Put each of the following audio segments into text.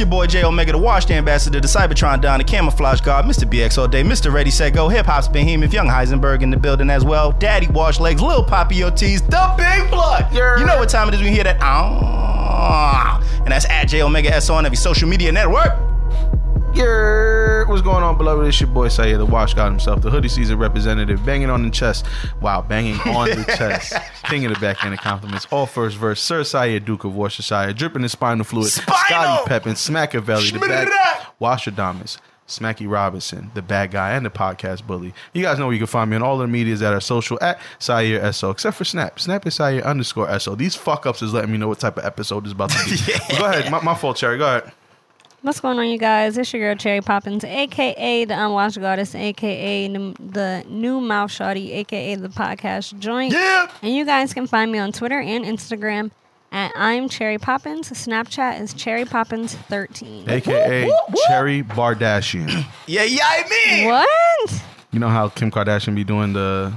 your boy Jayomega, the Wash the Ambassador, the Cybertron Don, the Camouflage God, Mr. BX all day, Mr. Ready Set Go, Hip Hop's Behemoth, Young Heisenberg in the building as well, Daddy Wash Legs, Lil Poppy Ortiz, the Big Blood. You know what time it is when you hear that? Ah, and that's at J Omega S on every social media network. Yeah, what's going on, beloved? It's your boy Syer, the Wash God himself, the hoodie season representative, banging on the chest. Wow, banging on the chest. King of the back end of compliments. All first verse. Sir Syer, Duke of Worcestershire, dripping his spinal fluid. Spinal! Scottie Pippen, Smackavelli, the bad! Washerdamus. Smacky Robinson, the bad guy, and the podcast bully. You guys know where you can find me on all the medias that are social at Syer SO, except for Snap. Snap is Syer underscore SO. These fuck ups is letting me know what type of episode is about to be. But Go ahead. My, my fault, Cherry. Go ahead. What's going on, you guys? It's your girl Cherry Poppins, aka the Unwashed Goddess, aka the, the New Mouth Shawty, aka the podcast joint. Yeah. And you guys can find me on Twitter and Instagram at I'm Cherry Poppins. Snapchat is Cherry Poppins 13. AKA Cherry Bardashian. Yeah, yeah, I mean. What? You know how Kim Kardashian be doing the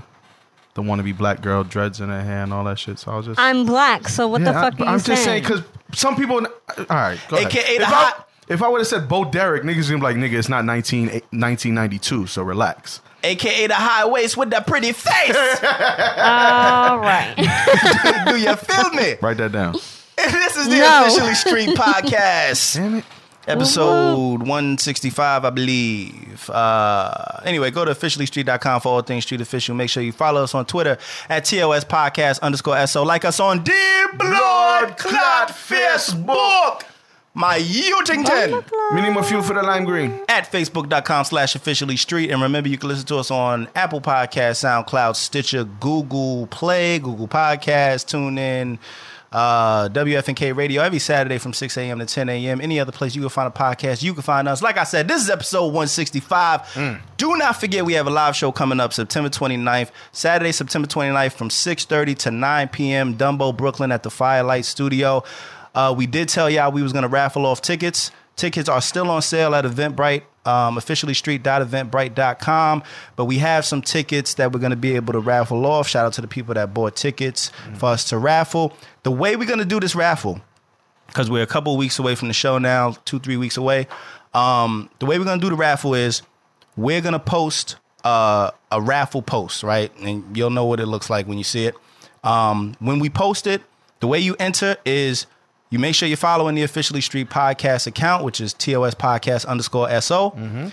the wannabe black girl dreads in her hair and all that shit. So I was just I'm black, so what the fuck I, are you I'm saying? just saying because some people. All right, go ahead. AKA the if hot- I, if I would have said Bo Derek, niggas gonna be like, nigga, it's not 19, 1992, so relax. AKA the high waist with that pretty face. All right. Do you feel me? Write that down. this is the No. Officially Street Podcast. Damn it. Episode 165, I believe. Uh, anyway, go to officiallystreet.com for all things street official. Make sure you follow us on Twitter at TOS Podcast underscore SO. Like us on Dear Blood Clot Facebook. My Utington Minimum fuel for the lime green. at facebook.com slash officially street. And remember, you can listen to us on Apple Podcast, SoundCloud, Stitcher, Google Play, Google Podcasts, TuneIn, uh, WFNK Radio every Saturday from 6 a.m. to 10 a.m. Any other place you can find a podcast, you can find us. Like I said, this is episode 165. Do not forget we have a live show coming up September 29th, Saturday, September 29th from 6.30 to 9 p.m. Dumbo, Brooklyn at the Firelight Studio. Uh, we did tell y'all we was going to raffle off tickets. Tickets are still on sale at Eventbrite, um, officiallystreet.eventbrite.com. But we have some tickets that we're going to be able to raffle off. Shout out to the people that bought tickets for us to raffle. The way we're going to do this raffle, because we're a couple weeks away from the show now, two, three weeks away. Um, the way we're going to do the raffle is we're going to post uh, a raffle post, right? And you'll know what it looks like when you see it. Um, when we post it, the way you enter is you make sure you're following the Officially Street Podcast account, which is TOS Podcast underscore SO. Mm-hmm.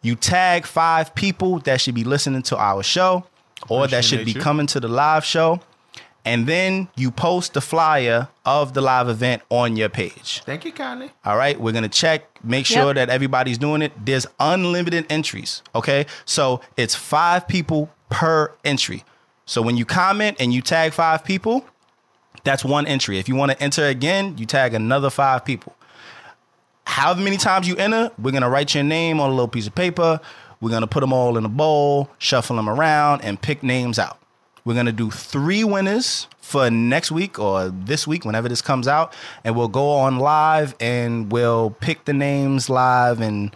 You tag five people that should be listening to our show or that should be you. coming to the live show. And then you post the flyer of the live event on your page. Thank you kindly. All right, we're gonna check, make sure Yep. that everybody's doing it. There's unlimited entries. Okay, so it's five people per entry. So when you comment and you tag five people, that's one entry. If you want to enter again, you tag another five people. However many times you enter, we're gonna write your name on a little piece of paper. We're gonna put them all in a bowl, shuffle them around, and pick names out. We're gonna do three winners for next week or this week, whenever this comes out, and we'll go on live and we'll pick the names live and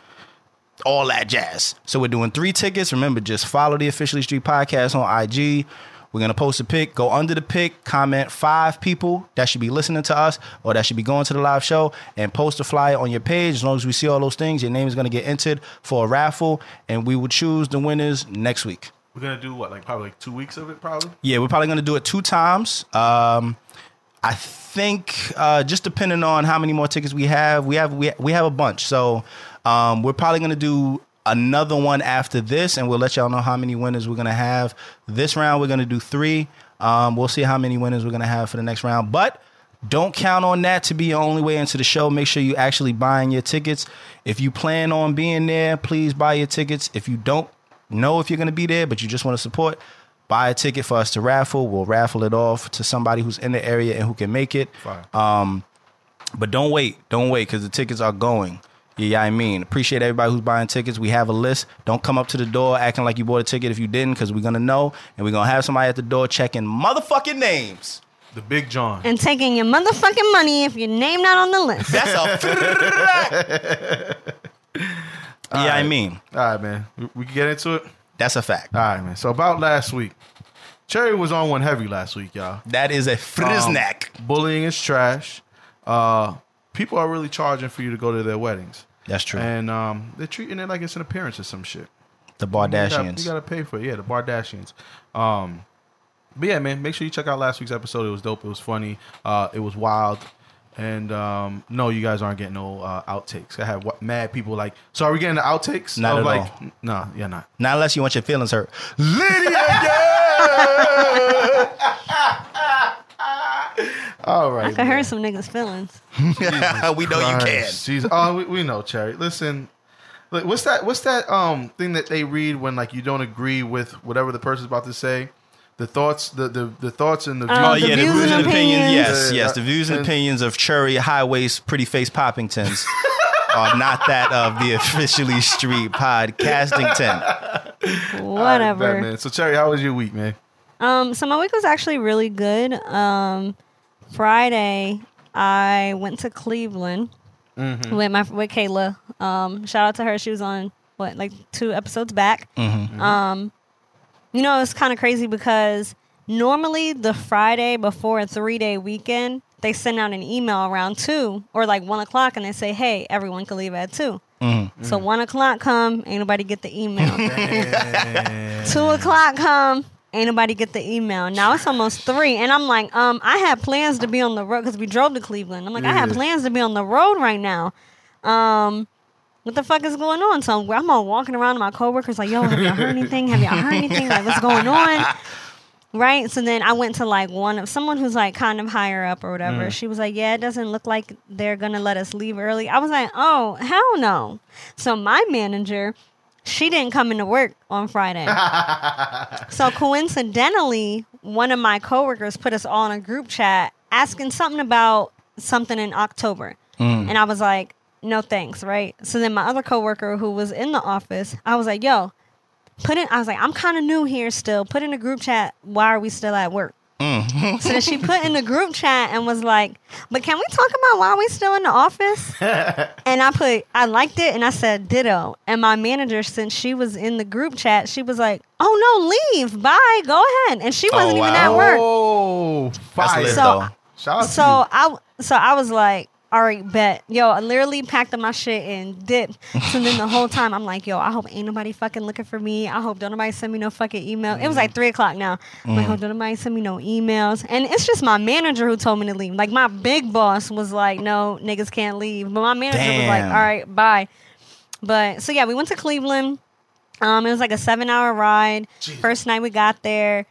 all that jazz. So we're doing three tickets. Remember, just follow the Officially Street Podcast on IG. We're gonna post a pic. Go under the pic, comment five people that should be listening to us or that should be going to the live show, and post a flyer on your page. As long as we see all those things, your name is gonna get entered for a raffle, and we will choose the winners next week. We're gonna do what, like probably like two weeks of it, probably. Yeah, we're probably gonna do it two times. Um, I think uh, just depending on how many more tickets we have, we have we we have a bunch. So um, we're probably gonna do another one after this, and we'll let y'all know how many winners we're gonna have. This round we're gonna do three. Um, we'll see how many winners we're gonna have for the next round, but. Don't count on that to be your only way into the show. Make sure you actually buying your tickets. If you plan on being there, please buy your tickets. If you don't know if you're going to be there, but you just want to support, buy a ticket for us to raffle. We'll raffle it off to somebody who's in the area and who can make it. Um, but don't wait. Don't wait because the tickets are going. Yeah, yeah, I mean, appreciate everybody who's buying tickets. We have a list. Don't come up to the door acting like you bought a ticket if you didn't, because we're gonna know, and we're gonna have somebody at the door checking motherfucking names. The Big John. and taking your motherfucking money if your name not on the list. That's a fact. yeah, I mean, All right, man. We, we can get into it. that's a fact. All right, man. So about last week, Cherry was on one heavy last week, y'all. That is a Um, friznak. bullying is trash. Uh, people are really charging for you to go to their weddings, That's true. and um, they're treating it like it's an appearance or some shit. the Bardashians. you gotta pay for it. Yeah, the Bardashians. Um, but yeah, man, make sure you check out last week's episode. It was dope. It was funny. Uh, it was wild. And um, no, you guys aren't getting no uh, outtakes. I have what, mad people like. So are we getting the outtakes? Not at like, all. n- Nah, yeah, not. Not unless you want your feelings hurt. Lydia. All right. I can hurt some niggas' feelings. we know you can. Christ, Jeez. Oh, we, we know, Cherry. Listen, look, what's that? What's that um thing that they read when like you don't agree with whatever the person's about to say? The thoughts, the the, the thoughts and the views. Oh, Oh yeah, the views views and and opinions. opinions. Yes, Yeah, yes, the views and And- opinions of Cherry High Waist Pretty Face Poppingtons are not that of the officially street Podcasting podcastington. Whatever. man. So Cherry, how was your week, man? Um, so my week was actually really good. Um, Friday, I went to Cleveland Mm-hmm. with my with Kayla. Um, shout out to her. She was on what like two episodes back. Um, you know it's kind of crazy because normally the Friday before a three day weekend, they send out an email around two or like one o'clock, and they say, "Hey, everyone can leave at 2 So one o'clock come, ain't nobody get the email. Two o'clock come. Ain't nobody get the email. Now it's almost three, and I'm like, um, I had plans to be on the road because we drove to Cleveland. I'm like, I had Yeah. plans to be on the road right now. Um, what the fuck is going on? So I'm all walking around to my coworkers like, yo, have y'all heard anything? Have y'all heard anything? Like, what's going on? Right. So then I went to like one of someone who's like kind of higher up or whatever. She was like, Yeah, it doesn't look like they're gonna let us leave early. I was like, Oh, hell no. So my manager, she didn't come into work on Friday. so coincidentally, one of my coworkers put us all in a group chat asking something about something in October. Mm. And I was like, no thanks, right? So then my other coworker who was in the office, I was like, yo, put in I was like, I'm kind of new here still. Put in a group chat, why are we still at work? so she put in the group chat and was like, but can we talk about why we still in the office? and I put I liked it and I said ditto. And my manager, since she was in the group chat, she was like, Oh no, leave. Bye. Go ahead. And she wasn't even wow. at work. Oh, fire. So- Shout out So to I so I was like, all right, bet. Yo, I literally packed up my shit and dipped. So then the whole time I'm like, yo, I hope ain't nobody fucking looking for me. I hope don't nobody send me no fucking email. It was like three o'clock now. I'm like, hope don't nobody send me no emails. And it's just my manager who told me to leave. Like my big boss was like, no, niggas can't leave. But my manager was like, all right, bye. But so yeah, we went to Cleveland. Um, it was like a seven hour ride. First night we got there.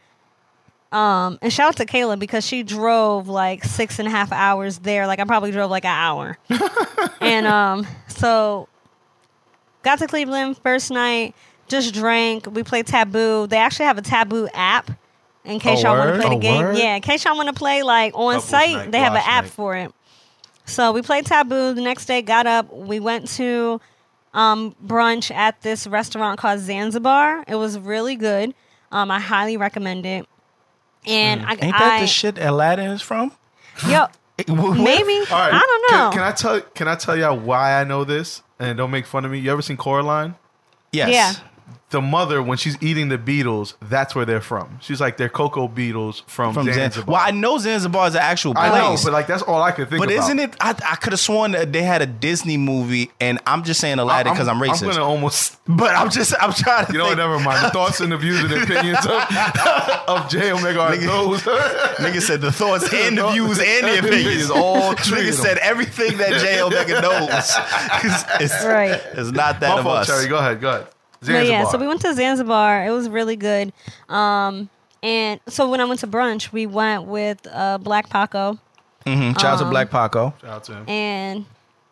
Um, and shout out to Kayla because she drove like six and a half hours there. Like I probably drove like an hour. and um, so got to Cleveland first night, just drank. We played Taboo. They actually have a Taboo app. In case Oh, y'all want to play the Oh, game, word? yeah. In case y'all want to play like on Couples site, night, they have an app night. for it. So we played Taboo. The next day, got up. We went to um, brunch at this restaurant called Zanzibar. It was really good. Um, I highly recommend it. And mm. I, Ain't that I the shit Aladdin is from? yo Maybe. maybe All right. I don't know. Can, can I tell? Can I tell y'all why I know this? And don't make fun of me. You ever seen Coraline? Yes. Yeah. The mother, when she's eating the beetles, that's where they're from. She's like they're cocoa beetles from, From Zanzibar. Zanzibar. Well, I know Zanzibar is an actual place. I know, but like that's all I could think. Of. But about. isn't it? I, I could have sworn that they had a Disney movie, and I'm just saying Aladdin because I'm, racist. I'm gonna almost. but I'm just, I'm trying to. You know, what, think. never mind. The thoughts and the views and the opinions of, of Jayomega are Nigga. those. Nigga said the thoughts and the views and the opinions. All three Nigga said everything that Jayomega knows. it's, it's, Right. it's not that My of fault, us. Cherry. Go ahead. Go ahead. But yeah, so we went to Zanzibar. It was really good. Um, and so when I went to brunch, we went with uh, Black Paco, Mhm. Shout out to Um, Black Paco. Shout out to him. and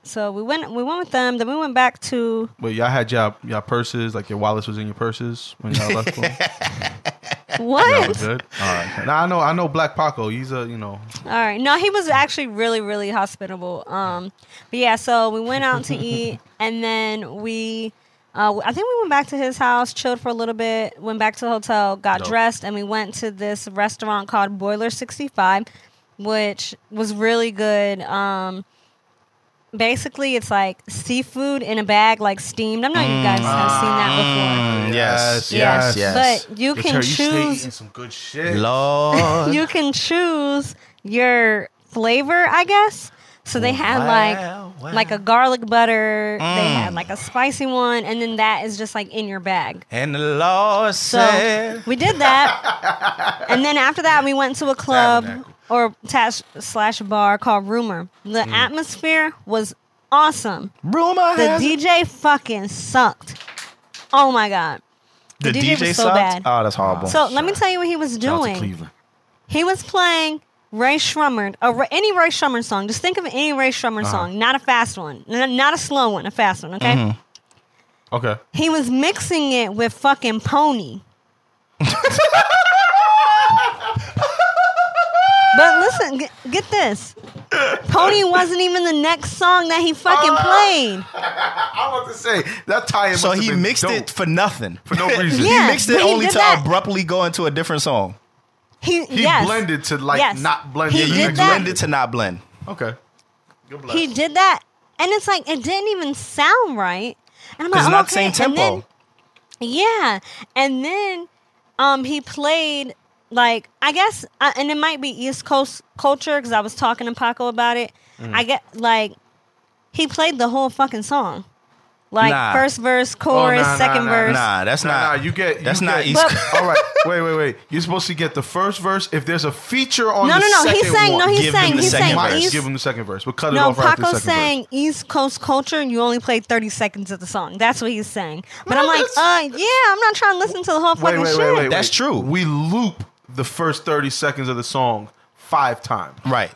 so we went we went with them. Then we went back to But y'all had y'all y'all purses, like your wallets was in your purses when y'all left. them? what? That was good. All right. Now I know I know Black Paco. He's a you know All right. No, he was actually really, really hospitable. Um, but yeah, so we went out to eat, and then we, uh, I think we went back to his house, chilled for a little bit, went back to the hotel, got Dope. dressed, and we went to this restaurant called Boiler Sixty Five, which was really good. Um, basically, it's like seafood in a bag, like steamed. I'm know you guys have seen that before. Mm, yes, Yes, yes, yes. But you Yo, can Cherry, you stay choose eating some good shit. Lord. you can choose your flavor, I guess. So they had Wow, like wow. like a garlic butter. They Mm. had like a spicy one, and then that is just like in your bag. And the Lord So said, we did that, and then after that we went to a club Tabernacle. or tash slash bar called Rumor. The Mm. atmosphere was awesome. "Rumor The has it." DJ fucking sucked. Oh my god. The, DJ DJ was so sucked? bad. Oh, that's horrible. So let me tell you what he was Shout out to doing. He was playing Rae Sremmurd, a, Ra- any Rae Sremmurd song. Just think of any Rae Sremmurd Uh-huh. song, not a fast one, N- not a slow one, a fast one. Okay. Mm-hmm. Okay. He was mixing it with fucking Pony. but listen, get, get this. Pony wasn't even the next song that he fucking played. I want to say that tie so he mixed it for nothing. for no reason. Yeah. he mixed it he only did to that. abruptly go into a different song. He, He yes. blended to like Yes. not blend. He in did that. Blended to not blend. Okay. Good bless. He did that, and it's like it didn't even sound right. And I'm like, Because it's not the okay. same And tempo. then- yeah, and then um he played like I guess, uh, and it might be East Coast culture because I was talking to Paco about it. Mm. I get like he played the whole fucking song, like Nah. first verse, Oh, chorus, nah, nah, second nah, verse. Nah, that's Nah, not. nah, you get. That's you not get- East But- Coast. All right, wait, wait, wait. You're supposed to get the first verse. If there's a feature on No, the no, no. second He's saying one, no. He's Give him saying the he's second saying might verse. East. give him the second verse, but cut it No, off right after the Paco's second saying East Coast culture, and you only played thirty seconds of the song. That's what he's saying. But I'm like, uh, yeah, I'm not trying to listen to the whole. Wait, fucking wait, shit. wait, wait, wait. That's true. We loop the first 30 seconds of the song five times. Right.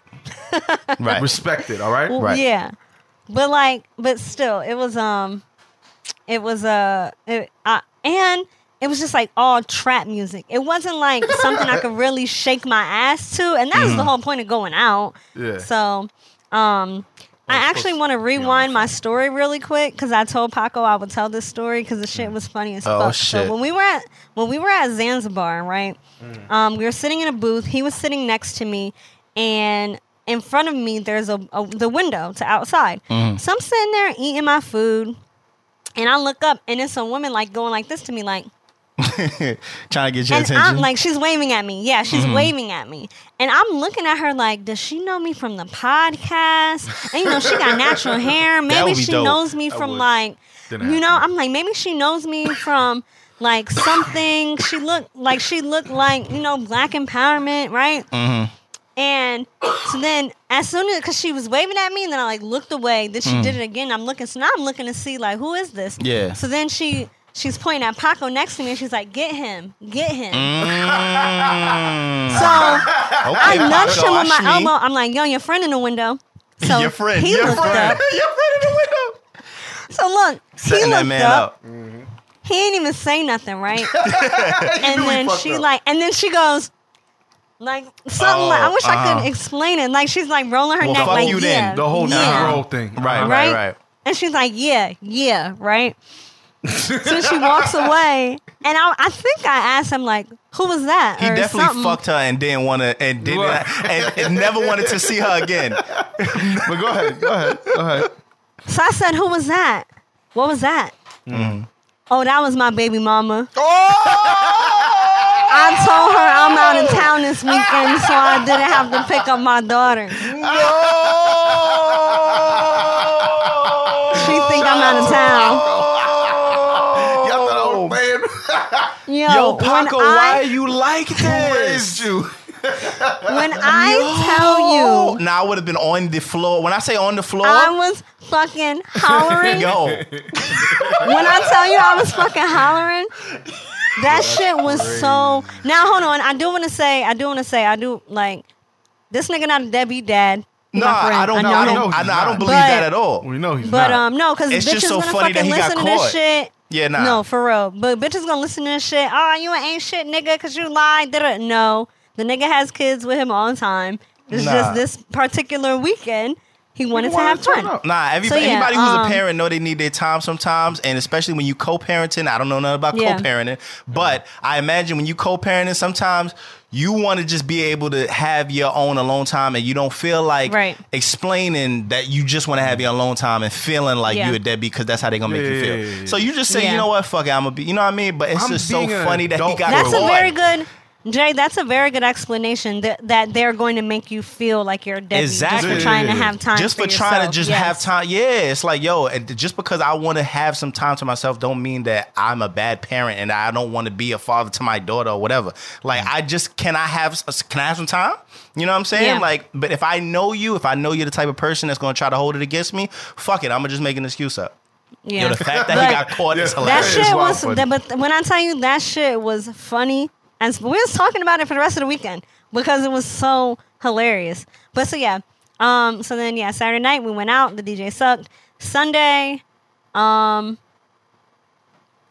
right. Respect it, all right? Well, Right. Yeah, but like, but still, it was um, it was uh, it, uh, and it was just like all trap music. It wasn't like something I could really shake my ass to, and that was the whole point of going out. Yeah. So, um. I actually want to to be on the rewind my story really quick because I told Paco I would tell this story because the shit was funny as Oh, fuck. shit. So when we were at when we were at Zanzibar, right? Um, we were sitting in a booth. He was sitting next to me, and in front of me there's a, a the window to outside. So I'm sitting there eating my food, and I look up, and it's a woman like going like this to me, like, Trying to get your and attention. I'm like, she's waving at me. Yeah, she's Mm-hmm. waving at me, and I'm looking at her like, does she know me from the podcast? And you know, she got natural hair. Maybe she dope. knows me from would. like, Didn't you know, happen. I'm like, maybe she knows me from like something. She looked like she looked like you know, black empowerment, right? Mhm. And so then, as soon as, because she was waving at me, and then I like looked away. Then she did it again. I'm looking, so now I'm looking to see like who is this? Mm. Yeah. So then she she's pointing at Paco next to me, and she's like, "Get him, get him." Mm. So I Okay, nudged him with my Ashmi. elbow. I'm like, "Yo, your friend in the window." So your friend. he your looked friend. up. Your friend in the window. So look, he Setting that looked man up. up. He ain't even say nothing, right? and then she up. like, and then she goes. Like something Oh, like I wish I uh-huh. could explain it. Like she's like rolling her Well, neck fuck like you yeah, then. The whole yeah. Negro thing. Right, Uh-huh. right, Right? right. And she's like, yeah, yeah, right. so she walks away, and I, I think I asked him like, who was that? He or definitely something. fucked her and didn't want to, and didn't, and, and never wanted to see her again. But go ahead, go ahead, go ahead. So I said, who was that? What was that? Mm-hmm. Oh, that was my baby mama. Oh! I told her I'm out of town this weekend, so I didn't have to pick up my daughter. She think I'm out of town. Y'all thought I was playing. Yo, Yo, when Paco, why I are you like Who this? raised you? when I tell you, Now I would have been on the floor. When I say on the floor, I was fucking hollering. yo, when I tell you I was fucking hollering, that shit was so. Now hold on, I do want to say, I do want to say, I do like this nigga not a deadbeat dad. No. I don't. know I don't. I, he's I don't believe But- that at all. We know he's But not. um, no, because It's bitches just so gonna funny that fucking he got listen to caught. this shit. Yeah, nah. No, for real. But bitches gonna listen to this shit. Oh, you ain't shit, nigga, because you lied. Da-da. No, the nigga has kids with him all the time. It's Nah. just this particular weekend he wanted to have to turn fun. Nah, everybody, So, yeah, anybody who's um, a parent know they need their time sometimes, and especially when you co-parenting. I don't know nothing about Yeah. co-parenting, but I imagine when you co-parenting, sometimes you want to just be able to have your own alone time, and you don't feel like Right. explaining that you just want to have your alone time and feeling like Yeah. you a deadbeat because that's how they're gonna make you feel. yeah. So you just say, Yeah. you know what, fuck it, I'm gonna be, you know what I mean? But it's I'm just so being an funny that he adult. got That's caught. a very good. Jay, that's a very good explanation that, that they're going to make you feel like you're a deadbeat Exactly. just for trying to have time just for, for, trying to just Yes. have time. Yeah, it's like yo, and just because I want to have some time to myself, don't mean that I'm a bad parent and I don't want to be a father to my daughter or whatever. Like mm. I just can I have can I have some time? You know what I'm saying? Yeah. Like, but if I know you, if I know you're the type of person that's going to try to hold it against me, fuck it, I'm gonna just make an excuse up. Yeah. Yo, the fact that he got caught is Yeah. that hilarious. is shit was, funny. that, but when I tell you that shit was funny, and we was talking about it for the rest of the weekend because it was so hilarious. But so yeah, um, so then yeah, Saturday night we went out. The DJ sucked. Sunday, um,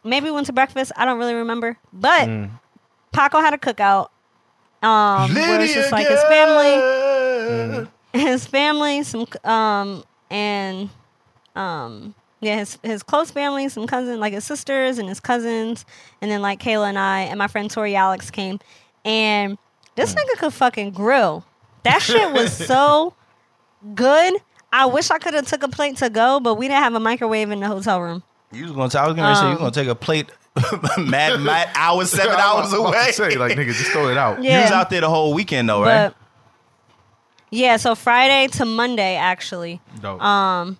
maybe we went to breakfast. I don't really remember, but Mm. Paco had a cookout. Um, where it's just like his family his family, some um and um yeah, his his close family, some cousins, like his sisters and his cousins, and then like Kayla and I and my friend Tori Alex came, and this nigga could fucking grill. That shit was so good. I wish I could have took a plate to go, but we didn't have a microwave in the hotel room. You was gonna. T- I was gonna say you Um, was gonna take a plate, mad, mad hours, seven I hours was about to away. Say, like nigga, just throw it out. Yeah. You was out there the whole weekend though, right? Yeah, so Friday to Monday actually. Dope. Um,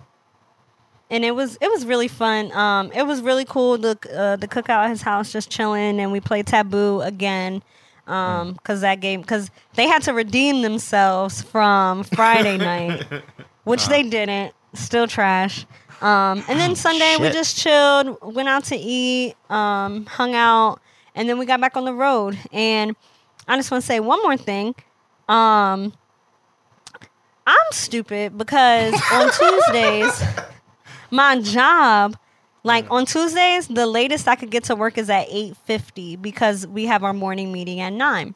and it was it was really fun. Um, it was really cool to uh, to cook out at his house, just chilling, and we played Taboo again. Um, because that game, because they had to redeem themselves from Friday night, which they didn't. Still trash. Um, and then Sunday we Shit. just chilled, went out to eat, um, hung out, and then we got back on the road. And I just want to say one more thing. Um, I'm stupid because on Tuesdays, my job, like on Tuesdays, the latest I could get to work is at 8:50 because we have our morning meeting at 9.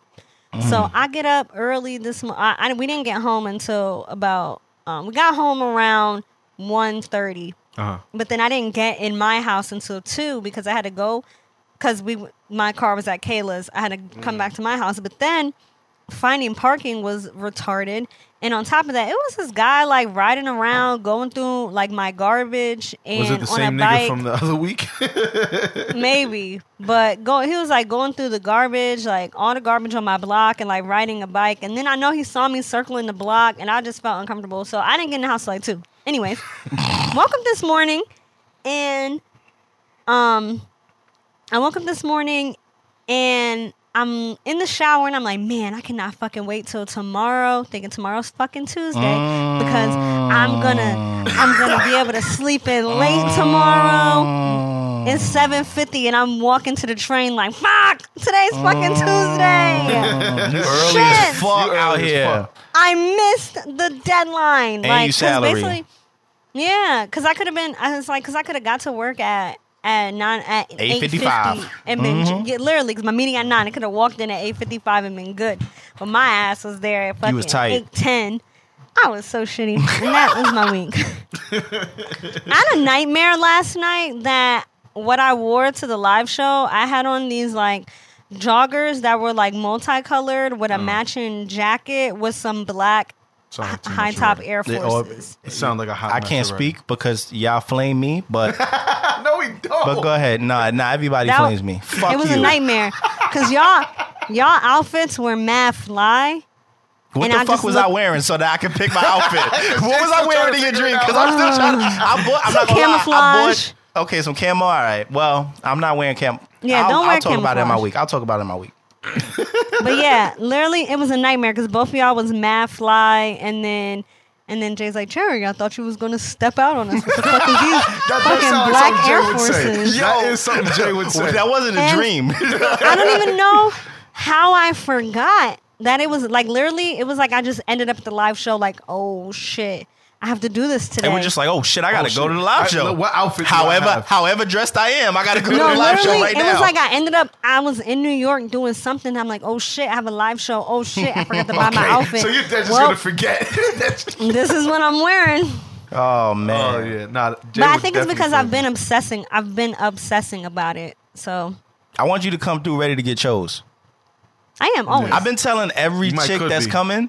So I get up early this mo- I, I we didn't get home until about um, we got home around 1:30 Uh-huh. but then I didn't get in my house until two because I had to go because we my car was at Kayla's. I had to come back to my house, but then finding parking was retarded. And on top of that, it was this guy like riding around, going through like my garbage and Was it the on same a nigga bike. from the other week? Maybe, but go. He was like going through the garbage, like all the garbage on my block, and like riding a bike. And then I know he saw me circling the block, and I just felt uncomfortable. So I didn't get in the house till like two. Anyways, woke up this morning, and um, I woke up this morning, and I'm in the shower, and I'm like, man, I cannot fucking wait till tomorrow. Thinking tomorrow's fucking Tuesday because I'm gonna, ah. I'm gonna be able to sleep in late tomorrow. Ah. It's seven fifty, and I'm walking to the train like, "Fuck! Today's fucking Tuesday." Ah. You early Shit. as fuck out here. fuck. I missed the deadline. And like, you 'cause salary. basically, yeah, because I could have been. I was like, because I could have got to work at at nine at eight fifty 8:55. and been Mm-hmm. yeah, literally because my meeting at nine. I could have walked in at eight fifty five and been good, but my ass was there at fucking was tight. eight ten. I was so shitty, and that was my week. I had a nightmare last night that what I wore to the live show, I had on these like joggers that were like multicolored with a matching jacket with some black Sound like high top. Air Yeah, or- Forces. It sounds like a hot. I can't already. speak because y'all flame me, but no, we don't. but go ahead. Nah, nah, everybody That- flames me. Fuck it was you. a nightmare because y'all y'all outfits were mad fly. What and the I fuck just was I wearing so that I could pick my outfit? what was I wearing in your dream? Because. I'm still trying to. I bought. I'm Some not gonna lie. I bought. Okay, some camo. All right. Well, I'm not wearing cam. Yeah, I'll, don't I'll wear talk about it in my week. I'll talk about it in my week. But yeah, literally it was a nightmare because both of y'all was mad fly and then and then Jay's like, Cherry, I thought you was gonna step out on us. What the fuck is these That fucking sound like black something Jay Air would say. Forces? That is something Jay would say. That wasn't a And- dream. I don't even know how I forgot that it was like literally it was like I just ended up at the live show like, oh shit. I have to do this today. and we're just like, oh shit, I gotta Oh, go shit. to the live I- show. look, what outfit do I However, have? however dressed I am, I gotta go to the live show literally, right it now. was like I ended up. I was in New York doing something. I'm like, oh shit, I have a live show. Oh shit, I forgot to buy my outfit. So you're just well, gonna forget. That's- this is what I'm wearing. oh, oh man. oh yeah, nah. Jay but I would think it's definitely because say I've been obsessing. I've been obsessing about it. So I want you to come through ready to get chose. I am always. I've been telling every You might chick could that's be. coming.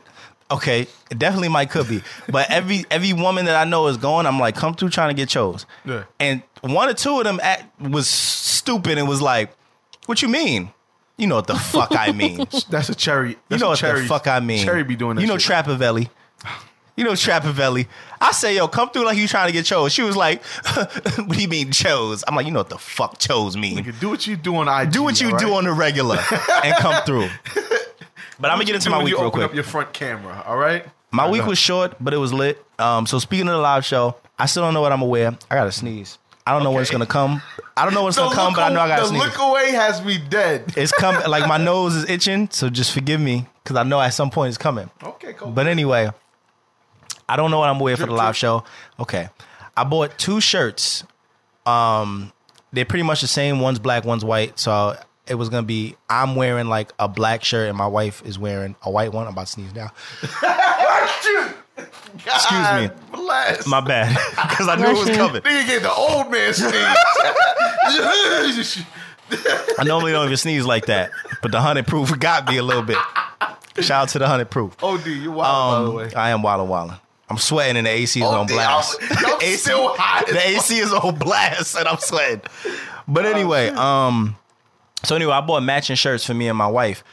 Okay, it definitely might could be, but every every woman that I know is going. I'm like, come through trying to get chose. Yeah. And one or two of them act, was stupid and was like, "What you mean?" You know what the fuck I mean. That's a cherry. You know what cherry, the fuck I mean. Cherry be doing that. You know shit. Trappavelli. You know Trappavelli. I say, yo, come through like you trying to get chose. She was like, what do you mean chose? I'm like, you know what the fuck chose mean. Nigga, do what you do on IG. Do what you do on the regular and come through. But I'm gonna get into my week you real open quick. up your front camera. All right. My I week know. was short, but it was lit. Um, so speaking of the live show, I still don't know what I'm gonna wear. I gotta sneeze. I don't know when it's gonna come. I don't know when it's gonna come, but I know I gotta The sneeze. look away has me dead. It's coming. Like my nose is itching, so just forgive me because I know at some point it's coming. Okay, cool. But anyway, I don't know what I'm gonna wear for the live drip. show. Okay, I bought two shirts. Um, they're pretty much the same. One's black, one's white. So it was gonna be I'm wearing like a black shirt, and my wife is wearing a white one. I'm about to sneeze now. Excuse me. Bless. My bad, because I knew it was coming. Nigga get the old man sneeze. I normally don't even sneeze like that, but the hundred proof got me a little bit. Shout out to the hundred proof. OD, you wild by the Um, way. I am wildin' wildin'. I'm sweating and the AC is OD, on blast. I'm- still hot The AC is on blast and I'm sweating. But anyway, um, so anyway, I bought matching shirts for me and my wife.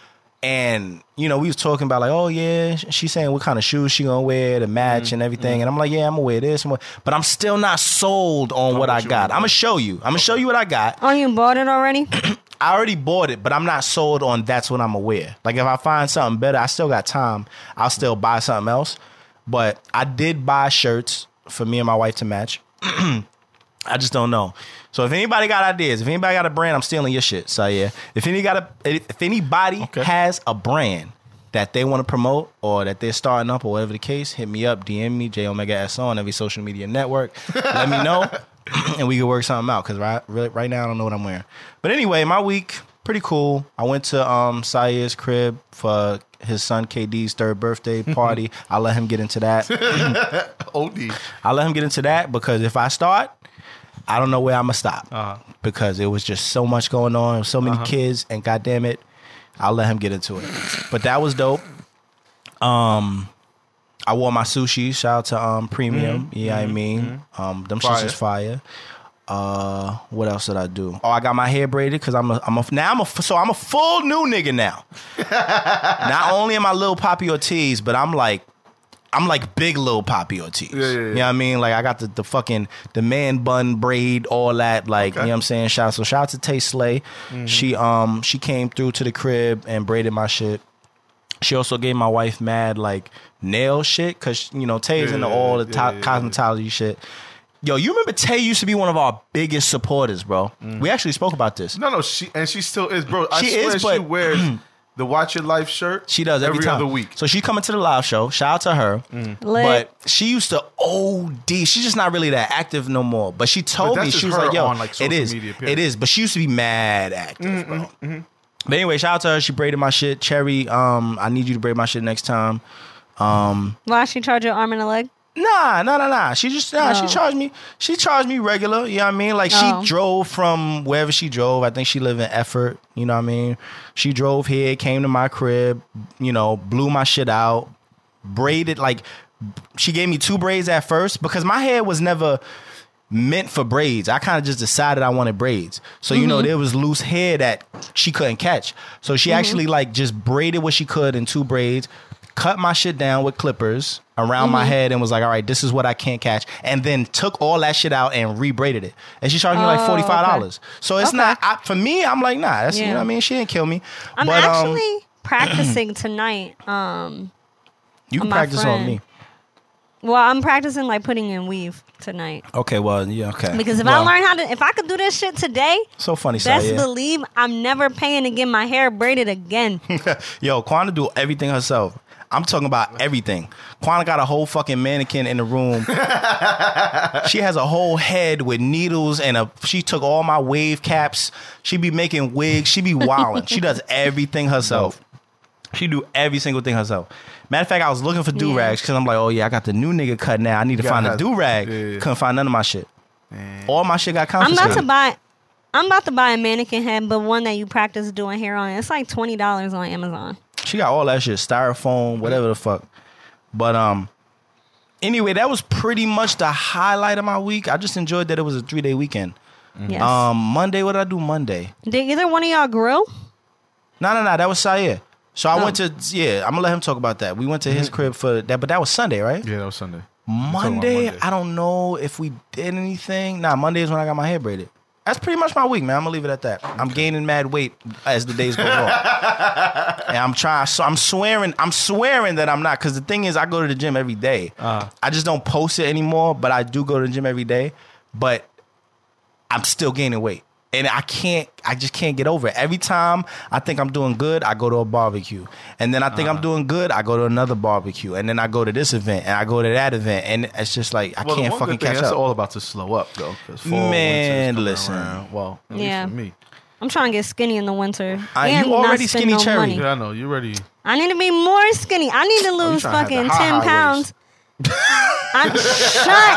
And you know, we was talking about like, oh yeah, she's saying what kind of shoes she gonna wear to match and everything. And I'm like, yeah, I'm gonna wear this. I'm gonna- But I'm still not sold on what what I got. I'm gonna show you. I'm gonna show you what I got. Oh, you bought it already? I already bought it, but I'm not sold on that's what I'm gonna wear. Like if I find something better, I still got time. I'll still buy something else. But I did buy shirts for me and my wife to match. I just don't know. So if anybody got ideas, if anybody got a brand, I'm stealing your shit. So yeah, if any got a, if anybody Okay. has a brand that they want to promote or that they're starting up or whatever the case, hit me up, DM me, Jayomega SO on every social media network. Let me know, and we can work something out. Because right, right now I don't know what I'm wearing. But anyway, my week pretty cool. I went to um crib for his son KD's third birthday party. I let him get into that. OD. I let him get into that because if I start, I don't know where I'm gonna stop Uh-huh. because it was just so much going on, so many kids, and goddamn it, I'll let him get into it. But that was dope. Um, I wore my sushi. Shout out to um Premium. Yeah, I mean, um, them shits Fire. is fire. Uh, what else did I do? Oh, I got my hair braided because I'm a, I'm a now I'm a so I'm a full new nigga now. Not only am I little Poppy Ortiz, but I'm like I'm like big Lil Poppy Ortiz. Yeah, yeah, yeah. You know what I mean? Like I got the, the fucking the man bun braid, all that. Like Okay. you know what I'm saying? Shout so shout out to Tay Slay. She um she came through to the crib and braided my shit. She also gave my wife mad like nail shit because you know Tay's into all the yeah, to- yeah, yeah. cosmetology shit. Yo, you remember Tay used to be one of our biggest supporters, bro. Mm. We actually spoke about this. No, no, she and she still is, bro. I She swear is, she wears the Watch Your Life shirt. She does every, time. other week. So she's coming to the live show. Shout out to her. Lit. But she used to OD. She's just not really that active no more. But she told But me she was like, "Yo, on, like, it social is, media, period. it is." But she used to be mad active, bro. Mm-hmm, But anyway, shout out to her. She braided my shit. Cherry, um, I need you to braid my shit next time. Why she charge your arm and a leg? Nah, nah, nah, nah. She just nah. She Oh. charged me. She charged me regular. You know what I mean? Like Oh. she drove from wherever she drove. I think she lived in Effort. You know what I mean? She drove here, came to my crib. You know, blew my shit out, braided like. She gave me two braids at first because my hair was never meant for braids. I kind of just decided I wanted braids. So you know mm-hmm. there was loose hair that she couldn't catch. So she mm-hmm. actually like just braided what she could in two braids, cut my shit down with clippers around my head and was like, "All right, this is what I can't catch." And then took all that shit out and rebraided it. And she charged me like Oh, $45. So it's Okay. not I, for me, I'm like, "Nah, that's you know what I mean? She didn't kill me." I'm But, um, actually practicing tonight. Um, you can practice on me. well, I'm practicing like putting in weave tonight Okay, well, yeah, okay. because if Well, I learn how to, if I could do this shit today, so funny, best Saya. believe I'm never paying to get my hair braided again. Yo, Quana do everything herself. I'm talking about everything. Quana got a whole fucking mannequin in the room. she has a whole head with needles and a. She took all my wave caps. She be making wigs. She be wilding. she does everything herself. She do every single thing herself. Matter of fact, I was looking for do rags because I'm like, oh yeah, I got the new nigga cut now. I need to gotta find a have- do rag. yeah, yeah. Couldn't find none of my shit. All my shit got I'm confiscated. about to buy. I'm about to buy a mannequin head, but one that you practice doing hair on. It's like twenty dollars on Amazon. She got all that shit, styrofoam, whatever the fuck. But um, anyway, that was pretty much the highlight of my week. I just enjoyed that it was a three day weekend. Yes. Um, Monday, what did I do Monday? Did either one of y'all grill? No, no, no. That was Syer. So I Oh. went to yeah. I'm gonna let him talk about that. We went to his crib for that, but that was Sunday, right? Yeah, that was Sunday. Monday, Monday. I don't know if we did anything. Nah, Monday is when I got my hair braided. That's pretty much my week, man. I'm gonna leave it at that. I'm gaining mad weight as the days go on, and I'm trying. So I'm swearing. I'm swearing that I'm not. Because the thing is, I go to the gym every day. Uh. I just don't post it anymore, but I do go to the gym every day. But I'm still gaining weight. And I can't, I just can't get over it. Every time I think I'm doing good, I go to a barbecue. And then I think Uh-huh. I'm doing good, I go to another barbecue. And then I go to this event and I go to that event. And it's just like, I Well, can't one fucking good thing, catch that's up. all about to slow up though. 'cause fall, winter is Man, listen. around. Well, at Yeah. least for me. I'm trying to get skinny in the winter. Uh, and you already skinny no cherry. money. Yeah, I know. You ready? I need to be more skinny. I need to lose trying to have fucking the high, ten high pounds. I'm, shut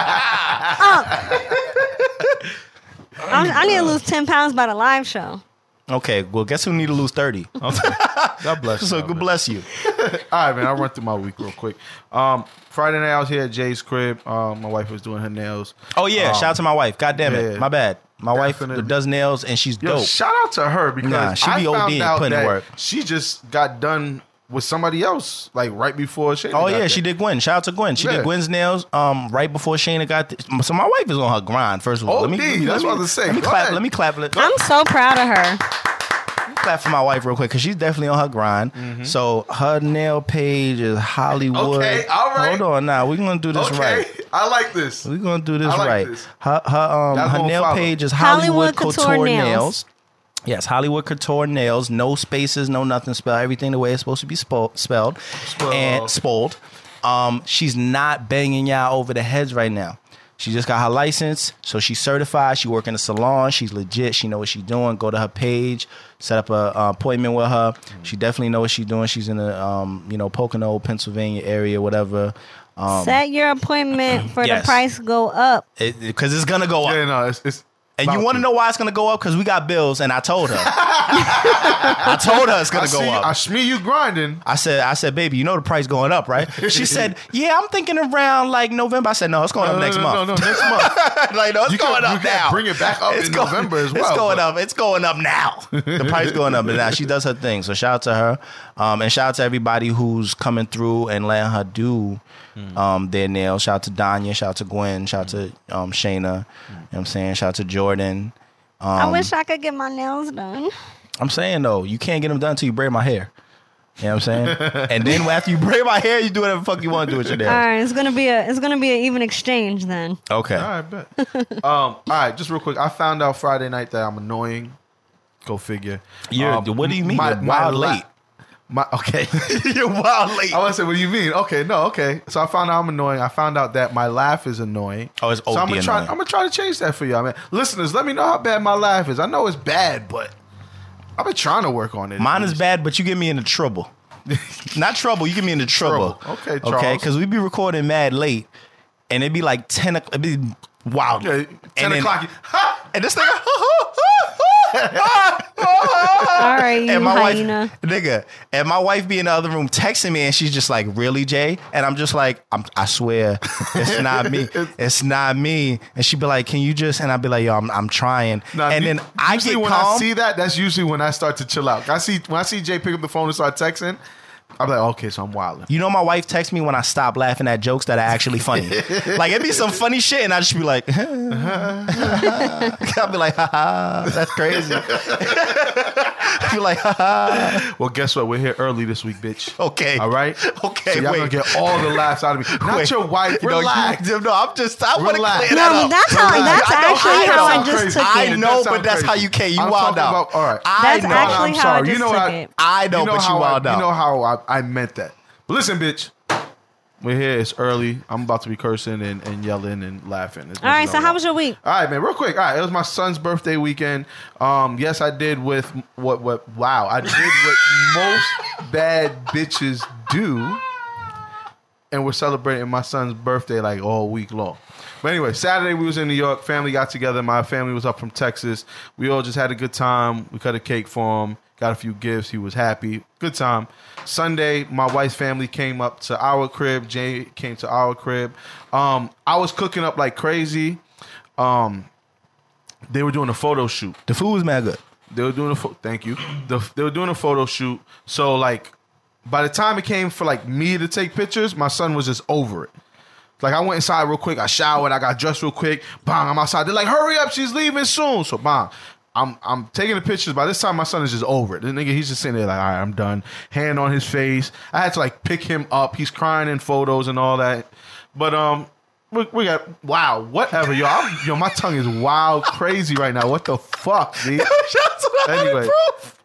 up. I'm, I need to lose ten pounds by the live show. Okay, well, guess who need to lose 30? God bless you. so man. good bless you. All right, man. I'll run through my week real quick. Um, Friday night, I was here at Jay's crib. Um, my wife was doing her nails. Oh, yeah, Um, shout out to my wife. God damn it. yeah. My bad. My Definitely. wife does nails and she's Yo, dope. shout out to her because Nah, she I be found OD out putting in that work. she just got done with somebody else, like right before Shayna Oh got yeah, there. she did Gwen. Shout out to Gwen. She Yeah. did Gwen's nails um right before Shayna got. Th- so my wife is on her grind. First of all, let me, OD, let me, that's let what I was saying. Let me clap. ahead. Let me clap. Let, I'm so proud of her. clap for my wife real quick because she's definitely on her grind. So her nail page is Hollywood. Mm-hmm. Okay, all right. Hold on, now we're gonna do this Okay, right. I like this. We're gonna do this I like right. this. Her her um Y'all her nail follow. page is Hollywood Hollywood, Couture Couture, Nails. nails. Yes, Hollywood Couture nails, no spaces, no nothing. Spell everything the way it's supposed to be spo- spelled and spoiled. Um, she's not banging y'all over the heads right now. She just got her license, so she's certified. She work in a salon. She's legit. She know what she's doing. Go to her page, set up a uh, appointment with her. She definitely know what she's doing. She's in the um, you know Pocono, Pennsylvania area, whatever. Um, Set your appointment for yes. the price go up. because it's gonna go up. Yeah, no, it's, it's And you want to know why it's gonna go up? Because we got bills, and I told her. I told her it's gonna go you- up. I smee you grinding. I said, I said, baby, you know the price going up, right? She said, yeah, I'm thinking around like November. I said, no, it's going up No, next no, month. no, no, next month. like, no, it's You going you up can now. bring it back up in November as well, It's going but- up. It's going up now. the price going up, and now she does her thing. So shout out to her, um, and shout out to everybody who's coming through and letting her do Hmm. um, their nails. Shout out to Danya. Shout out to Gwen. Shout out to um, Shayna. You know what I'm saying? Shout out to Jordan. I Um, wish I could get my nails done. I'm saying though, you can't get them done until you braid my hair. You know what I'm saying? and then after you braid my hair, you do whatever the fuck you want to do with your nails. All right, it's gonna be a it's gonna be an even exchange then. Okay. All right, bet. um, all right, just real quick. I found out Friday night that I'm annoying. Go figure. You're, Um, what do you mean? my- You're my wild la- late. My okay. You're wild late. I want to say, what do you mean? Okay, no, okay. So I found out I'm annoying. I found out that my laugh is annoying. Oh, it's so I'm gonna try. annoying. I'm gonna try to change that for y'all, man. Listeners, let me know how bad my laugh is. I know it's bad, but I've been trying to work on it. Mine is bad, but you get me into trouble. Not trouble. You get me into trouble. Trouble. Okay, Okay. Because we be recording mad late, and it'd be like ten. o'clock. It'd be wild. Okay, ten And then- o'clock. Ha! And this nigga. All right, you and my hyena. wife, nigga, and my wife be in the other room texting me, and she's just like, "Really, Jay?" And I'm just like, I'm, "I swear, it's not me. It's not me." And she'd be like, "Can you just?" And I'd be like, "Yo, I'm, I'm trying." Nah, and you- then I get when calm. I see that, that's usually when I start to chill out. I see when I see Jay pick up the phone and start texting. I'm like, okay, so I'm wilding. You know, my wife texts me when I stop laughing at jokes that are actually funny. like it'd be some funny shit, and I just be like, I'll be like, ha ha, that's crazy. I'll be like, ha ha. Well, guess what? We're here early this week, bitch. Okay. All right. Okay, So y'all wait. gonna get all the laughs out of me. Not Wait. your wife. You know, Relax. you- no, I'm just. I want to Relax. clear No, that but up. that's how Relax. that's I know, actually I how. I just crazy. took I it. It know, does but sound that's how you can. You I'm wild talking out. about- all right. I That's know. actually I'm how I sorry. just you know took I, it. I know, you know but you how wild I, out. You know how I, I meant that. But listen, bitch. We're here. It's early. I'm about to be cursing and, and yelling and laughing. All right, so how was your week? All right, man. Real quick. All right, it was my son's birthday weekend. Um, yes, I did with what what. Wow, I did what most bad bitches do, and we're celebrating my son's birthday like all week long. But anyway, Saturday we was in New York. Family got together. My family was up from Texas. We all just had a good time. We cut a cake for him. Got a few gifts. He was happy. Good time. Sunday, my wife's family came up to our crib. Jay came to our crib. Um, I was cooking up like crazy. Um, they were doing a photo shoot. The food was mad good. they were doing a pho- thank you. The, they were doing a photo shoot. So like, by the time it came for like me to take pictures, my son was just over it. Like I went inside real quick. I showered. I got dressed real quick. Bang! I'm outside. They're like, "Hurry up! She's leaving soon." So bang! I'm I'm taking the pictures. By this time, my son is just over it. The nigga, he's just sitting there like, "All right, I'm done." Hand on his face. I had to like pick him up. He's crying in photos and all that. But um, we, we got wow, whatever, yo. I'm, yo, my tongue is wild, crazy right now. What the fuck, dude? anyway,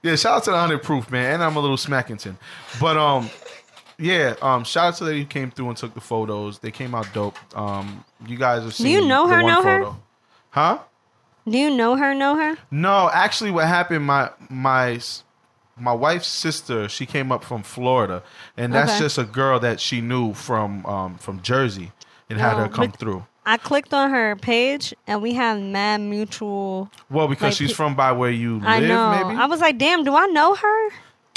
yeah, shout out to the hundred proof man, and I'm a little Smackington. But um, yeah, um, shout out to the lady who came through and took the photos. They came out dope. Um, you guys have seen. you know her, know her? Huh? Do you know her? Know her? No, actually, what happened? My my my wife's sister, she came up from Florida, and that's Okay. just a girl that she knew from um from Jersey, and had her Oh, come but- through. I clicked on her page and we have mad mutual. Well, because like, she's pe- from by where you live, I know. maybe. I was like, damn, do I know her?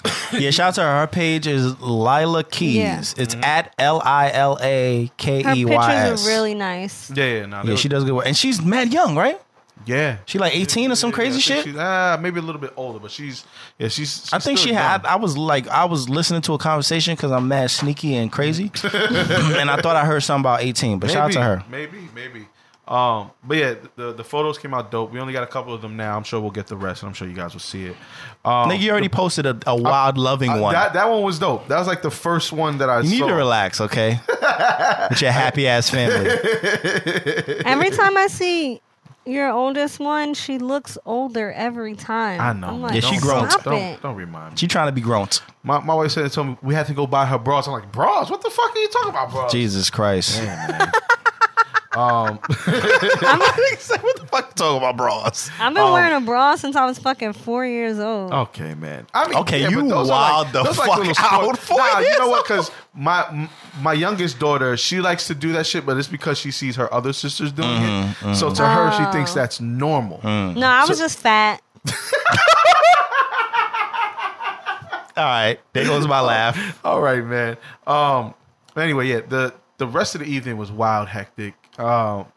Yeah, shout out to her. Her page is Lila Keys. Yeah. It's at L I L A K Her E Y pictures are really nice. yeah, yeah, no, Yeah, she does good work, and she's mad young, right? Yeah, She like 18 or some Yeah, crazy I shit. ah, uh, maybe a little bit older, but she's yeah, she's. she's I think still she had. I, I was like, I was listening to a conversation because I'm mad sneaky and crazy, and I thought I heard something about 18. But shout out to her. Maybe, maybe. Um, but yeah, the the photos came out dope. We only got a couple of them now. I'm sure we'll get the rest, and I'm sure you guys will see it. Um, Nigga, you already posted a, a wild loving uh, one. That that one was dope. That was like the first one that I you need saw. to relax, okay? With your happy ass family. Every time I see your oldest one, she looks older every time. I know. I'm like, Yeah, she Don't- grown. Stop Don't, it. don't remind me. She trying to be grown. My, my wife said it told me we had to go buy her bras. I'm like, bras? What the fuck are you talking about, bras? Jesus Christ. Um, I'm, what the fuck you talking about bras? I've been Um, wearing a bra since I was fucking four years old. okay, man. I mean, Okay, yeah, you but those are wild the fuck little out sport- for Nah, you know what? Because my my youngest daughter, she likes to do that shit, but it's because she sees her other sisters doing Mm-hmm, it. So to her, she Oh. thinks that's normal. Mm. No, I was just fat. All right, there goes my laugh. All right, man. Um. Anyway, yeah. The the rest of the evening was wild, hectic. Um.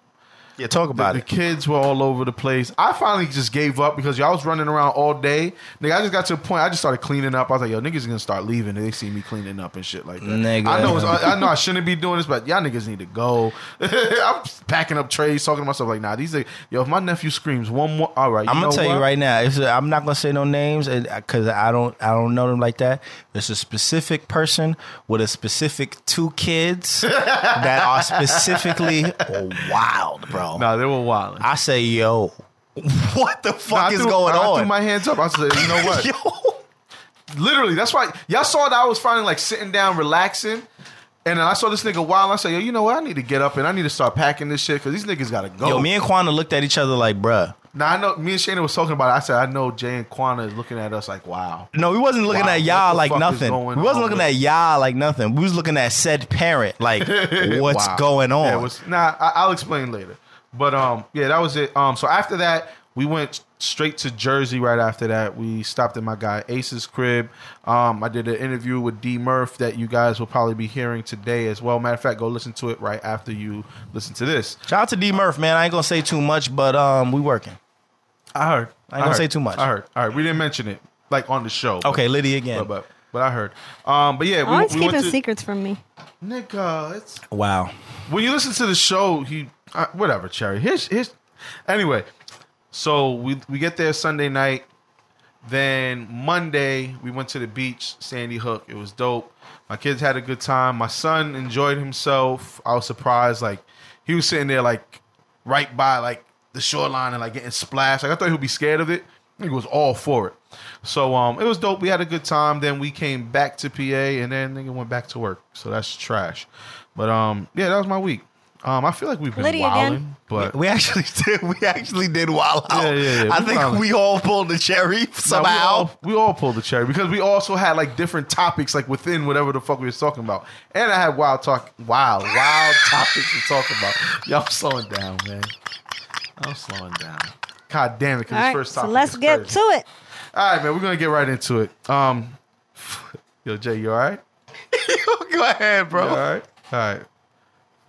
Yeah, talk The, about the it. kids were all over the place. I finally just gave up because y'all was running around all day. Nigga, I just got to a point. I just started cleaning up. I was like, yo, niggas are gonna start leaving. They see me cleaning up and shit like that. Nigga. I know. I know I shouldn't be doing this, but y'all niggas need to go. I'm packing up trays, talking to myself like, nah, these are yo. If my nephew screams one more, all right. You I'm gonna tell what? you right now. I'm not gonna say no names because uh, I don't, I don't know them like that. It's a specific person with a specific two kids that are specifically wild, bro. Nah, they were wild. I say, yo, what the fuck I is threw- going I on? threw my hands up. I said, you know what? yo, Literally, that's why y'all saw that I was finally like sitting down, relaxing. And then I saw this nigga wild. I said, yo, you know what? I need to get up and I need to start packing this shit because these niggas gotta go. yo, me and Quana looked at each other like, bruh. Now I know me and Shayna was talking about it. I said, I know Jay and Quana is looking at us like, wow. No, we wasn't looking Wow, at what y'all the like fuck is nothing. going We wasn't on looking at y'all like nothing. We was looking at said parent like, what's Wow. going on? Yeah, it was, nah, I, I'll explain later. But um, yeah, that was it. Um, so after that, we went straight to Jersey. Right after that, we stopped at my guy Ace's crib. Um, I did an interview with D Murph that you guys will probably be hearing today as well. Matter of fact, go listen to it right after you listen to this. Shout out to D Murph, man. I ain't gonna say too much, but um, we working. I heard. I ain't gonna heard. say too much. I heard. All right, we didn't mention it like on the show. Okay, Liddy again. But but, but I heard. Um, but yeah, we, Always we keeping went to, secrets from me. Nigga, it's Wow. when you listen to the show, he uh, whatever, Cherry. Here's here's anyway. So we we get there Sunday night. Then Monday we went to the beach, Sandy Hook. It was dope. My kids had a good time. My son enjoyed himself. I was surprised. Like he was sitting there like right by like the shoreline and like getting splashed. Like I thought he would be scared of it. He was all for it. So um, it was dope. We had a good time. Then we came back to PA, and then nigga went back to work. So that's trash. But um, yeah, that was my week. Um, I feel like we've been Liddy wilding, again. but We actually did. We actually did wild out. Yeah, yeah, yeah. I We think wildin'. we all pulled the cherry Nah, somehow. we, all, we all pulled the cherry because we also had like different topics like within whatever the fuck we was talking about, and I had wild talk, wild, wild topics to talk about. Y'all I'm slowing down, man. I'm slowing down. God damn it! Because All right, first so topic. let's is get crazy. to it. All right, man. We're gonna get right into it. Um, yo, Jay, you all right? Go ahead, You bro. all right? All right.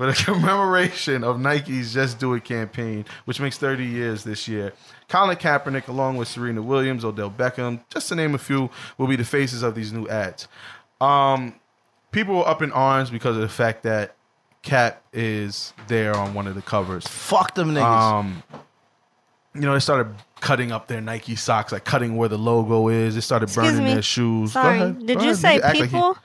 For the commemoration of Nike's Just Do It campaign, which makes 30 years this year. Colin Kaepernick, along with Serena Williams, Odell Beckham, just to name a few, will be the faces of these new ads. Um, people were up in arms because of the fact that Cap is there on one of the covers. Fuck them niggas. Um, you know, they started cutting up their Nike socks, like cutting where the logo is. They started Excuse burning me. their shoes. Go Sorry. ahead. Did Go you ahead. say act like he- people?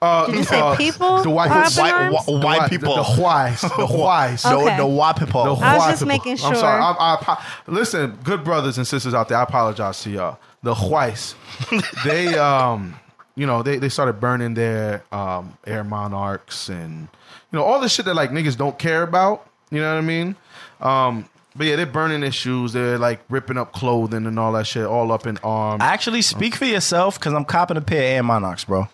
Uh, Did you say uh, people The white, are up white, arms? wh- the white white- people. The, the whites. The whites. the, Okay. the white people. The I was just people. making I'm sure. sorry. I, I, apo- listen, good brothers and sisters out there. I apologize to y'all. The whites. they, um, you know, they, they started burning their um, Air Monarchs and you know all the shit that like niggas don't care about. You know what I mean? Um, but yeah, they're burning their shoes. They're like ripping up clothing and all that shit, all up in arms. Actually, speak for yourself because I'm copping a pair of Air Monarchs, bro.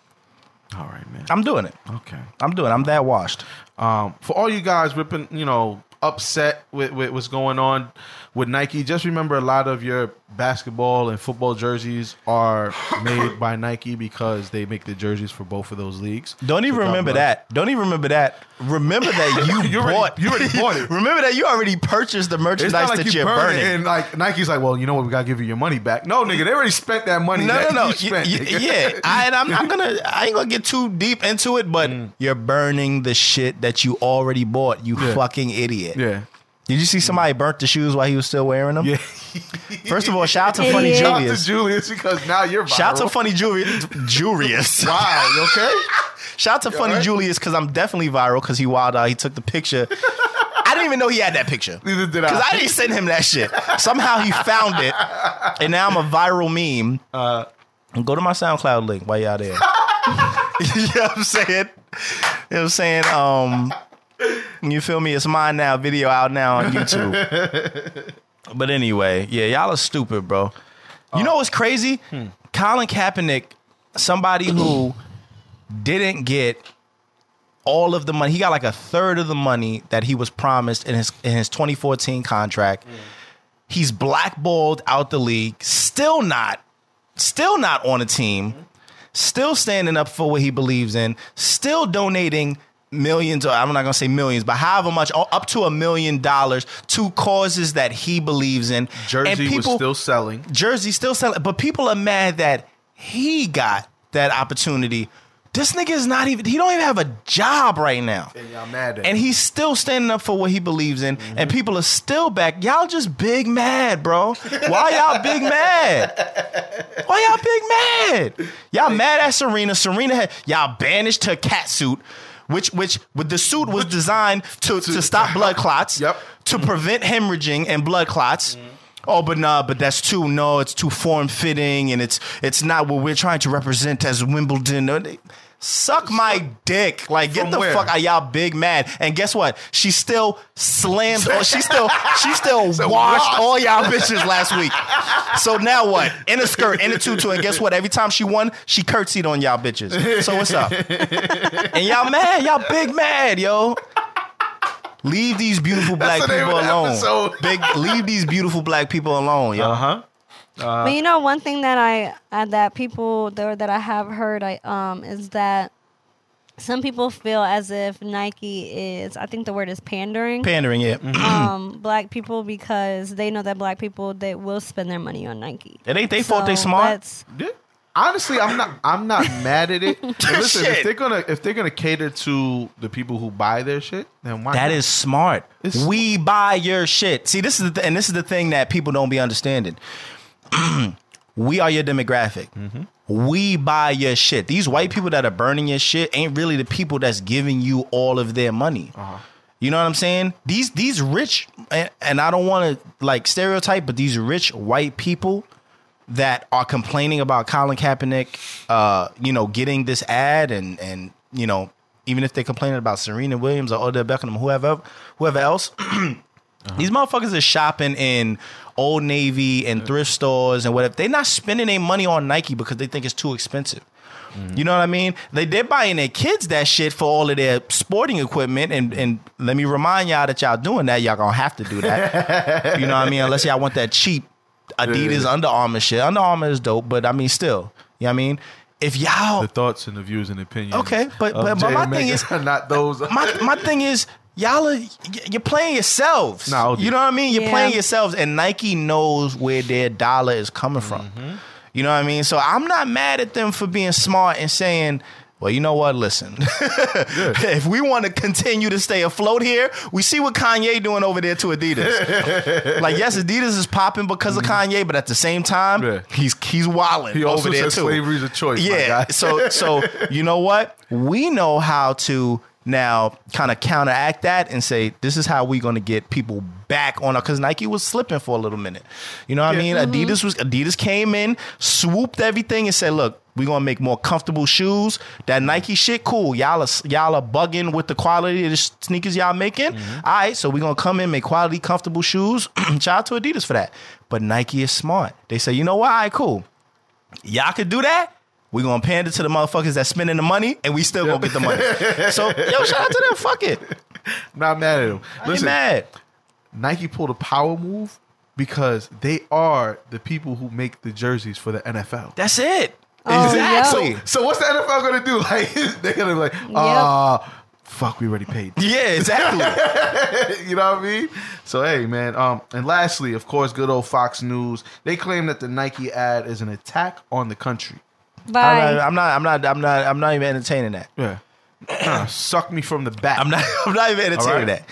All right, man. I'm doing it. Okay. I'm doing it. I'm that washed. Um, for all you guys ripping, you know, upset with, with what's going on with Nike, just remember a lot of your basketball and football jerseys are made by Nike because they make the jerseys for both of those leagues. Don't even So remember that. Don't even remember that. Remember that you, You already- bought. you already bought it. remember that you already purchased the merchandise like that you you're burn burning. and like Nike's like, well, you know what, we gotta give you your money back. No, nigga, they already spent that money. No, that no, no. Y- spent, y- nigga. yeah, I, and I'm not gonna. I ain't gonna get too deep into it, but you're burning the shit that you already bought. You Mm. Yeah. fucking idiot. yeah, Did you see somebody burnt the shoes while he was still wearing them? yeah. First of all, shout out to Funny Idiot. Shout out to Julius. Julius because now you're viral. Shout out to Funny Julius. Julius. Wow, you okay? Shout out to Funny alright? Julius because I'm definitely viral because he wild out. He took the picture. I didn't even know he had that picture. Neither did I. Because I didn't send him that shit. Somehow he found it, and now I'm a viral meme. Uh, Go to my SoundCloud link while y'all there. you know what I'm saying? You know what I'm saying? Um, you feel me? It's mine now. Video out now on YouTube. but anyway, yeah, y'all are stupid, bro. You know what's crazy? Hmm. Colin Kaepernick, somebody who didn't get all of the money. He got like a third of the money that he was promised in his in his 2014 contract. Hmm. He's blackballed out the league. Still not, still not on a team. Hmm. Still standing up for what he believes in. Still donating millions, or I'm not gonna say millions, but however much, oh, up to a million dollars to causes that he believes in. Jersey was still selling. Jersey still selling, but people are mad that he got that opportunity. This nigga is not even. He don't even have a job right now, And y'all mad at and he's still standing up for what he believes in. And mm-hmm. people are still back. Y'all just big mad, bro. Why y'all big mad? Why y'all big mad? Y'all mad at Serena. Serena had y'all banished her cat suit. Which, which, with the suit was designed to, to stop blood clots, Yep. to prevent hemorrhaging and blood clots. Mm-hmm. Oh, but nah, but that's too no, it's too form fitting, and it's it's not what we're trying to represent as Wimbledon. Uh, Suck my dick, like get From the where? fuck out, y'all big mad. And guess what? She still slammed. oh, she still she still washed washed. all y'all bitches last week. So now what? In a skirt, in a tutu, and guess what? Every time she won, she curtsied on y'all bitches. So what's up? And y'all mad? Y'all big mad, yo. Leave these beautiful black the name people of the alone. episode. Big, leave these beautiful black people alone, yo. Uh huh. But you know, one thing that I uh, that people there that I have heard I um is that some people feel as if Nike is I think the word is pandering Pandering, yeah. um black people because they know that black people they will spend their money on Nike. It ain't they fault they smart. Honestly, I'm not. I'm not mad at it. And listen, Shit. if they're gonna if they're gonna cater to the people who buy their shit, then why? That not? is smart. It's- we buy your shit. See, this is the th- and this is the thing that people don't be understanding. we are your demographic. Mm-hmm. We buy your shit. These white people that are burning your shit ain't really the people that's giving you all of their money. Uh-huh. You know what I'm saying? These these rich and, and I don't want to like stereotype, but these rich white people that are complaining about Colin Kaepernick, uh, you know, getting this ad and and you know, even if they're complaining about Serena Williams or Odell Beckham, whoever whoever else, uh-huh. these motherfuckers are shopping in Old Navy and thrift stores and whatever. They're not spending their money on Nike because they think it's too expensive. Mm-hmm. You know what I mean? They they're buying their kids that shit for all of their sporting equipment, and and let me remind y'all that y'all doing that. Y'all gonna have to do that. you know what I mean? Unless y'all want that cheap Adidas Under Armour shit. Under Armour is dope, but I mean, still, you know what I mean? if y'all The thoughts and the views and opinions. Okay, but- but- but my thing is- not those. my my thing is y'all are you're playing yourselves. Nah, you know what I mean? You're Yeah. playing yourselves, and Nike knows where their dollar is coming from. Mm-hmm. You know what I mean? So I'm not mad at them for being smart and saying. Well, you know what? Listen, if we want to continue to stay afloat here, we see what Kanye doing over there to Adidas. like, yes, Adidas is popping because of Kanye, but at the same time, Yeah. he's he's wilding He over also there said too. slavery's a choice, my Yeah. guy. so so you know what? We know how to now kind of counteract that and say this is how we're going to get people back on because Nike was slipping for a little minute. You know what I mean? Yeah. Adidas was Adidas came in, swooped everything, and said, "Look, we're gonna make more comfortable shoes. That Nike shit, cool. Y'all are y'all are bugging with the quality of the sneakers y'all making. Mm-hmm. All right, so we're gonna come in, make quality, comfortable shoes. Shout out to Adidas for that. But Nike is smart. They say, you know what? All right, cool. Y'all could do that. We're gonna pander to the motherfuckers that spending the money, and we still gonna get the money. so yo, shout out to them. Fuck it. I'm not mad at them. I ain't Listen, mad. Nike pulled a power move because they are the people who make the jerseys for the NFL. That's it. Oh, exactly. yo. So what's the NFL gonna do? Like they're gonna be like, ah, fuck, we already paid. Yeah, exactly. you know what I mean? So hey, man. Um, and lastly, of course, good old Fox News. They claim that the Nike ad is an attack on the country. Bye. I'm not, I'm not. I'm not. I'm not. I'm not even entertaining that. Yeah. Nah, suck me from the back. I'm not. I'm not even entertaining right. that.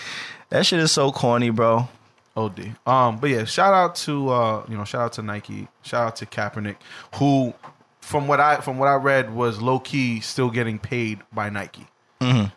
That shit is so corny, bro. OD. Um, but yeah, shout out to uh, you know, shout out to Nike, shout out to Kaepernick, who from what I from what I read was low key still getting paid by Nike. Mm-hmm.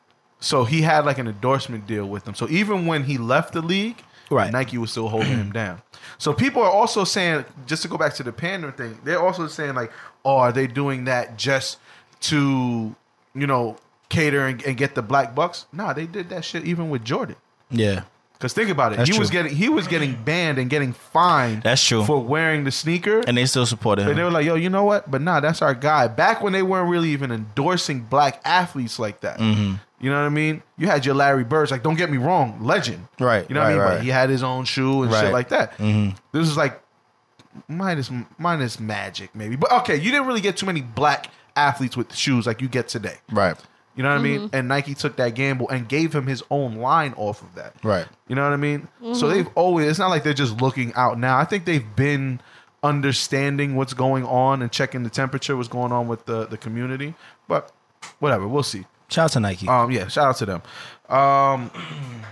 So he had like an endorsement deal with them. So even when he left the league, Right. Nike was still holding him down. So people are also saying, just to go back to the pandering thing, they're also saying like, oh, are they doing that just to, you know, cater and, and get the black bucks? Nah, they did that shit even with Jordan. Yeah. Because think about it, That's he was getting he was getting banned and getting fined. That's true. for wearing the sneaker. And they still supported him. And they were like, "Yo, you know what? But nah, that's our guy." Back when they weren't really even endorsing black athletes like that. Mm-hmm. You know what I mean? You had your Larry Birds. Like, don't get me wrong, legend. Right, You know what I mean? right. But he had his own shoe and Right. shit like that. Mm-hmm. This is like minus minus magic maybe. But okay, you didn't really get too many black athletes with shoes like you get today. Right. You know what I mean? And Nike took that gamble and gave him his own line off of that. Right. You know what I mean? So they've always, it's not like they're just looking out now. I think they've been understanding what's going on and checking the temperature, what's going on with the, the community. But whatever, we'll see. Shout out to Nike. Um, yeah, shout out to them. Um,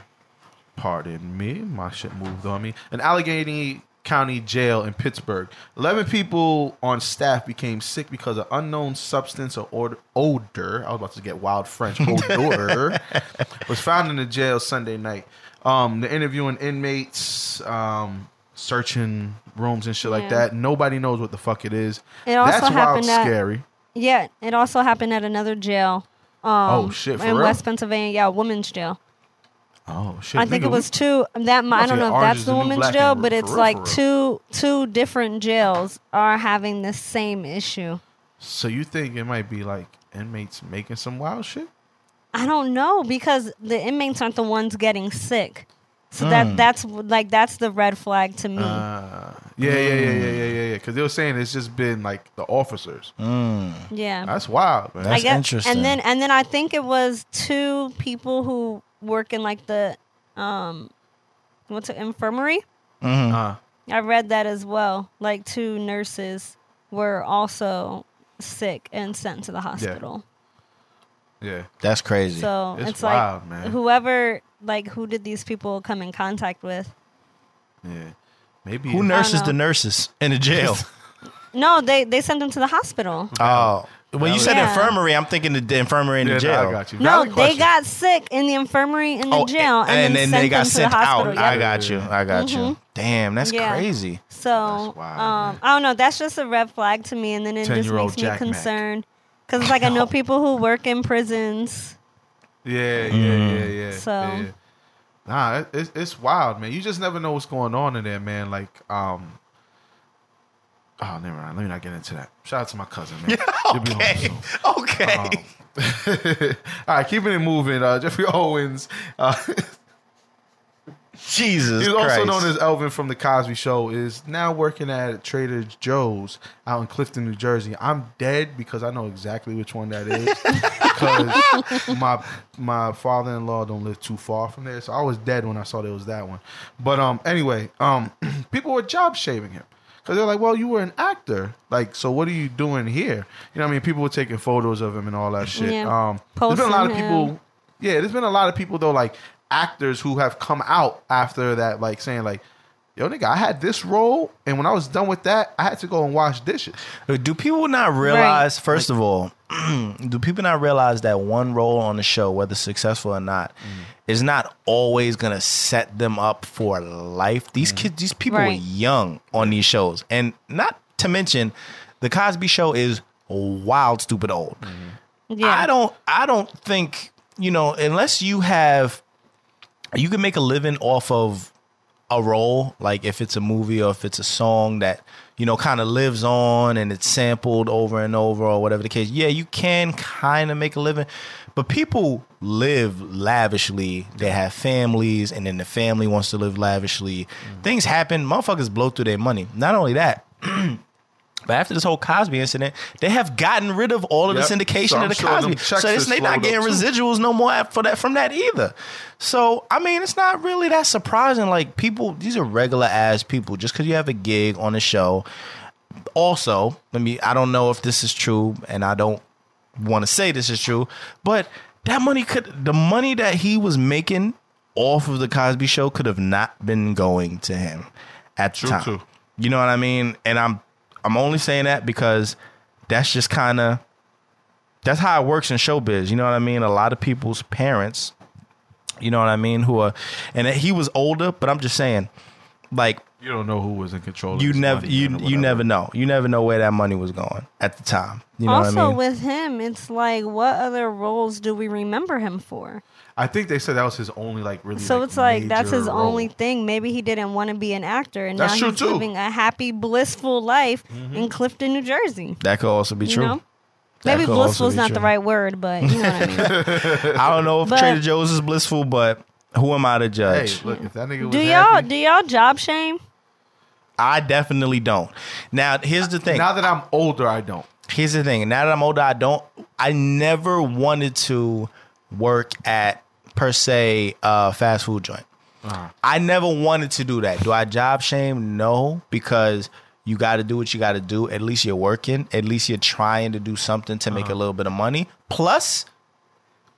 pardon me, my shit moved on me. An Allegheny County jail in Pittsburgh. Eleven people on staff became sick because of unknown substance or odor. odor I was about to get wild French. Odor was found in the jail Sunday night. Um, they're interviewing inmates, um, searching rooms and shit like that. Nobody knows what the fuck it is. It also That's wild, happened at- scary. Yeah, it also happened at another jail. Um, Oh, shit, for in real? West Pennsylvania, yeah, women's jail. Oh shit! I think nigga, it was two. That about I don't know if that's the the New women's jail, but it's real, like two two different jails are having the same issue. So you think it might be like inmates making some wild shit? I don't know because the inmates aren't the ones getting sick. So Hmm. that that's like that's the red flag to me. Uh, yeah, yeah, yeah, yeah, yeah, yeah, yeah. Because they were saying it's just been like the officers. yeah. That's wild, man. I That's guess, interesting. And then and then I think it was two people who work in like the um what's it infirmary. Uh, I read that as well. Like two nurses were also sick and sent to the hospital. yeah. That's crazy. So It's it's, wild, like man. whoever like who did these people come in contact with? Yeah. Maybe. Who nurses the nurses in the jail? No, they they sent them to the hospital. oh, when you said Yeah. infirmary, I'm thinking the, the infirmary in Yeah, the no, jail. I got you. No, Valid they question. got sick in the infirmary in the Oh, jail, and, and, then, then sent they got them to sent the hospital. out. Yep. I got you. I got you. Damn, that's Yeah. crazy. So, That's wild, um, man. I don't know. That's just a red flag to me, and then it just 10-year-old makes me Jack Mac. concerned because it's like I know people who work in prisons. Yeah, yeah, Mm. yeah, yeah. So- yeah. Nah, it, it's it's wild, man. You just never know what's going on in there, man. Like, um. Oh, never mind. Let me not get into that. Shout out to my cousin, man. Home Okay. Okay. Um, all right, keeping it moving. Uh, Geoffrey Owens. Uh, Jesus He's also known as Elvin from the Cosby Show. Is now working at Trader Joe's out in Clifton, New Jersey. I'm dead because I know exactly which one that is because my my father in law don't live too far from there. So I was dead when I saw there was that one. But um, anyway, um, people were job shaming him. Cause they're like, well, you were an actor, like, so what are you doing here? You know, what I mean, people were taking photos of him and all that shit. Yeah. Um, there's been a lot of people him. yeah, there's been a lot of people though, like actors who have come out after that, like saying like, "Yo, nigga, I had this role, and when I was done with that, I had to go and wash dishes." Do people not realize, first of all, do people not realize that one role on the show, whether successful or not, is not always gonna set them up for life? These mm-hmm. kids, these people Right. are young on these shows, and not to mention, the Cosby Show is wild, stupid old. Mm-hmm. Yeah. I don't I don't think, you know, unless you have you can make a living off of a role, like if it's a movie or if it's a song that, you know, kind of lives on and it's sampled over and over or whatever the case. Yeah, you can kind of make a living. But people live lavishly. They have families and then the family wants to live lavishly. Things happen, motherfuckers blow through their money. Not only that, But after this whole Cosby incident, they have gotten rid of all of Yep. the syndication So of the sure Cosby. So it's has they not getting too. residuals no more for that from that either. So I mean, it's not really that surprising. Like people, these are regular ass people. Just because you have a gig on a show. Also, I mean, I don't know if this is true, and I don't want to say this is true, but that money could the money that he was making off of the Cosby Show could have not been going to him at the True, time. too. You know what I mean? And I'm I'm only saying that because that's just kind of that's how it works in showbiz. You know what I mean? A lot of people's parents, you know what I mean, who are and he was older, but I'm just saying, like You don't know who was in control. Of you this never you you never know. You never know where that money was going at the time. You know also, what I mean? with him, it's like, what other roles do we remember him for? I think they said that was his only like really. So like, it's like that's his role. only thing. Maybe he didn't want to be an actor, and That's now true, he's too. living a happy, blissful life mm-hmm. in Clifton, New Jersey. that could also be You true. know, That maybe blissful is not true. the right word, but you know what I mean. I don't know if But- Trader Joe's is blissful, but who am I to Hey, judge? look, if that nigga was do y'all happy, do y'all job shame? I definitely don't. Now, here's the thing. now that I'm older, I don't. here's the thing. Now that I'm older, I don't. I never wanted to work at per se a fast food joint. Uh-huh. I never wanted to do that. Do I job shame? No, because you got to do what you got to do. At least you're working. At least you're trying to do something to make a uh-huh. little bit of money. Plus,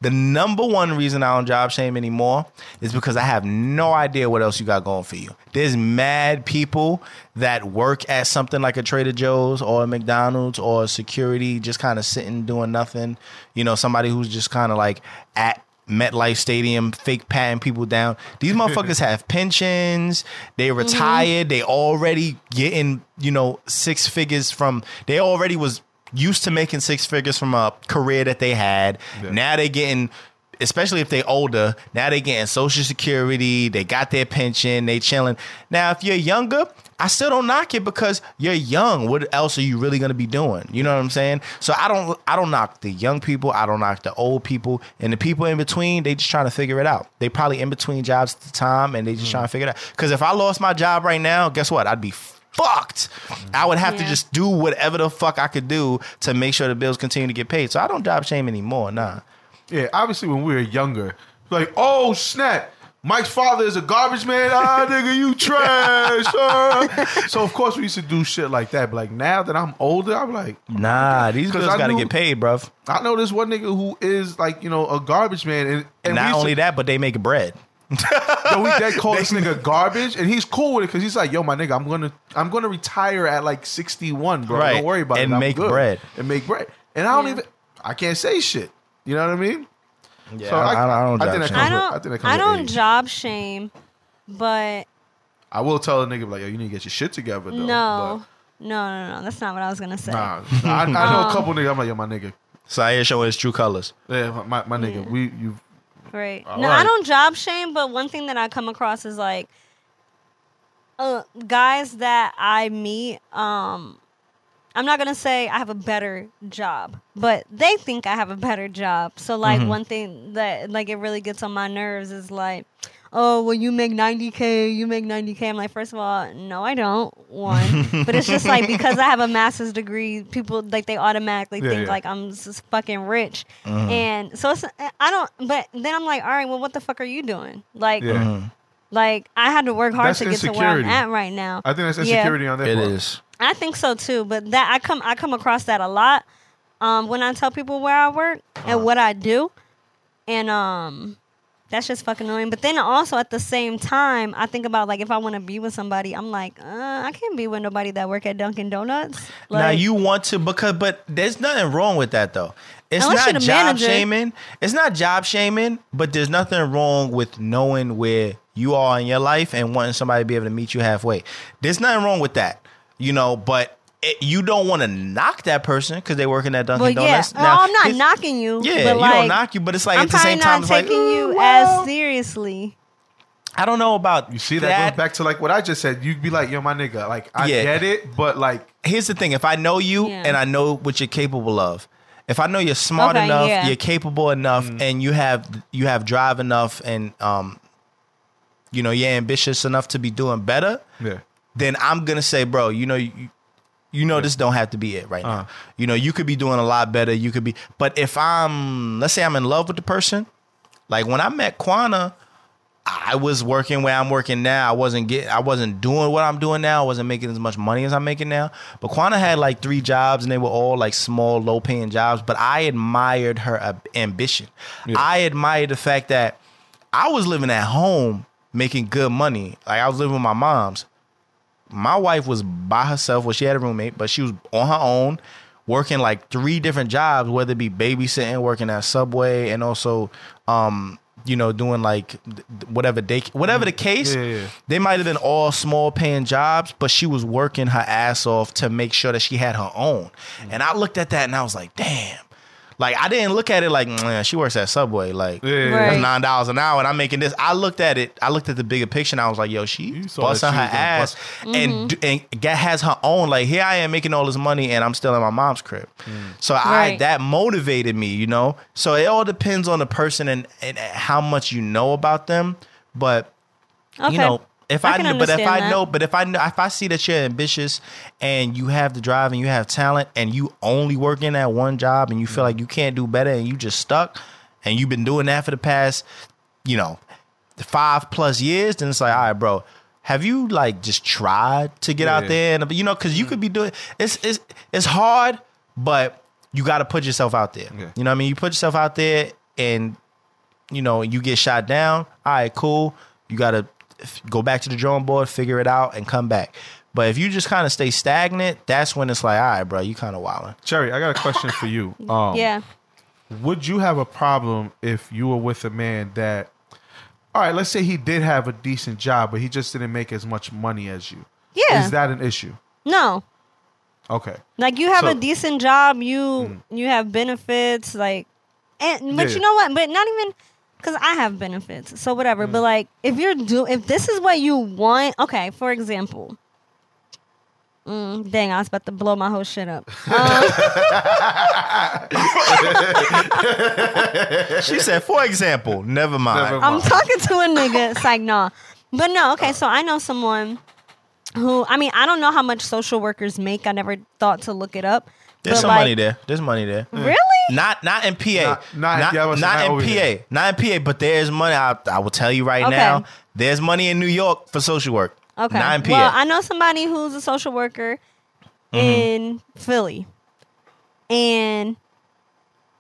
the number one reason I don't job shame anymore is because I have no idea what else you got going for you. There's mad people that work at something like a Trader Joe's or a McDonald's or security, just kind of sitting doing nothing. You know, somebody who's just kind of like at MetLife Stadium, fake patting people down. These motherfuckers have pensions. They mm-hmm. retired. They already getting you know six figures from. They already was used to making six figures from a career that they had. Now they're getting. Especially if they older, now they're getting social security, they got their pension, they chilling. Now, if you're younger, I still don't knock it because you're young. What else are you really gonna be doing? You know what I'm saying? So I don't I don't knock the young people, I don't knock the old people, and the people in between, they just trying to figure it out. They probably in between jobs at the time and they just hmm. trying to figure it out. Because if I lost my job right now, guess what? I'd be fucked. I would have to just do whatever the fuck I could do to make sure the bills continue to get paid. So I don't job shame anymore. Nah. Yeah, obviously when we were younger, like, oh snap, Mike's father is a garbage man. Ah, nigga, you trash. ah. So of course we used to do shit like that. But like now that I'm older, I'm like, Nah, these bills got to knew- get paid, bruv. I know this one nigga who is like, you know, a garbage man, and, and Not only to, that, but they make bread. yo, we dead call this nigga garbage, and he's cool with it because he's like, yo, my nigga, I'm gonna, I'm gonna retire at like 61, bro. Right. Don't worry about it. And make good. bread. and make bread, and I don't Yeah. even, I can't say shit. You know what I mean? Yeah, So I, I- I, don't I job think that shame. I don't. I think I don't job shame, but I will tell a nigga like, yo, you need to get your shit together. Though. no, no, no, no. That's not what I was gonna say. Nah, I, I know Um, a couple niggas. I'm like, yo, my nigga, Syer showing his true colors. yeah, my, my nigga, Yeah. we you. Right. All no, I don't job shame, but one thing that I come across is like uh, guys that I meet, um I'm not gonna say I have a better job, but they think I have a better job. So like Mm-hmm. one thing that like it really gets on my nerves is like, oh, well, you make 90K, you make 90K. I'm like, first of all, no, I don't. One. but it's just like because I have a master's degree, people, like, they automatically Yeah, think, yeah. like, I'm just fucking rich. And so it's, I don't, but then I'm like, all right, well, what the fuck are you doing? Like, Yeah. like I had to work hard That's to get to where I'm at right now. I think that's Yeah. insecurity on that. It part. is. I think so too, but that I come I come across that a lot um, when I tell people where I work Uh-huh. and what I do, and um, that's just fucking annoying. But then also at the same time, I think about like if I want to be with somebody, I'm like, uh, I can't be with nobody that work at Dunkin' Donuts. Like, now you want to because, but there's nothing wrong with that though. It's not job manager. shaming. It's not job shaming, but there's nothing wrong with knowing where you are in your life and wanting somebody to be able to meet you halfway. There's nothing wrong with that, you know. But it, you don't want to knock that person because they working at Dunkin' well, yeah, Donuts. no, I'm not his- knocking you. Yeah, but you like, don't knock you, but it's like I'm at the same probably time, not it's like taking you "Mm, well, as seriously. I don't know about You see, that, goes back to like what I just said. You'd be like, yo, my nigga, like, I Yeah. get it, but like, here's the thing if i know you Yeah. and i know what you're capable of if i know you're smart Okay, enough yeah. you're capable enough Mm. and you have you have drive enough and um you know you're ambitious enough to be doing better yeah. then i'm gonna say bro you know you you know this don't have to be it right Uh. now you know you could be doing a lot better you could be but if i'm let's say i'm in love with the person like when i met quana I was working where I'm working now. I wasn't getting, I wasn't doing what I'm doing now. I wasn't making as much money as I'm making now. But Quana had like three jobs, and they were all like small, low paying jobs. But I admired her ambition. I admired the fact that I was living at home making good money. Like I was living with my mom's. My wife was by herself. Well, she had a roommate, but she was on her own, working like three different jobs, whether it be babysitting, working at Subway, and also, um, you know, doing like whatever day, whatever the case. Yeah, yeah. They might have been all small paying jobs, but she was working her ass off to make sure that she had her own. And I looked at that and I was like, damn. Like I didn't look at it like mm, "Man, she works at Subway. Like Yeah, yeah, Right. that's nine dollars an hour, and I'm making this. I looked at it. I looked at the bigger picture, and I was like, "Yo, she You saw busting that her she was gonna ass and mm-hmm. and get, has her own. Like here I am making all this money, and I'm still in my mom's crib. Mm. So I that motivated me, you know. So it all depends on the person and, and how much you know about them. But Okay. you know, if I I, can but if understand I know, but if I know, if I see that you're ambitious and you have the drive and you have talent and you only work in that one job and you feel like you can't do better and you just stuck and you've been doing that for the past, you know, five plus years, then it's like, all right, bro. Have you like just tried to get out there and you know because you mm. could be doing it's it's it's hard, but you got to put yourself out there. Yeah. You know what I mean? You put yourself out there and you know, you get shot down, all right, cool. You got to go back to the drawing board, figure it out, and come back. But if you just kind of stay stagnant, that's when it's like, all right, bro, you kind of wilding. Cherry, I got a question for you. Um, yeah. Would you have a problem if you were with a man that, all right, let's say he did have a decent job, but he just didn't make as much money as you? Yeah. Is that an issue? No. Okay. Like you have So- a decent job, you you have benefits, like, and but Yeah. you know what? But not even because I have benefits, so whatever. But like, if you're do if this is what you want, okay. For example, mm, dang, I was about to blow my whole shit up. Um, She said, for example, never mind. Never I'm talking to a nigga. It's like, nah. But no, okay, so I know someone who, I mean, I don't know how much social workers make. I never thought to look it up. There's But, some like, money there. There's money there. Really? Not not in PA. Not- not- yeah, not not in PA. here. Not in PA, but there's money. I, I will tell you right Okay. now. There's money in New York for social work. Okay. Not in PA. Well, I know somebody who's a social worker Mm-hmm. in Philly. And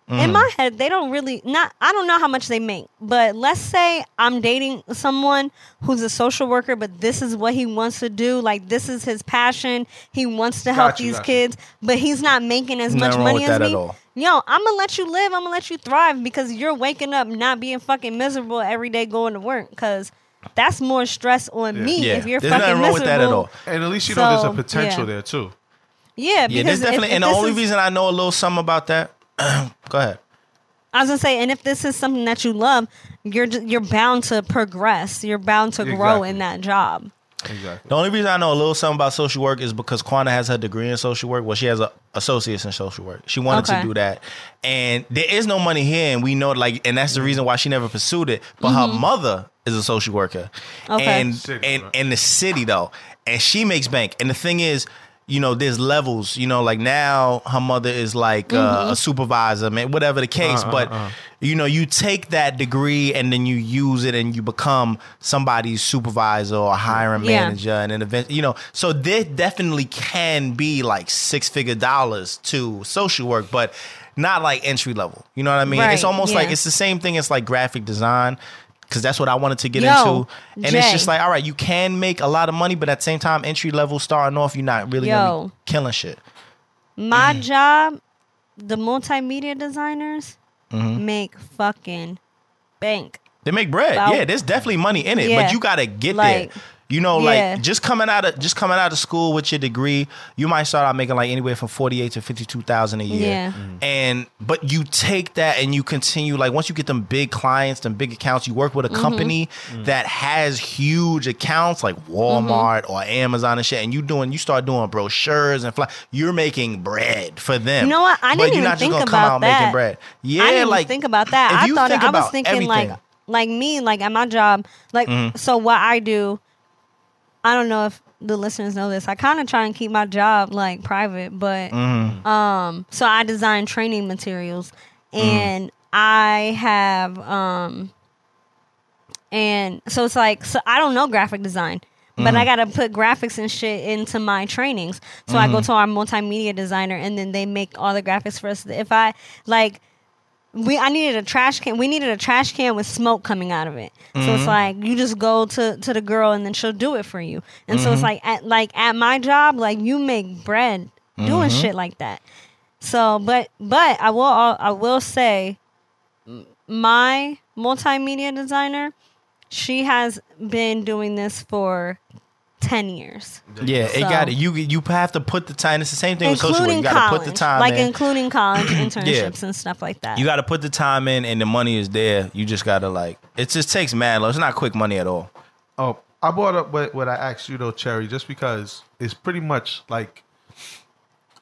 Mm-hmm. in my head, they don't really not I don't know how much they make. But let's say I'm dating someone who's a social worker, but this is what he wants to do. Like this is his passion. He wants to help Got you, these got you. kids, but he's not making as Nothing much money with as that at me. all. Yo, I'm gonna let you live. I'm gonna let you thrive because you're waking up not being fucking miserable every day going to work. Cause that's more stress on me Yeah. if you're There's fucking nothing wrong with miserable. that at all. And at least you know there's a potential yeah. there too. Yeah, Yeah, there's definitely. if and the only is- reason I know a little something about that. go ahead. I was gonna say, and if this is something that you love, you're you're bound to progress. You're bound to grow Exactly. in that job. Exactly. The only reason I know a little something about social work is because Quana has her degree in social work. Well, she has a associates in social work. She wanted Okay. to do that, and there is no money here, and we know like, and that's the reason why she never pursued it. But her Mm-hmm. mother is a social worker, Okay. and City, and right? in the city though, and she makes bank. And the thing is, you know, there's levels. You know, like now her mother is like uh, a supervisor, man, whatever the case. Uh, but uh. you know, you take that degree and then you use it and you become somebody's supervisor or hiring Yeah. manager, and then event. You know, so there definitely can be like six figure dollars to social work, but. Not like entry level, you know what I mean? it's Right, almost like it's the same thing as like graphic design, because that's what I wanted to get Yo, into. And it's just like, all right, you can make a lot of money, but at the same time, entry level starting off, you're not really gonna Yo. killing shit. My job, the multimedia designers Mm-hmm. make fucking bank. They make bread. About- yeah, there's definitely money in it, Yeah. but you gotta get Like, there. You know, yeah. like just coming out of just coming out of school with your degree, you might start out making like anywhere from forty eight to fifty two thousand a year. Yeah. And but you take that and you continue like once you get them big clients, them big accounts, you work with Mm-hmm. a company that has huge accounts like Walmart or Amazon and shit, and you doing you start doing brochures and fly, you're making bread for them. You know what? I But didn't you're even not just think gonna about come out that. making bread. Yeah, I didn't like even think about that. if I you thought think I was about thinking like like me, like at my job, like Mm-hmm. so what I do. I don't know if the listeners know this. I kind of try and keep my job like private, but Mm-hmm. um, so I design training materials, and I have um, and so it's like so I don't know graphic design. But I gotta put graphics and shit into my trainings. So I go to our multimedia designer and then they make all the graphics for us. If I like we I needed a trash can. We needed a trash can with smoke coming out of it. So it's mm-hmm. like you just go to to the girl and then she'll do it for you. And so it's mm-hmm. like at like at my job, like you make bread doing mm-hmm. shit like that. So, but but I will I will say, my multimedia designer, she has been doing this for ten years, Yeah, it got it. You you have to put the time. It's the same thing with social work. including You got to college, put the time like in. including college internships and stuff like that. you got to put the time in, and the money is there. You just got to like. It just takes mad. love. It's not quick money at all. Oh, I brought up what, what I asked you though, Cherry, just because it's pretty much like,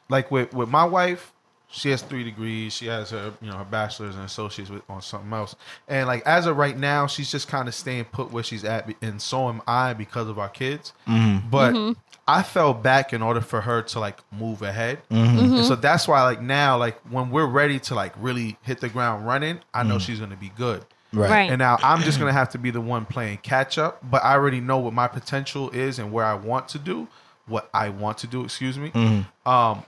like with with my wife, she has three degrees. She has her you know her bachelor's and associates with on something else. And like as of right now, she's just kind of staying put where she's at, be- and so am I because of our kids. Mm-hmm. But mm-hmm. I fell back in order for her to like move ahead. Mm-hmm. And so that's why like now like when we're ready to like really hit the ground running, I know she's gonna be good. Right. And now I'm just gonna have to be the one playing catch up. But I already know what my potential is and where I want to do, what I want to do. Excuse me. Um,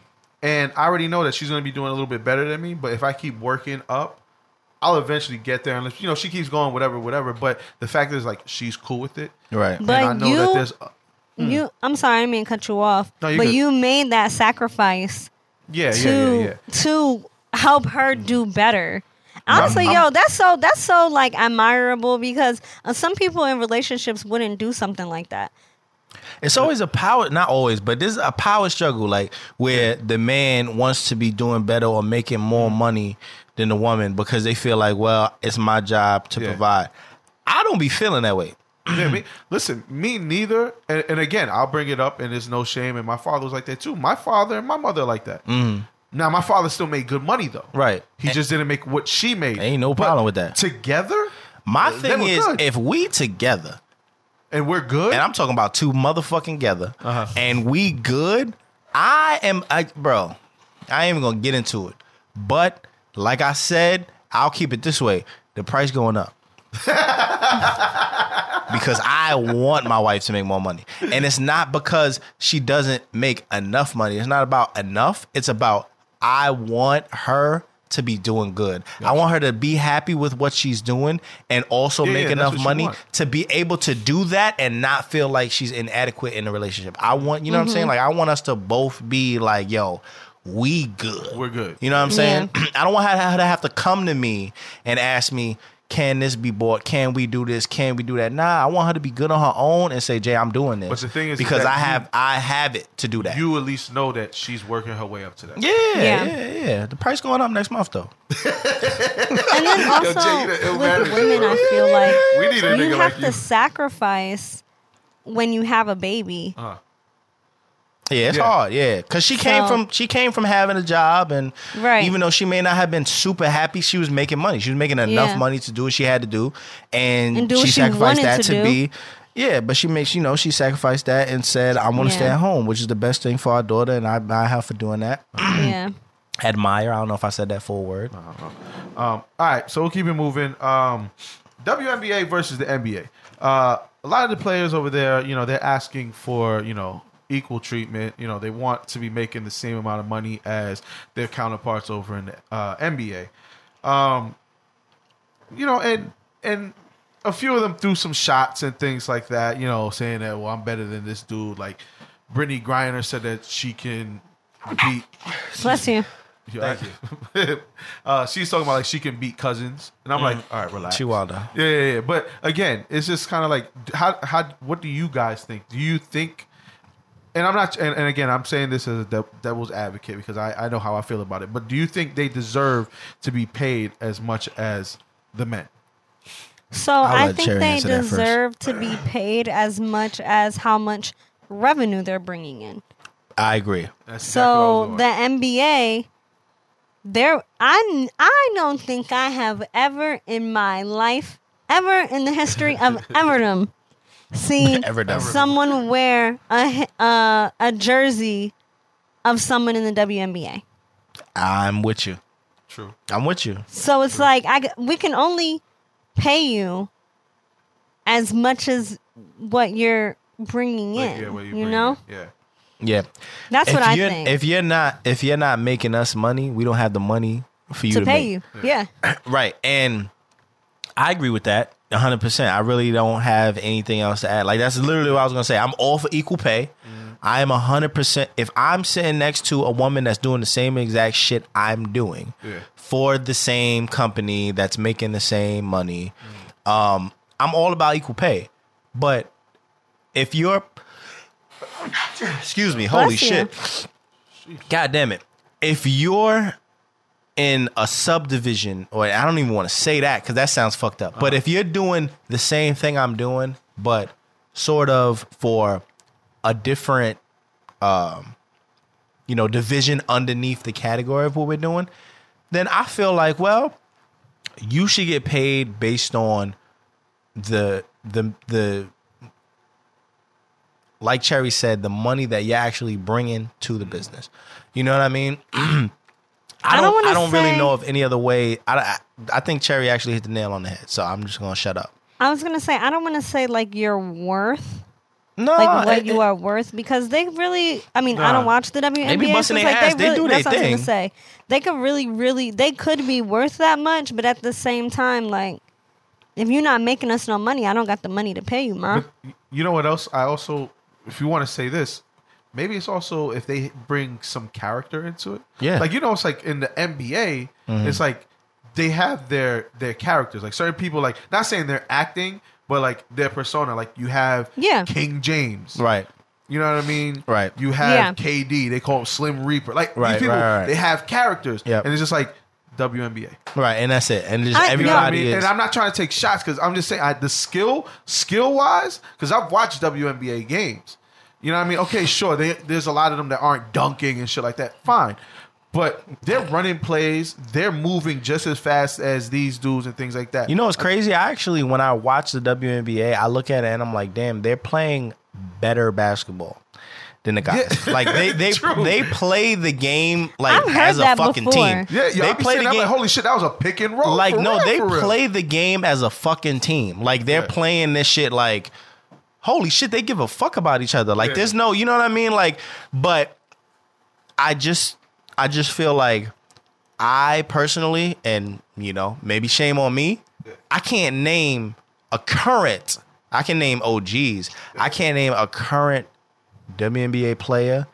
and I already know that she's gonna be doing a little bit better than me. But if I keep working up, I'll eventually get there. Unless you know she keeps going, whatever, whatever. But the fact is, like, she's cool with it. Right. But and I know you- that there's, uh, You, I'm sorry, I didn't mean cut you off. No, you but good. you made that sacrifice yeah, to yeah, yeah, yeah. to help her do better. Honestly, I'm- yo, that's so that's so like admirable because uh, some people in relationships wouldn't do something like that. It's always a power, not always, but there's a power struggle, like where the man wants to be doing better or making more mm-hmm. money than the woman because they feel like, well, it's my job to Yeah. provide. I don't be feeling that way. yeah, me, listen, me neither. And, and again, I'll bring it up, and there's no shame. And my father was like that too. My father and my mother like that. Mm-hmm. Now, my father still made good money though. Right. He just didn't make what she made. Ain't no But problem with that. Together, My They thing were is, good. if we together, and we're good. and I'm talking about two motherfucking together, Uh-huh. and we good, I am, I, bro, I ain't even gonna get into it. But like I said, I'll keep it this way: the price going up. because I want my wife to make more money. And it's not because she doesn't make enough money. It's not about enough. It's about I want her to be doing good. I want her to be happy with what she's doing and also Yeah, make yeah, enough money to be able to do that and not feel like she's inadequate in the relationship. I want, you know what I'm saying? Mm-hmm. Like I want us to both be like, yo, we good. We're good. You know what I'm saying? I don't want her to have to come to me and ask me, can this be bought? Can we do this? Can we do that? Nah, I want her to be good on her own and say, Jay, I'm doing this. But the thing is because that I you- have I have it to do that. you at least know that she's working her way up to that. yeah, Yeah. yeah, yeah, The price going up next month though. And then also Jay, the with manager, women, bro. I feel like We need a you nigga have like to you. sacrifice when you have a baby. Uh-huh. Yeah, it's Yeah. hard. Yeah, because she came So- from she came from having a job, and Right. even though she may not have been super happy, she was making money. She was making enough Yeah. money to do what she had to do, and, And do she she sacrificed wanted that to to, be. Yeah, but she makes you know she sacrificed that and said, "I want to Yeah. stay at home," which is the best thing for our daughter, and I admire her for doing that. yeah. admire. I don't know if I said that full word. Um, all right, so we'll keep it moving. Um, WNBA versus the NBA. Uh, a lot of the players over there, you know, they're asking for, you know, equal treatment. You know, they want to be making the same amount of money as their counterparts over in the uh, NBA. Um, you know, and and a few of them threw some shots and things like that. You know, saying that, well, I'm better than this dude. Like Brittney Griner said that she can beat Bless you. Thank you. uh, she's talking about like she can beat cousins, and I'm like, all right, relax. Chihuahua. Yeah, yeah, yeah. But again, it's just kind of like how how what do you guys think? Do you think? And I'm not, and, and again, I'm saying this as a devil's advocate because I, I know how I feel about it. But do you think they deserve to be paid as much as the men? So I'll I think Cherry they answer that first. deserve to be paid as much as how much revenue they're bringing in. I agree. That's So exactly I the NBA, there, I I don't think I have ever in my life, ever in the history of Everdom, seen Everdom. someone wear a hi- uh, a jersey of someone in the WNBA. I'm with you. True. I'm with you. So it's like I g- we can only pay you as much as what you're bringing Like, in. yeah, what you bring know, in. Yeah. Yeah. that's if what I think. If you're not if you're not making us money, we don't have the money for you to to, pay make. you, yeah. Right. And I agree with that 100%. I really don't have anything else to add. Like that's literally what I was going to say. I'm all for equal pay. I am 100% if I'm sitting next to a woman that's doing the same exact shit I'm doing Yeah. for the same company that's making the same money, um I'm all about equal pay. But if you're excuse me, holy you. shit. God damn it. If you're in a subdivision, or I don't even want to say that because that sounds fucked up. But if you're doing the same thing I'm doing, but sort of for a different, um, you know, division underneath the category of what we're doing, then I feel like, well, you should get paid based on the the the like Cherry said, the money that you're actually bringing to the business. You know what I mean? I I don't. don't I don't really know of any other way. I, I I think Cherry actually hit the nail on the head. So I'm just gonna shut up. I was gonna say I don't want to say like your worth, No, like what it- you it- are worth, because they really. I mean, I don't watch the WNBA. be so busting it's their like ass. They really, do that's their what I was thing. gonna say. They could really, really, they could be worth that much, but at the same time, like, if you're not making us no money, I don't got the money to pay you, ma. But you know what else? I also, if you want to say this, maybe it's also if they bring some character into it. Yeah. Like you know, it's like in the NBA, mm-hmm. it's like they have their their characters. Like certain people, like not saying they're acting, but like their persona. Like you have Yeah. King James, right. You know what I mean? Right. You have Yeah. KD. They call him Slim Reaper. Like Right, these people, right, right. they have characters, Yep. and it's just like WNBA. Right, and that's it. And just I- You know what I everybody mean? is. And I'm not trying to take shots because I'm just saying I, the skill, skill wise, because I've watched WNBA games. You know what I mean? Okay, sure. They, there's a lot of them that aren't dunking and shit like that. Fine. But they're running plays. They're moving just as fast as these dudes and things like that. You know what's crazy? I actually, when I watch the WNBA, I look at it and I'm like, damn, they're playing better basketball than the guys. Yeah. Like they they they play the game like I've as a fucking before. team. yeah, yeah. they I be play the game like, holy shit, that was a pick and roll. like no, real, they for real. play the game as a fucking team. Like they're Yeah. playing this shit like holy shit, they give a fuck about each other. Like Yeah. there's no, you know what I mean? Like, but I just I just feel like I personally, and you know, maybe shame on me, I can't name a current. I can name OGs. I can't name a current WNBA player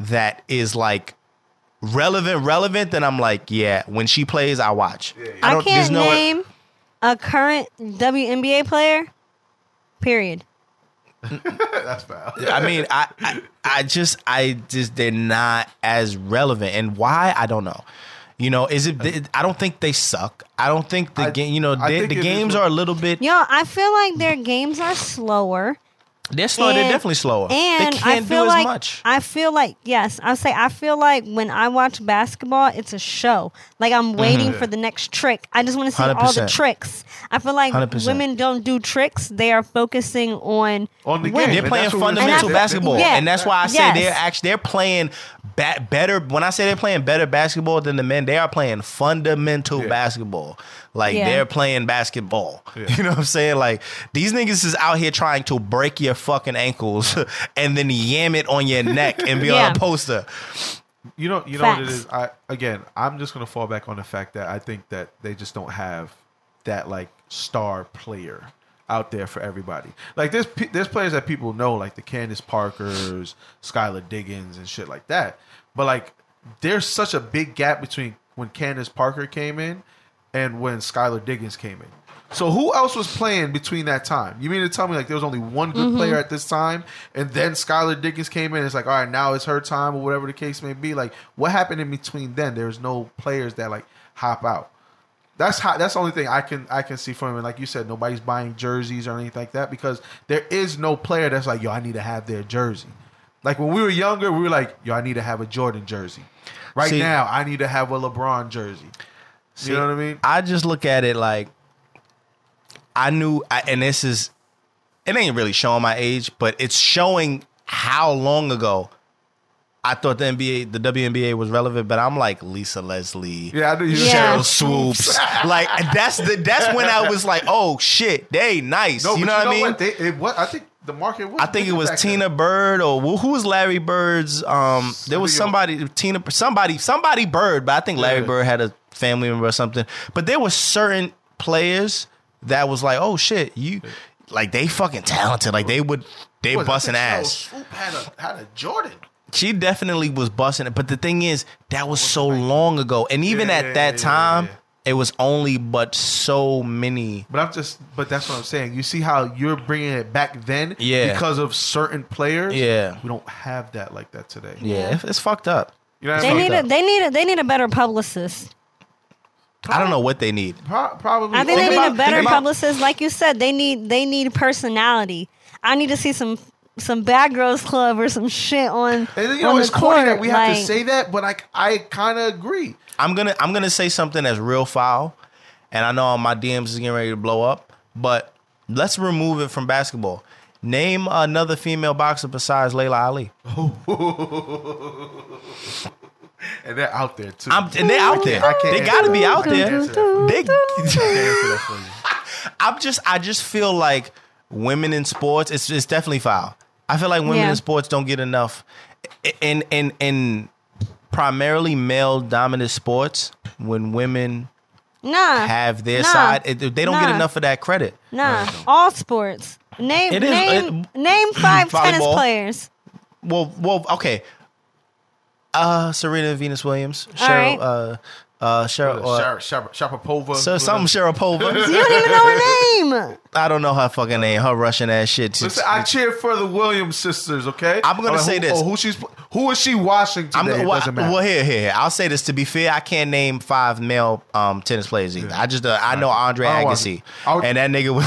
that is like relevant, relevant. Then I'm like, yeah, when she plays, I watch. I, don't- can't no- name a current WNBA player. Period. That's foul. I mean, I, I, I just, I just, they're not as relevant, and why I don't know. You know, is it? I don't think they suck. I don't think the I- game. You know, they, the games are a little bit. Yo, I feel like their games are slower. They're slow. They're definitely slower. And they I can't feel do like as much. I feel like yes, I say I feel like when I watch basketball, it's a show. Like I'm mm-hmm. waiting for the next trick. I just want to see all the tricks. I feel like 100%. women don't do tricks. They are focusing on On the winning. game. They're playing that's what we're fundamental basketball, Yeah. and that's why I say Yes. they're actually they're playing ba- better. When I say they're playing better basketball than the men, they are playing fundamental Yeah. basketball. Like Yeah. they're playing basketball. Yeah. You know what I'm saying? Like these niggas is out here trying to break your fucking ankles and then yam it on your neck and be on a poster. You know, you know what it is. I again, I'm just gonna fall back on the fact that I think that they just don't have that like star player out there for everybody. Like there's pe- there's players that people know, like the Candace Parkers, Skylar Diggins, and shit like that. But like, there's such a big gap between when Candace Parker came in and when Skylar Diggins came in. So who else was playing between that time? You mean to tell me like there was only one good mm-hmm. player at this time, and then Skylar Diggins came in? It's like all right, now it's her time, or whatever the case may be. Like what happened in between then? There's no players that like hop out. That's how. That's the only thing I can I can see from it. Like you said, nobody's buying jerseys or anything like that because there is no player that's like, yo, I need to have their jersey. Like when we were younger, we were like, yo, I need to have a Jordan jersey. Right See- now, I need to have a LeBron jersey. See, you know what I mean? I just look at it like I knew, I, and this is it ain't really showing my age, but it's showing how long ago I thought the NBA, the WNBA was relevant. But I'm like Lisa Leslie, Yeah, I knew you. Yeah. Sheryl Swoopes, like that's the that's when I was like, oh shit, they nice. No, you know what I mean? What? They, it, what? I think the market. Was I think it was Tina then. Bird or who who was Larry Bird's. Um, there was somebody Tina somebody somebody Bird, but I think Larry Yeah. Bird had a family member or something. But there were certain players that was like, oh shit, you like they fucking talented. Like they would they busting ass. Swoop had a had a Jordan. She definitely was busting it. But the thing is, that was so long ago, and even Yeah, at that time. It was only but so many. But I'm just. But that's what I'm saying. You see how you're bringing it back then? Yeah. Because of certain players. Yeah. We don't have that like that today. Yeah, it's, it's fucked up. You know what They I mean? need a they need a they need a better publicist. I don't know what they need. Pro- probably. I think Think they need a better think about- publicist. Like you said, they need they need personality. I need to see some some bad girls club or some shit on. And then, you know, on it's the corny that we have to say that, but I, I kind of agree. I'm gonna I'm gonna say something that's real foul, and I know my DMs is getting ready to blow up, but let's remove it from basketball. Name another female boxer besides Laila Ali. And they're out there too. I'm, and they're out there. I can't They gotta be out there. answer that for you. They, I can't answer that for you. I'm just I just feel like women in sports. It's it's definitely foul. I feel like women Yeah. in sports don't get enough. In in in primarily male dominant sports, when women Nah, have their nah, side, they don't get enough of that credit. Nah, all sports. Name It is- name it- name five tennis players. Well, well, okay. Uh, Serena Venus Williams, Cheryl, right. uh, uh, Cheryl, uh, Shar- Shar- Sharapova. so something Sharapova. You don't even know her name. I don't know her fucking name. Her Russian ass shit. Listen, I cheer for the Williams sisters. Okay, I'm gonna All say who, this. Oh, who she's who is she watching today? I'm It well, doesn't matter. well, here, here, here. I'll say this to be fair. I can't name five male um, tennis players either. I just uh, I know Andre I Agassi, to. I would- and that nigga was.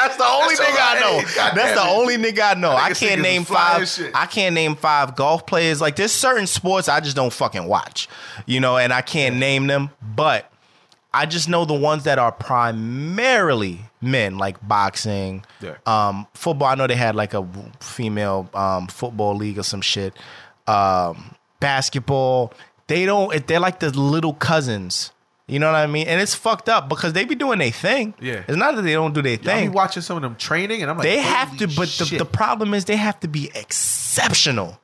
That's the only That's nigga I know. God That's the it. only nigga I know. I nigga can't name five. I can't name five golf players. Like there's certain sports I just don't fucking watch, you know, and I can't name them. But I just know the ones that are primarily men, like boxing, Yeah. um, football. I know they had like a female um, football league or some shit. Um, basketball. They don't. They're like the little cousins. You know what I mean? And it's fucked up because they be doing their thing. Yeah. It's not that they don't do their thing. I be watching some of them training, and I'm like, They have to, but the, the problem is they have to be exceptional.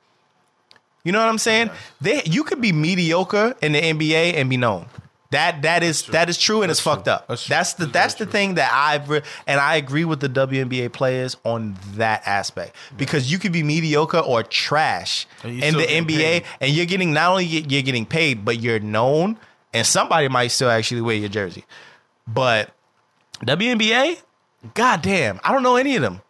You know what I'm saying? They you could be mediocre in the NBA and be known. That that is that is true and it's fucked up. That's That's, the That's that's the very thing that I've re- and I agree with the WNBA players on that aspect because you could be mediocre or trash in the NBA paid. and you're getting not only you're getting paid but you're known and somebody might still actually wear your jersey. But WNBA, goddamn, I don't know any of them.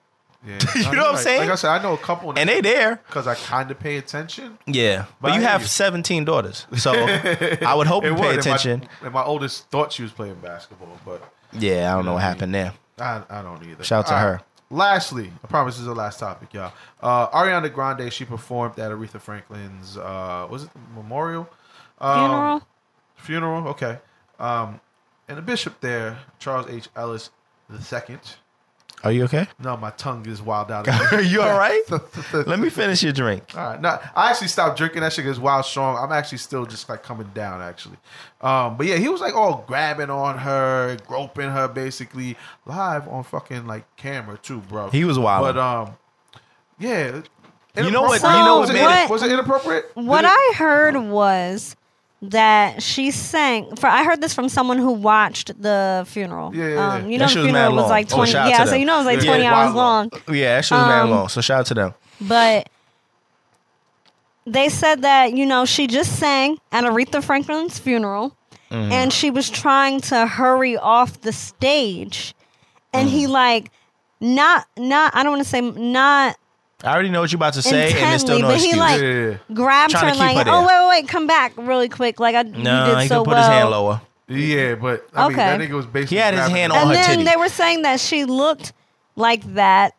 Yeah. You know what I'm like, saying? Like I said, I know a couple, And they there. because I kind of pay attention. Yeah, but, But you have you. 17 daughters, so I would hope you It pay was, and my- attention. And my, oldest thought she was playing basketball, but Yeah, I don't know what Yeah, happened there. I, I don't either. Shout out to All her. right. lastly, I promise this is the last topic, y'all. Uh, Ariana Grande, she performed at Aretha Franklin's, uh, was it the memorial? Um, Funeral. Funeral, okay. Um, and the bishop there, Charles H. Ellis the second. Are you okay? No, my tongue is wild out. Are you all right? Let me finish your drink. All right, no, I actually stopped drinking. That shit is wild strong. I'm actually still just like coming down, actually. Um, but yeah, he was like all grabbing on her, groping her, basically live on fucking like camera too, bro. He was wildin'. But um, yeah. You know what- Inappropriate? you know was what it, made it- was it inappropriate? What it- I heard was that she sang. For I heard this from someone who watched the funeral. Yeah, yeah, yeah. Um, you That know, the funeral mad was long. like Oh, twenty. shout out yeah, to so you know, it was like Yeah, twenty wild hours long. long. Yeah, that shit was mad Um, long. So shout out to them. But they said that you know she just sang at Aretha Franklin's funeral, Mm-hmm. and she was trying to hurry off the stage, and Mm. he like not not I don't want to say not I already know what you're about to say, and there's still no but he excuse. like Yeah, yeah, yeah. grabbed Trying her to keep like her oh there. wait wait wait come back really quick like I no, you did he so could put well. his hand lower. Yeah, but I mean, Okay. that nigga was basically He had his grabbing hand her. on and her then titty. they were saying that she looked like that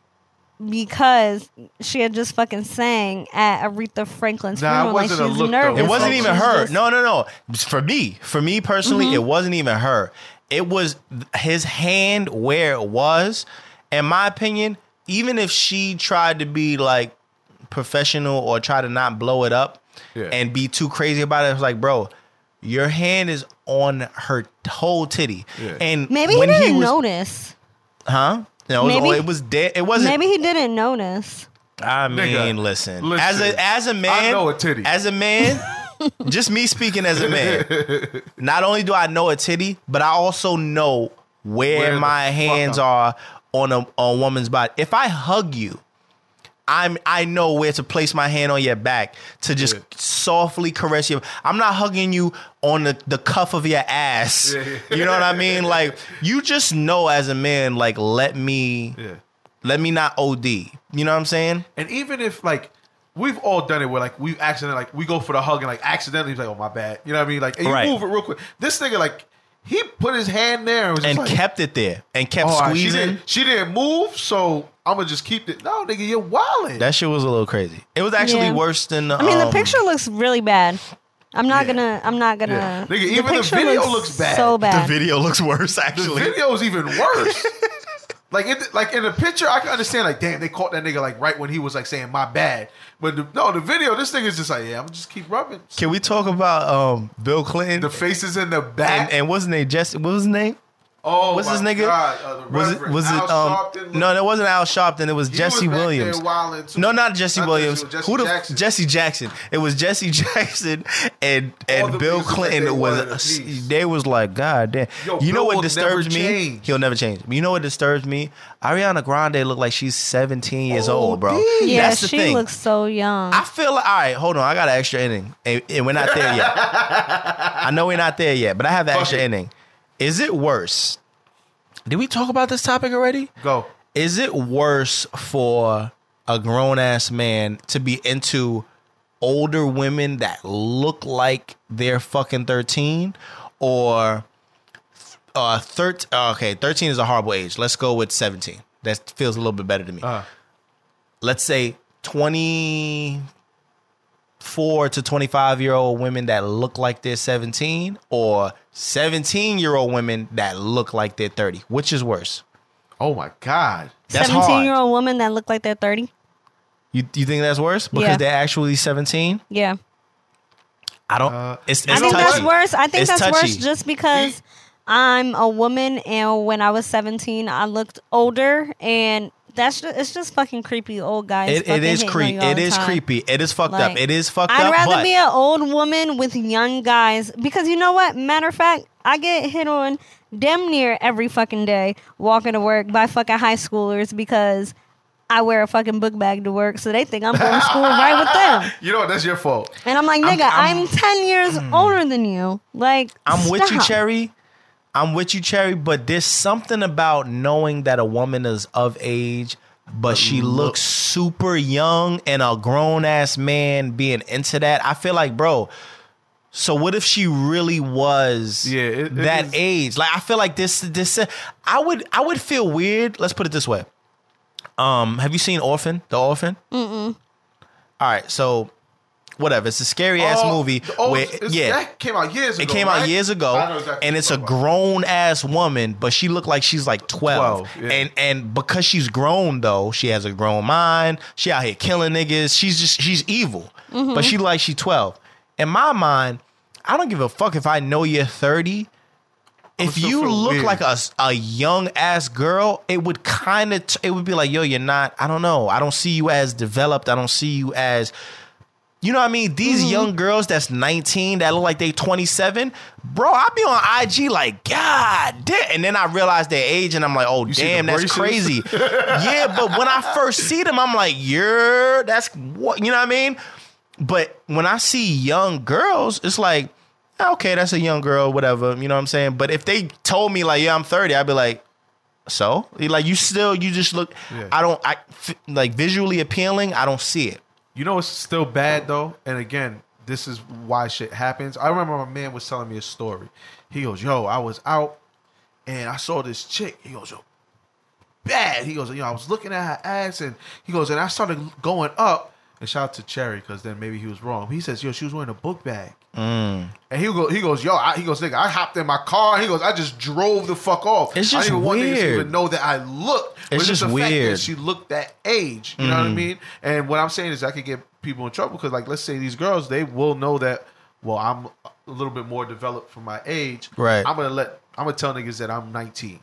because she had just fucking sang at Aretha Franklin's Nah, it funeral. Like wasn't she a was look, though. nervous. It wasn't like even she her. just- No, no, no. For me, for me personally, Mm-hmm. it wasn't even her. It was his hand where it was. In my opinion, even if she tried to be like professional or try to not blow it up Yeah. and be too crazy about it, it's like, bro, your hand is on her whole titty. Yeah. And Maybe he didn't was, notice. huh? No, it was, Maybe- it was dead. It wasn't. Maybe he didn't notice. I mean, Nigga, listen, listen. As a as a man, know a titty. As a man, just me speaking as a man. Not only do I know a titty, but I also know where, Where my hands are on a on a woman's body. If I hug you, I'm I know where to place my hand on your back to just Yeah. softly caress you. I'm not hugging you on the, the cuff of your ass. Yeah, yeah. You know what I mean? Like you just know as a man, like let me let me not OD. You know what I'm saying? And even if like we've all done it where like we accidentally like we go for the hug and like accidentally like, oh my bad. You know what I mean? Like and you Right. move it real quick. This nigga like he put his hand there and was and like, kept it there and kept "Oh, all right, she squeezing. didn't, she didn't move, so I'm gonna just keep it. No, nigga, you're wilding. That shit was a little crazy. It was actually Yeah. worse than. I mean, the um, picture looks really bad. I'm not Yeah. gonna. I'm not gonna. Yeah. Nigga, the even the picture video looks bad. So bad. The video looks worse. Actually, the Actually, video's even worse. like it, like in the picture, I can understand. Like, damn, they caught that nigga like right when he was like saying my bad. But the, no, the video, this nigga's just like, yeah, I'm just keep rubbing. can we talk about um, Bill Clinton The faces in the back. and, and what's his name? Jesse. What was his name? Oh, What's my his nigga? God, uh, the was it? Reverend Was it? Al Um, Sharpton. no, that wasn't Al Sharpton. It was He Jesse was back Williams. wilding. No, not Jesse I thought Williams. it Jesse Who the Jackson. Jesse Jackson? It was Jesse Jackson and and the Bill Clinton they was. piece. They was like, God damn. Yo, you know what disturbs me? change. He'll never change. You know what disturbs me? Ariana Grande looked like she's 17 years Oh, old, bro. D. yeah, That's the she thing. looks so young. I feel like all right. Hold on, I got an extra inning, and, and we're not there yet. I know we're not there yet, but I have an Fuck extra it. inning. Is it worse? Did we talk about this topic already? Go. Is it worse for a grown ass man to be into older women that look like they're fucking thirteen, or uh, thirteen? Okay, thirteen is a horrible age. Let's go with seventeen. That feels a little bit better to me Uh, let's say 24 to 25 year old women that look like they're 17 or 17 year old women that look like they're 30 which is worse oh my God. that's 17 hard. year old woman that look like they're 30. you, you think that's worse because Yeah. they're actually 17 Yeah. i don't Uh, it's, it's I think touchy. that's worse. I think It's that's worse just because I'm a woman and when I was 17, I looked older and that's just, it's just fucking creepy old guys. it, it fucking is hating on creepy you all it the is time. creepy it is fucked Like, up it is fucked up. I'd rather but be an old woman with young guys because you know what? Matter of fact, I get hit on damn near every fucking day walking to work by fucking high schoolers because I wear a fucking book bag to work, so they think I'm going to school right with them. You know what? That's your fault. And I'm like, nigga, I'm, I'm- 10 years mm. older than you. Like, I'm with you. Cherry. I'm with you, Cherry. But there's something about knowing that a woman is of age, but she looks super young, and a grown ass man being into that. I feel like, bro. So what if she really was Yeah, it- it that is- age? Like I feel like this this I would I would feel weird. Let's put it this way. Um, have you seen Orphan? The Orphan? Mm-mm. All right, so whatever. It's a scary ass Oh, movie the old- where yeah, that came out years ago. it came out years ago, I know exactly and it's a you're talking about. grown ass woman, but she looked like she's like twelve. 12, yeah. And and because she's grown though, she has a grown mind. She out here killing niggas. She's just she's evil, mm-hmm. but she like she twelve. In my mind, I don't give a fuck if I know you're thirty. If you look weird. like a, a young ass girl, it would kind of it would be like, yo, you're not. I don't know. I don't see you as developed. I don't see you as you know what I mean? These Mm-hmm. young girls that's 19 that look like they 27, bro, I be on IG like, God damn. And then I realize their age and I'm like, oh, see damn, that's crazy. yeah, but when I first see them, I'm like, you're, that's what, you know what I mean? But when I see young girls, it's like, okay, that's a young girl, whatever, you know what I'm saying? But if they told me like, yeah, I'm 30, I'd be like, so? Like, you still, you just look, Yeah. I don't, I, like visually appealing, I don't see it. You know it's still bad though? And again, this is why shit happens. I remember my man was telling me a story. He goes, Yo, I was out and I saw this chick. He goes, Yo, bad. He goes, know, I was looking at her ass and he goes, and I started going up. And shout out to Cherry, because then maybe he was wrong. He says, Yo, she was wearing a book bag. Mm. And he go, he goes, yo, I, he goes, nigga, I hopped in my car. He goes, I just drove the fuck off. It's I just didn't even want to weird. even know that I looked. But It's just just the fact that weird. Mm-hmm. she looked that age. You know what I mean? And what I'm saying is, I could get people in trouble because, like, let's say these girls, they will know that. Well, I'm a little bit more developed for my age. Right. I'm gonna let. I'm gonna tell niggas that I'm 19,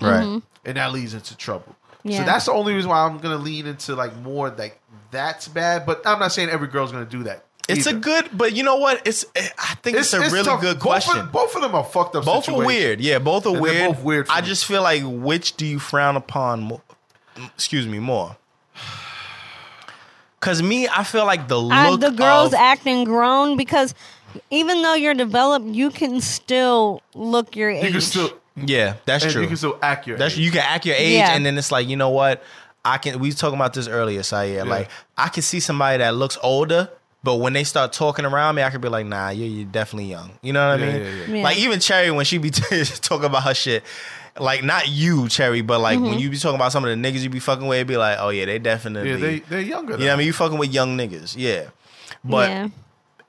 Right. and that leads into trouble. Yeah. So that's the only reason why I'm gonna lean into like more like that's bad. But I'm not saying every girl's gonna do that. It's a good, but you know what? It's eh, I think it's, a really tough. good Both question. of- Both of, them are fucked up. both are weird. Yeah, both are And weird. both weird for I me. just feel like which do you frown upon more? Excuse me, more. Cause me, I feel like the I, look the girls of, acting grown because even though you're developed, you can still look your age. You can still. yeah, that's And true. you can still act your That's age. you can act your age, Yeah. and then it's like you know what? I can. We was talking about this earlier, Syer. Like I can see somebody that looks older, but when they start talking around me, I can be like, Nah, you're, you're definitely young. You know what I mean? yeah, yeah. Yeah. Like even Cherry when she be talking about her shit. Like not you, Cherry, but like Mm-hmm. when you be talking about some of the niggas you be fucking with, it be like, oh yeah, they definitely. Yeah, they they're younger. you know what I mean? You fucking with young niggas, yeah. But yeah.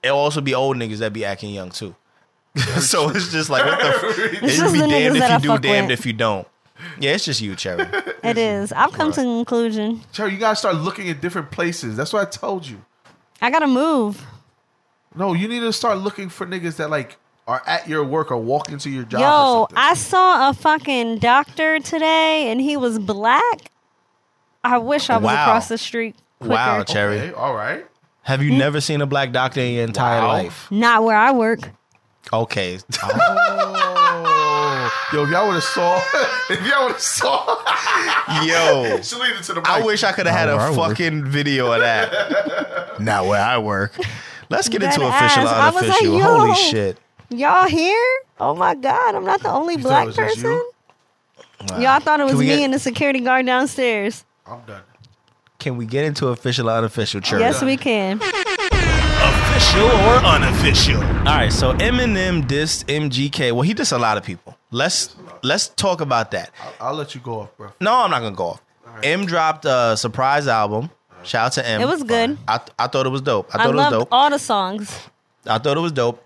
it'll also be old niggas that be acting young too. so it's just like what the. F- This it is be the damned if you I do, damned with. if you don't. Yeah, it's just you, Cherry. It is. I've come to the conclusion. Cherry, you gotta start looking at different places. That's what I told you. I gotta move. No, you need to start looking for niggas that like are at your work or walk into your job. or Yo, something. I saw a fucking doctor today, and he was black. I wish I was Wow. across the street. Quicker. Wow, Cherry. Okay, all right. Have you never seen a black doctor in your entire Wow. life? Not where I work. Okay. Oh. Yo, if y'all would have saw, if y'all would have saw, Yo. just leave it to the mic. I wish I could have had Not a where I work. fucking video of that. Not where I work. Let's get That into official ass. I was like, unofficial. yo. Holy shit. Y'all here? Oh my god, I'm not the only thought it black was just person. you? Y'all thought it was Can we me get- and the security guard downstairs. I'm done. Can we get into official or unofficial church? Yes, we can. Official or unofficial? All right, so Eminem dissed MGK. Well, he dissed a lot of people. Let's let's talk about that. I'll, I'll let you go off, bro. No, I'm not gonna go off. M dropped a surprise album. Shout out to M. It was good. I, I thought it was dope. I I thought it was dope. all the songs. I thought it was dope.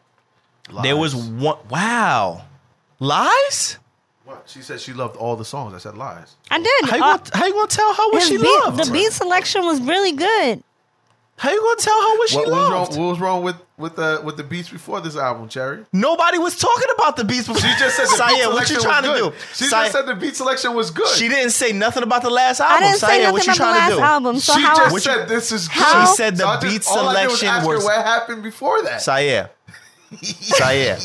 There was one. Wow, lies. What? She said she loved all the songs. I said lies. I did. How you, Uh, gonna, how you gonna tell her what she beat- loved? the beat selection was really good. How you gonna tell her what she What, what was wrong? What was wrong with with the with the beats before this album, Cherry? Nobody was talking about the beats before. She just said the beat Syer, what you trying was to do? She Syer- just said the beat selection was good. she didn't say nothing about the last album. I album. didn't say nothing what you about the trying last to do? album. So she how just I, said this is good. How- She said the So I just- beat all I did was selection ask her was- what happened before that. Syer. Syer.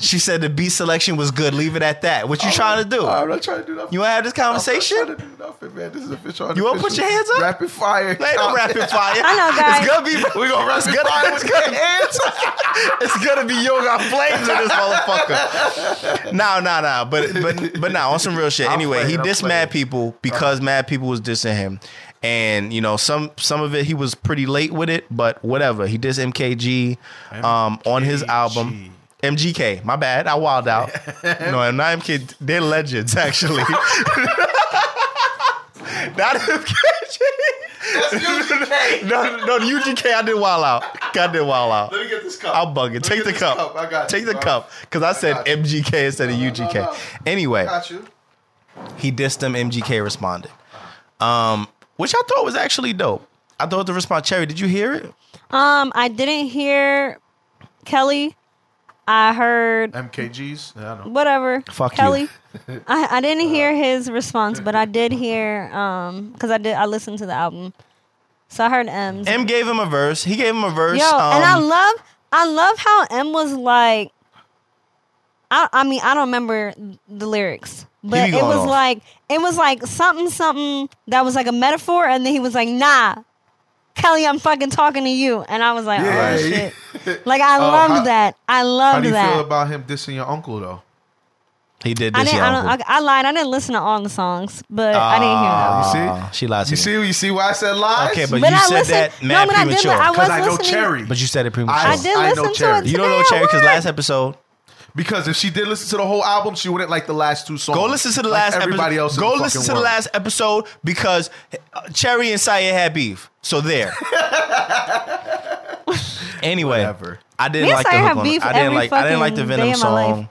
She said the beat selection was good. Leave it at that. What you trying to do? I'm not trying to do nothing. You want to have this I'm not conversation? trying to do nothing, man. This is official. You wanna put your hands up? Rapid fire. Ain't no rapid fire. I know, guys. It's gonna be. We gonna rapid it's gonna, fire it's with gonna, your hands. it's gonna be yoga flames in this motherfucker. No, no, no. But but but now on some real shit. I'm Anyway, he playing, I'm dissed mad people because mad people was dissing him. And you know some some of it he was pretty late with it, but whatever. He dissed MKG um, on his album. MGK, my bad, I wild out. no, I'm not MK. They're legends, actually. Not MKG. no, no, the UGK. I did wild out. I did wild out. Let me get this cup. I'm bugging. Let Take the this cup. I got Take you, the bro. cup because I said got. MGK instead of No, no, UGK. no, no. Anyway, Got you. he dissed him. MGK responded, um, which I thought was actually dope. I thought the response. Cherry, did you hear it? Um, I didn't hear Kelly. I heard MKGs. Yeah, I know. whatever. Fuck you. Kelly. I, I didn't hear his response, but I did hear um because I did I listened to the album, so I heard M's. M gave him a verse. He gave him a verse. Yo, and I um, love I love how M was like. I I mean I don't remember the lyrics, but it was off. like it was like something something that was like a metaphor, and then he was like, "Nah, Kelly, I'm fucking talking to you," and I was like, oh, Yeah. "Oh shit!" Like I Oh, loved how- that. I How loved do you that. feel about him dissing your uncle though? he did I this. didn't. I, don't. I, I lied. I didn't listen to all the songs, but I didn't hear ah, them. You see? Ah, she lied to You me. see? You see why I said lies? Okay, but, But you I said listened- that no, mad but I did premature. li- I was because I know Cherry. but you said it premature. I did I know listen to Cherry. it. you don't know Cherry because last episode. Because if she did listen to the whole album, she wouldn't like the last two songs. Go listen to the Like last everybody episode. else. in Go the listen fucking to the last episode because uh, Cherry and Syer had beef. So there. anyway, Whatever. I didn't Me like the hook on beef I didn't like I didn't like the Venom day of my life. song.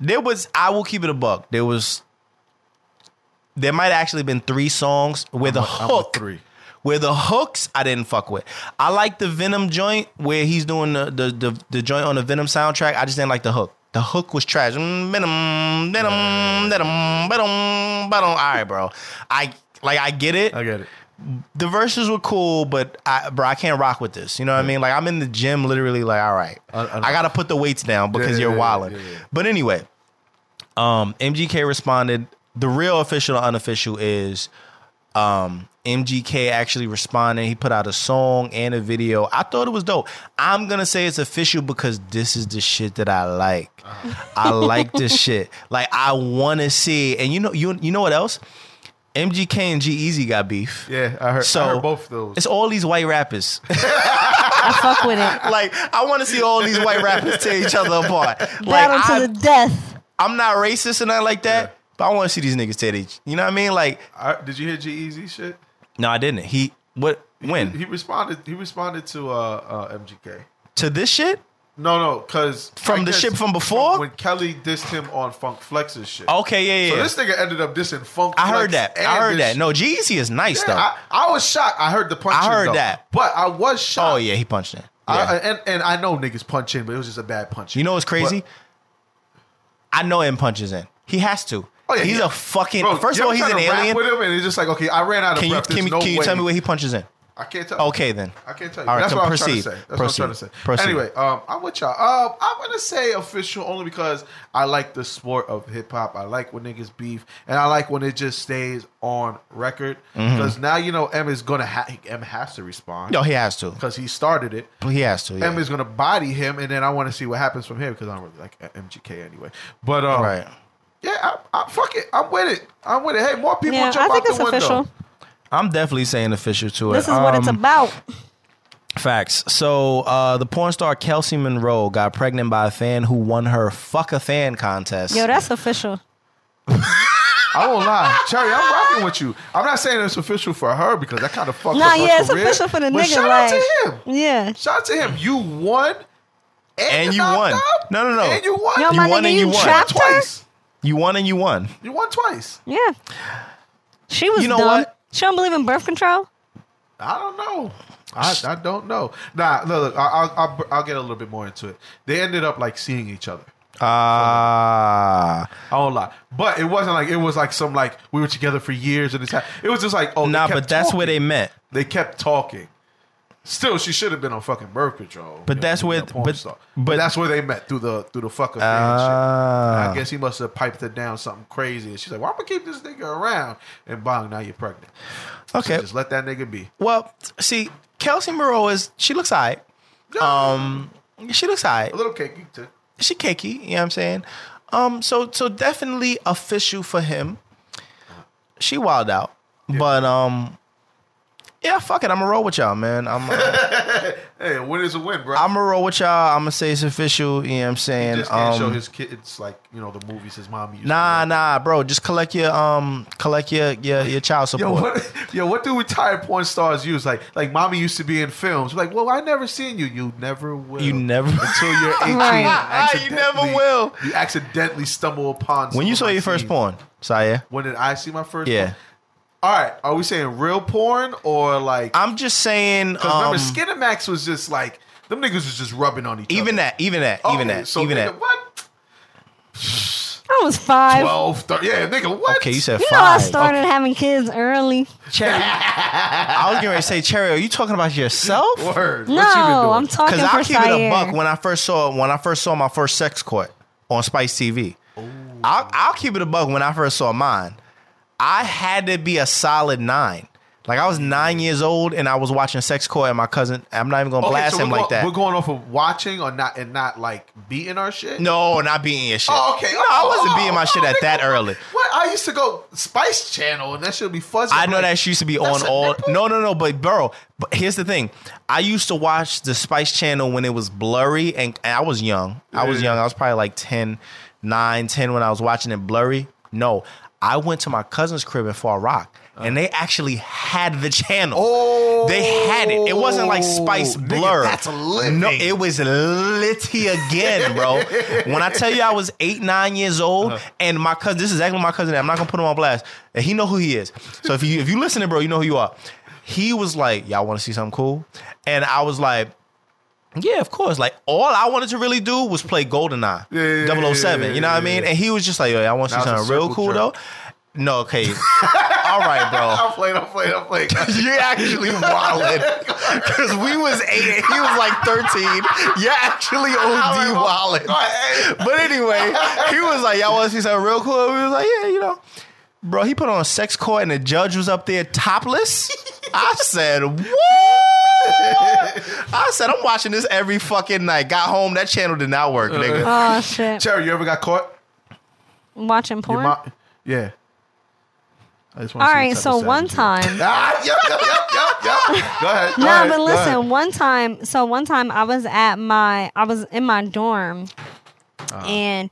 There was I will keep it a buck. There was there might actually been three songs where the I'm a- I'm a hook three. Where the hooks I didn't fuck with. I like the Venom joint where he's doing the the the, the joint on the Venom soundtrack. I just didn't like the hook. The hook was trash. Mm, Venom, Venom, Venom, Venom, Venom. All right, bro. I like I get it. I get it. The verses were cool, but I, bro, I can't rock with this. You know what I mean? Like I'm in the gym, literally. Like, all right, I- I. I, gotta put the weights down because Yeah, you're yeah, wilding. yeah, yeah. But anyway, um, MGK responded. The real official, or unofficial is um, MGK actually responded. He put out a song and a video. I thought it was dope. I'm gonna say it's official because this is the shit that I like. Uh-huh. I like this shit. Like I want to see. And you know, you you know what else? MGK and G-Eazy got beef. Yeah, I heard, So I heard both of those. It's all these white rappers. I fuck with it. like I want to see all these white rappers tear each other apart. Like Battle I, to the death. I'm not racist or nothing like that, but I want to see these niggas each. You know what I mean? Like I, did you hear G-Eazy shit? no, I didn't. He what when He, he responded. He responded to uh, uh, MGK. to this shit? No, no, because From the shit from before? when Kelly dissed him on Funk Flex's shit. Okay, yeah, yeah. So this nigga ended up dissing Funk. I heard Flex that. I heard that. No, G Easy is nice shit. though. I, I was shocked. I heard the punch. I heard though. that. but I was shocked. oh yeah, he punched in. I, Yeah. and and I know niggas punch in, but it was just a bad punch. you know what's crazy? But- I know him punches in. He has to. Oh, yeah, he's he- a fucking. Bro, first of all, he's an alien. With him, and it's just like, okay, I ran out of Can you breath. can, you, no can you way. tell me where he punches in? I can't tell. Okay then. I can't tell you. All right, That's what I was proceed. trying to say. That's Proceed. what I'm trying to say. Proceed. Anyway, um, I'm with y'all. Um, I'm gonna say official only because I like the sport of hip hop. I like when niggas beef, and I like when it just stays on record. Mm-hmm. Because now you know M is gonna ha- M has to respond No, he has to. because he started it. He has to. Yeah. M is gonna body him, and then I want to see what happens from here because I don't really like MGK anyway. But um, right. Yeah, I, I, fuck it. I'm with it. I'm with it. Hey, more people Yeah, jump I think out it's the window. official. I'm definitely saying official to it. This is what it's Um, about. Facts. So uh, the porn star Kelsi Monroe got pregnant by a fan who won her fuck a fan contest. Yo, that's official. I won't lie, Cherry. I'm rocking with you. I'm not saying it's official for her because that kind of fucked Nah, up her yeah, it's career. official for the but nigga, Shout like- out to him. Yeah. Shout out to him. You won, and, And you knocked won. out, No, no, no. And you won. Yo, You won nigga, and you you won. trapped her? twice. You won and you won. You won twice. Yeah. She was You know dumb. what? She don't believe in birth control. I don't know. I, I don't know. Nah, look, look I- I'll, I'll I'll get a little bit more into it. They ended up like seeing each other. Ah. I won't lie, but it wasn't like it was like some like we were together for years and it's ha- it was just like oh they nah, kept but that's where they met. they kept talking. Still, she should have been on fucking birth control. But you know, that's where- but- but- but that's where they met through the through the fucking Ah. I guess he must have piped her down something crazy, and she's like, "Well, I'm gonna keep this nigga around." And bang, now you're pregnant. Okay. So just let that nigga be. Well, see, Kelsi Monroe is she looks alright. Um, she looks alright. a little cakey too. She cakey. You know what I'm saying? Um, so so definitely official for him. She wild out, but um, Yeah, fuck it. I'm gonna roll with y'all, man. I'm uh, Hey, a win is a win, bro. I'm gonna roll with y'all. I'm gonna say it's official. You know what I'm he saying? just can't show Um, his kids like you know the movies his mom used. Nah, to nah, bro. Just collect your um, collect your your, your child Yo, support. what? Yo, what do retired porn stars use? Like, like, mommy used to be in films. Like, well, I never seen you. You never will. You never- until you're 18. Right. You never will. You accidentally stumble upon. When you saw your my first scenes. porn, Syer? When did I see my first? Yeah. Porn? All right. Are we saying real porn or like? I'm just saying. Because Um, remember, Skinemax was just like them niggas was just rubbing on each other. even that, even that, even that, so even nigga, that. What? I was five. 12, 30, Yeah, nigga. What? Okay, you said you know, I five. started having kids early. Cherry. I was getting ready to say, Cherry, are you talking about yourself? Word. No, what you been doing? I'm talking Because I'll keep it a buck when I first saw when I first saw my first sex court on Spice TV. I'll, I'll keep it a buck when I first saw mine. I had to be a solid nine. Like I was nine years old and I was watching sex court and my cousin. I'm not even gonna blast so him we're like that. We're going off of watching or not, and not like beating our shit. no, not beating your shit. Oh, okay. No, I wasn't oh, beating my Oh, shit at that early. What? I used to go Spice Channel, and that should be fuzzy. I know that used to be on a all. nipple? No, no, no. But bro, but here's the thing. I used to watch the Spice Channel when it was blurry, and, and I was young. I was Yeah. young. I was probably like 10, 9, 10 when I was watching it blurry. No, I went to my cousin's crib in Far Rock, and they actually had the channel. Oh, They had it. It wasn't like Spice nigga, Blur. That's a living. No, it was litty again, bro. when I tell you I was eight, nine years old, Uh-huh. and my cousin, this is exactly my cousin. I'm not gonna put him on blast. And he know who he is. So if you if you listening, bro, you know who you are. He was like, "Y'all want to see something cool?" And I was like. Yeah, of course. Like all I wanted to really do was play GoldenEye, Yeah, yeah, yeah, 007. yeah, you know what I mean? And he was just like, "Yo, I want to see That was a something real circle cool jerk. though." No, okay. all right, bro. I'm playing. I'm playing. I'm playing. You're actually wildin'. Because we was eight and he was like 13. You're actually OD oh, wildin'. Go. But anyway, he was like, y'all want to see something real cool? We was like, yeah, you know. Bro, he put on a sex court and the judge was up there topless. I said, what? I said, I'm watching this every fucking night. Got home, that channel did not work, nigga. Oh shit! Cherry, you ever got caught? Watching Your porn. mom- yeah. I just wanna All see right, what type so of one savage you are. time. Ah, yep, yep, yep, yep, yep. Go ahead. Go No, ahead, but go ahead. listen, one time, so one time I was at my, I was in my dorm, Uh-huh. and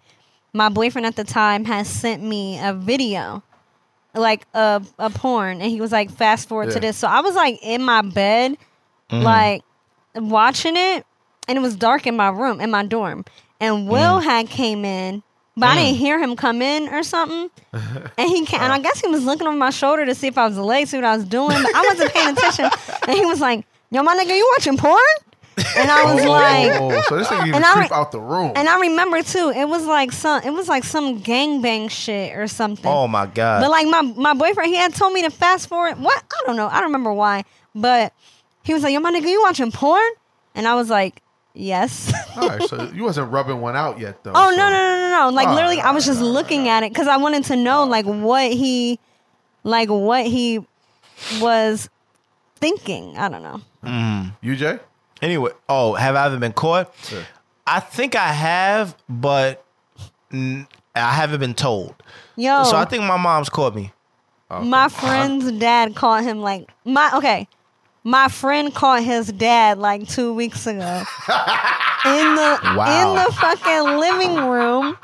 my boyfriend at the time has sent me a video, like a a porn, and he was like, "Fast forward Yeah. to this." So I was like in my bed, Mm-hmm. like watching it, and it was dark in my room in my dorm, and Will Mm. had came in. But I didn't hear him come in or something, and he came, and I guess he was looking over my shoulder to see if I was late, see what I was doing. But I wasn't paying attention, and he was like, "Yo, my nigga, you watching porn?" And I was oh. like, oh, so this thing even And I re- creep out the room. and I remember too, it was like some, it was like some gangbang shit or something. Oh my God. But like my my boyfriend, he had told me to fast forward. What I don't know, I don't remember why, but he was like, "Yo, my nigga, you watching porn?" And I was like, "Yes." All right, so you wasn't rubbing one out yet, though. oh so- no no no no no! Like All literally, right, I was just looking at it because I wanted to know like what he, like what he was thinking. I don't know. Mm. You, Jay? Anyway, oh, have I ever been caught? Yeah. I think I have, but mm, I haven't been told. Yo, So I think my mom's caught me. my friend's dad caught him like my okay. My friend caught his dad like two weeks ago in the Wow. in the fucking living room.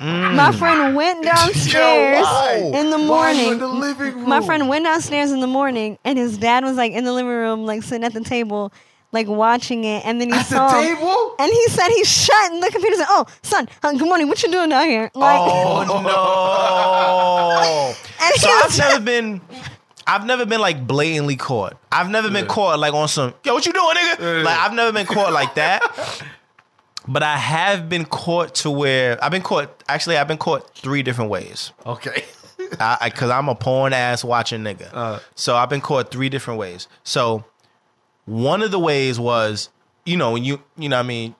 My friend went downstairs why? in the morning. in the living room? My friend went downstairs in the morning, and his dad was like in the living room, like sitting at the table, like watching it. And then he At saw him, table? and he said he shut and the computer. Said, "Oh, son, uh, good morning. What you doing down here?" Like, Oh no! and he so was I've never been. I've never been like blatantly caught. I've never been caught like on some yo, what you doing, nigga? Yeah, yeah. Like I've never been caught like that. But I have been caught to where I've been caught. Actually, I've been caught three different ways. Okay. I, I cause I'm a porn ass watching nigga. Uh. so I've been caught three different ways. So one of the ways was, you know, when you you know what I mean,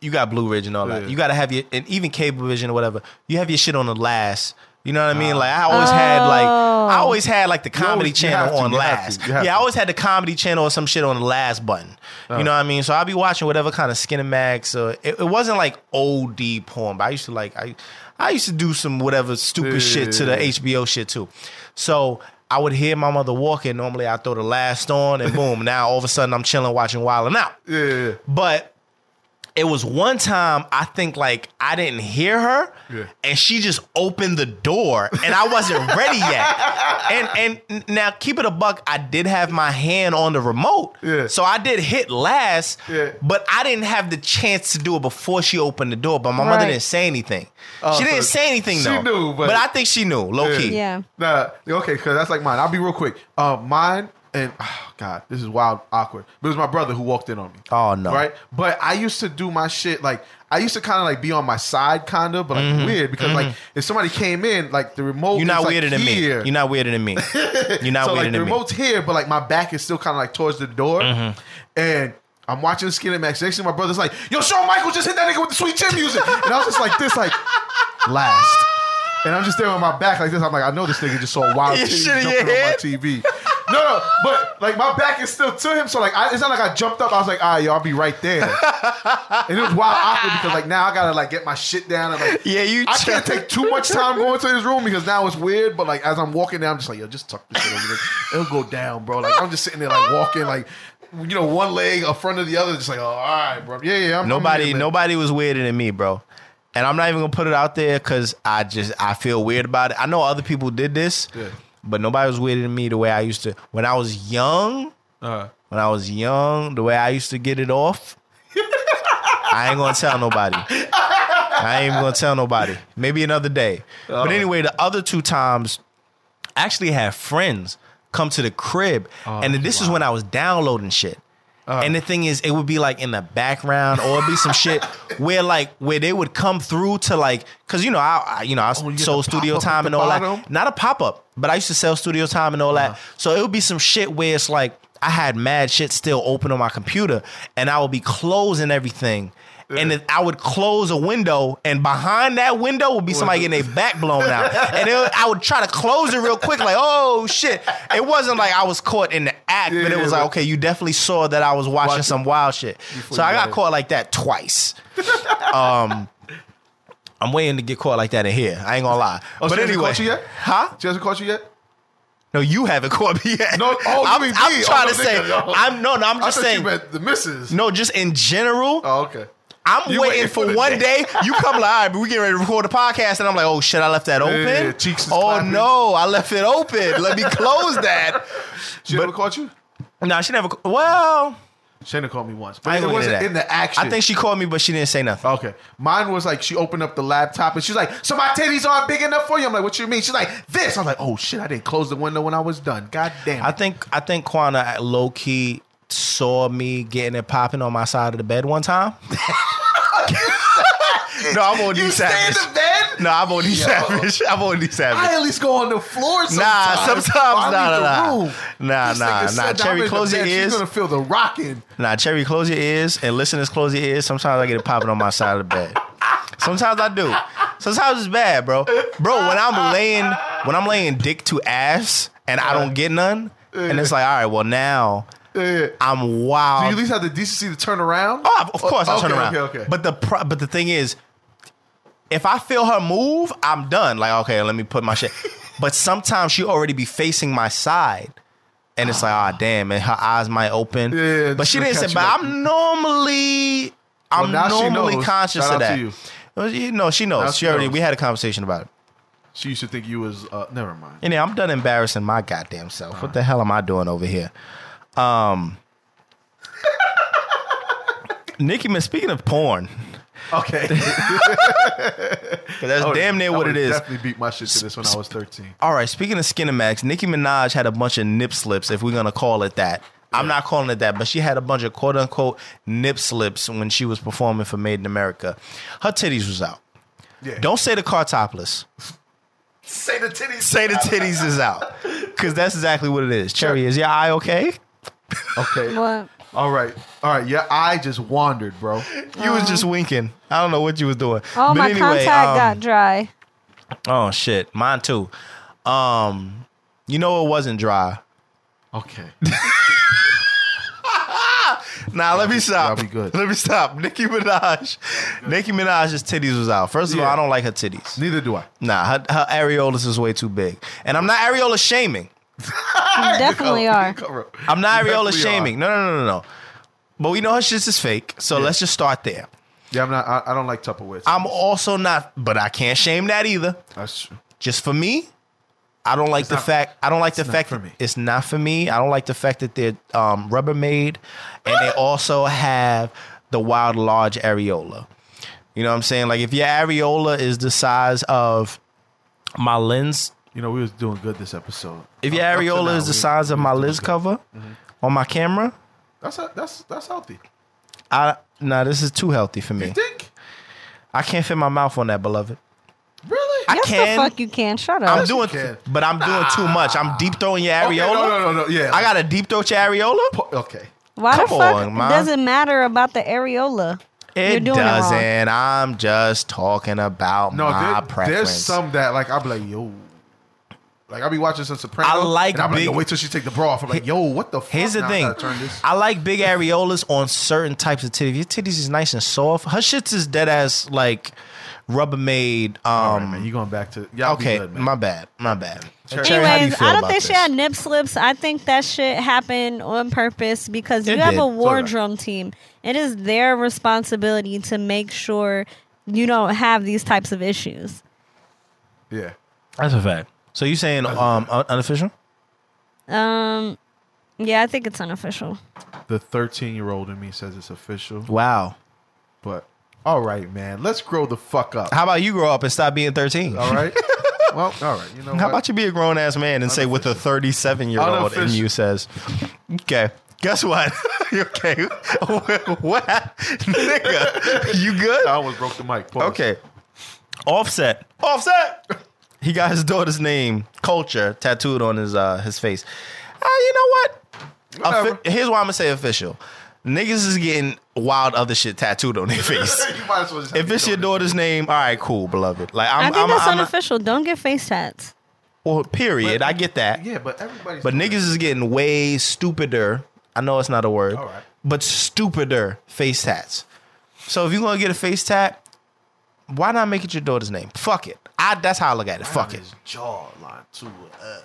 you got Blue Ridge and all that. Yeah. You gotta have your and even Cablevision or whatever, you have your shit on the last. You know what I mean? Like I always had like I oh. always had like the comedy always- channel to, on you last. to, you have Yeah, I always had the comedy channel or some shit on the last button. You know what I mean? So I'd be watching whatever kind of Skinemax or it, it wasn't like OD porn, but I used to like I I used to do some whatever stupid Yeah, shit to yeah, the. HBO shit too. So I would hear my mother walking. Normally, I throw the last on, and boom. now all of a sudden, I'm chilling, watching Wild 'N Out. Yeah. But it was one time I think like I didn't hear her, Yeah. and she just opened the door, and I wasn't ready yet. And and now keep it a buck, I did have my hand on the remote, Yeah. so I did hit last, Yeah. but I didn't have the chance to do it before she opened the door. But my mother didn't say anything. Oh, she didn't say anything she though. knew, but- I think she knew, low key. Yeah. Nah, okay, because that's like mine. I'll be real quick. Uh, mine and oh, God, this is wild, awkward. But it was my brother who walked in on me. Oh, no. Right, but I used to do my shit like I used to kind of like be on my side, kind of, but like weird because like if somebody came in, like the remote, Mm-hmm. You're not like, weirder than here. me. You're not weirder than me. You're not so weirder like than me. The remote's here, but like my back is still kind of like towards the door, Mm-hmm. and. I'm watching Skinny Max. Next thing my brother's like, "Yo, Shawn Michaels just hit that nigga with the sweet chin music," and I was just like, "This like last," and I'm just there on my back like this. I'm like, I know this nigga just saw wild You titties shit in jumping your on my head? TV. No, no, but like my back is still to him, so like I, it's not like I jumped up. I was like, "All right, yo, I'll be right there," and it was wild awkward because like now I gotta like get my shit down and like Yeah, you I can't take too much time going to his room because now it's weird. But like as I'm walking down, I'm just like, yo, just tuck this shit over there. It'll go down, bro. Like I'm just sitting there like walking, like you know, one leg in front of the other, just like, oh, all right, bro. Yeah, yeah. I'm, I'm Nobody, here, man. nobody was weirder than me, bro. And I'm not even gonna put it out there because I just I feel weird about it. I know other people did this, Yeah. but nobody was weirder than me the way I used to when I was young. Uh, When I was young, the way I used to get it off, I ain't gonna tell nobody. I ain't even gonna tell nobody. Maybe another day. But anyway, the other two times, I actually had friends come to the crib, and this is when I was downloading shit. And the thing is, it would be like in the background, or it'd be some shit where like where they would come through to like, cause you know I, I you know I Oh, you sold studio time and all that. Not a pop up, but I used to sell studio time and all Uh-huh. that. So it would be some shit where it's like I had mad shit still open on my computer, and I would be closing everything. And then I would close a window, and behind that window would be somebody getting their back blown out. And it, I would try to close it real quick, like, oh shit. It wasn't like I was caught in the act, Yeah, but it was but- like, okay, you definitely saw that I was watching Watching some wild shit. So I got it. caught like that twice. um, I'm waiting to get caught like that in here. I ain't gonna lie. Oh, but she hasn't anyway, caught you yet? huh? She hasn't caught you yet? No, you haven't caught me yet. No, oh, I'm, I'm me. trying Oh, to say. nigga, no. I'm no, no. I'm just saying. the misses. No, just in general. Oh, okay. I'm waiting waiting for for one day. day. You come like, all right, but we getting ready to record the podcast, and I'm like, oh shit, I left that open. yeah, cheeks oh clapping. no, I left it open. Let me close that. She But- ever caught you? No, she never. Well, Shayna caught me once, I but ain't it get wasn't in the action. I think she called me, but she didn't say nothing. Okay. Mine was like she opened up the laptop and she's like, "So my titties aren't big enough for you." I'm like, "What you mean?" She's like, "This." I'm like, "Oh shit! I didn't close the window when I was done. God damn." I think I think Quana low key saw me getting it popping on my side of the bed one time. no, I'm on you these stay in savage. the bed. No, I'm on these Yo. savage. I'm on these savage. I at least go on the floor. Sometimes. Nah, sometimes, Or I nah, nah, nah. Nah, nah, nah. I'm Cherry, close your bed, ears. She's gonna feel the rocking. Nah, Cherry, close your ears, and listeners, close your ears. Sometimes I get it popping on my side of the bed. Sometimes I do. Sometimes it's bad, bro. Bro, when I'm laying, when I'm laying dick to ass, and I don't get none, and it's like, all right, well now Yeah. I'm Do you wild. at least have the decency to turn around? Oh, of course I okay, turn around. Okay, okay. But the pro- but the thing is, if I feel her move, I'm done. Like, okay, let me put my shit. but sometimes she already be facing my side. And it's like, ah, damn, and her eyes might open. Yeah, but she didn't say, but up. I'm normally I'm she normally conscious Shout of that. you. You know, she knows. Now she already knows. we had a conversation about it. she used to think you was. Uh, never mind. And yeah, I'm done embarrassing my goddamn self. What the hell am I doing over here? Um Nicki, man, speaking of porn, Okay. that's damn near what it is. Definitely beat my shit to this when I was 13. All right, speaking of Skinemax, Nicki Minaj had a bunch of nip slips, if we're gonna call it that. I'm not calling it that, but she had a bunch of quote unquote nip slips when she was performing for Made in America. Her titties was out. Yeah. Don't say the car topless. say the titties. Say the titties is out. Cause that's exactly what it is. Cherry, is your eye okay? Okay. What? All right. All right. Yeah, I just wandered, bro. You was just winking. I don't know what you was doing. Oh, But my anyway, contact um, got dry. Oh shit, mine too. Um, you know it wasn't dry. Okay. Nah, let me stop. That'll be good. Let me stop. Nicki Minaj. Nicki Minaj's titties was out. First of all, Yeah. I don't like her titties. Neither do I. Nah, her, her areolas is way too big. And I'm not areola shaming. You definitely are. I'm not You areola definitely shaming. No, no, no, no, no. But we know her shit is fake. So Yeah. let's just start there. Yeah, I'm not. I, I don't like Tupperware. I'm also not, but I can't shame that either. That's true. Just for me, I don't like the not- fact. I don't like the not fact for me. it's not for me. I don't like the fact that they're um, Rubbermaid, and they also have the wild large areola. You know what I'm saying? Like if your areola is the size of my lens, You know, we was doing good this episode. if your Up- up to areola now, is the we- size of my Liz doing lens good. cover mm-hmm. on my camera, That's that's that's healthy. I nah, this is too healthy for You me. think? I can't fit my mouth on that, beloved. Really? I yes, can. the fuck you can. Shut up. I'm up. doing, can. but I'm doing too much. I'm deep throwing your Okay, areola. no, no, no, no. Yeah, I got to deep throat your areola. Po- Okay. Why Come the fuck on, does it matter about the areola? You're It doing it wrong. doesn't. I'm just talking about No, my there, preference. there's some that like I'll be like, yo. Like I'll be watching some Sopranos. I like and I'm like, big- yo, wait till she take the bra off. I'm like, yo, what the fuck? Here's the Now thing. gotta Turn this. I like big areolas on certain types of titties. Your titties is nice and soft. Her shits is dead ass like Rubbermaid. All right, Um, man, you going back to y'all be okay, good, man. my bad, my bad. Sure. Cherry, how do you feel I don't about think she had nip slips. I think that shit happened on purpose because It you have did. a So did wardrobe team. It is their responsibility to make sure you don't have these types of issues. Yeah. That's a fact. So you saying um un- unofficial? Um, yeah, I think it's unofficial. The 13 year old in me says it's official, Wow. but all right, man. Let's grow the fuck up. How about you grow up and stop being 13? All right. well, all right. You know How what? about you be a grown ass man and say with a 37 year old in Unofficial. you says, okay. Guess what? okay. what? Nigga, you good? I almost broke the mic. Pause. Okay. Offset. Offset. He got his daughter's name, Culture, tattooed on his uh his face. Uh, you know what? Whatever. Offi- here's why I'm gonna say official. Niggas is getting wild other shit tattooed on their face. you might as well just have if it's your daughter's name, all right, cool, beloved. Like I'm, i think I'm, that's I'm, unofficial. Don't get face tats. well, period. But- I get that. Yeah, but everybody's. But niggas is getting way stupider. I know it's not a word, All right. but stupider face tats. So if you're gonna get a face tat, why not make it your daughter's name? Fuck it. I that's how I look at it. it. Fuck it. His jawline too. Uh,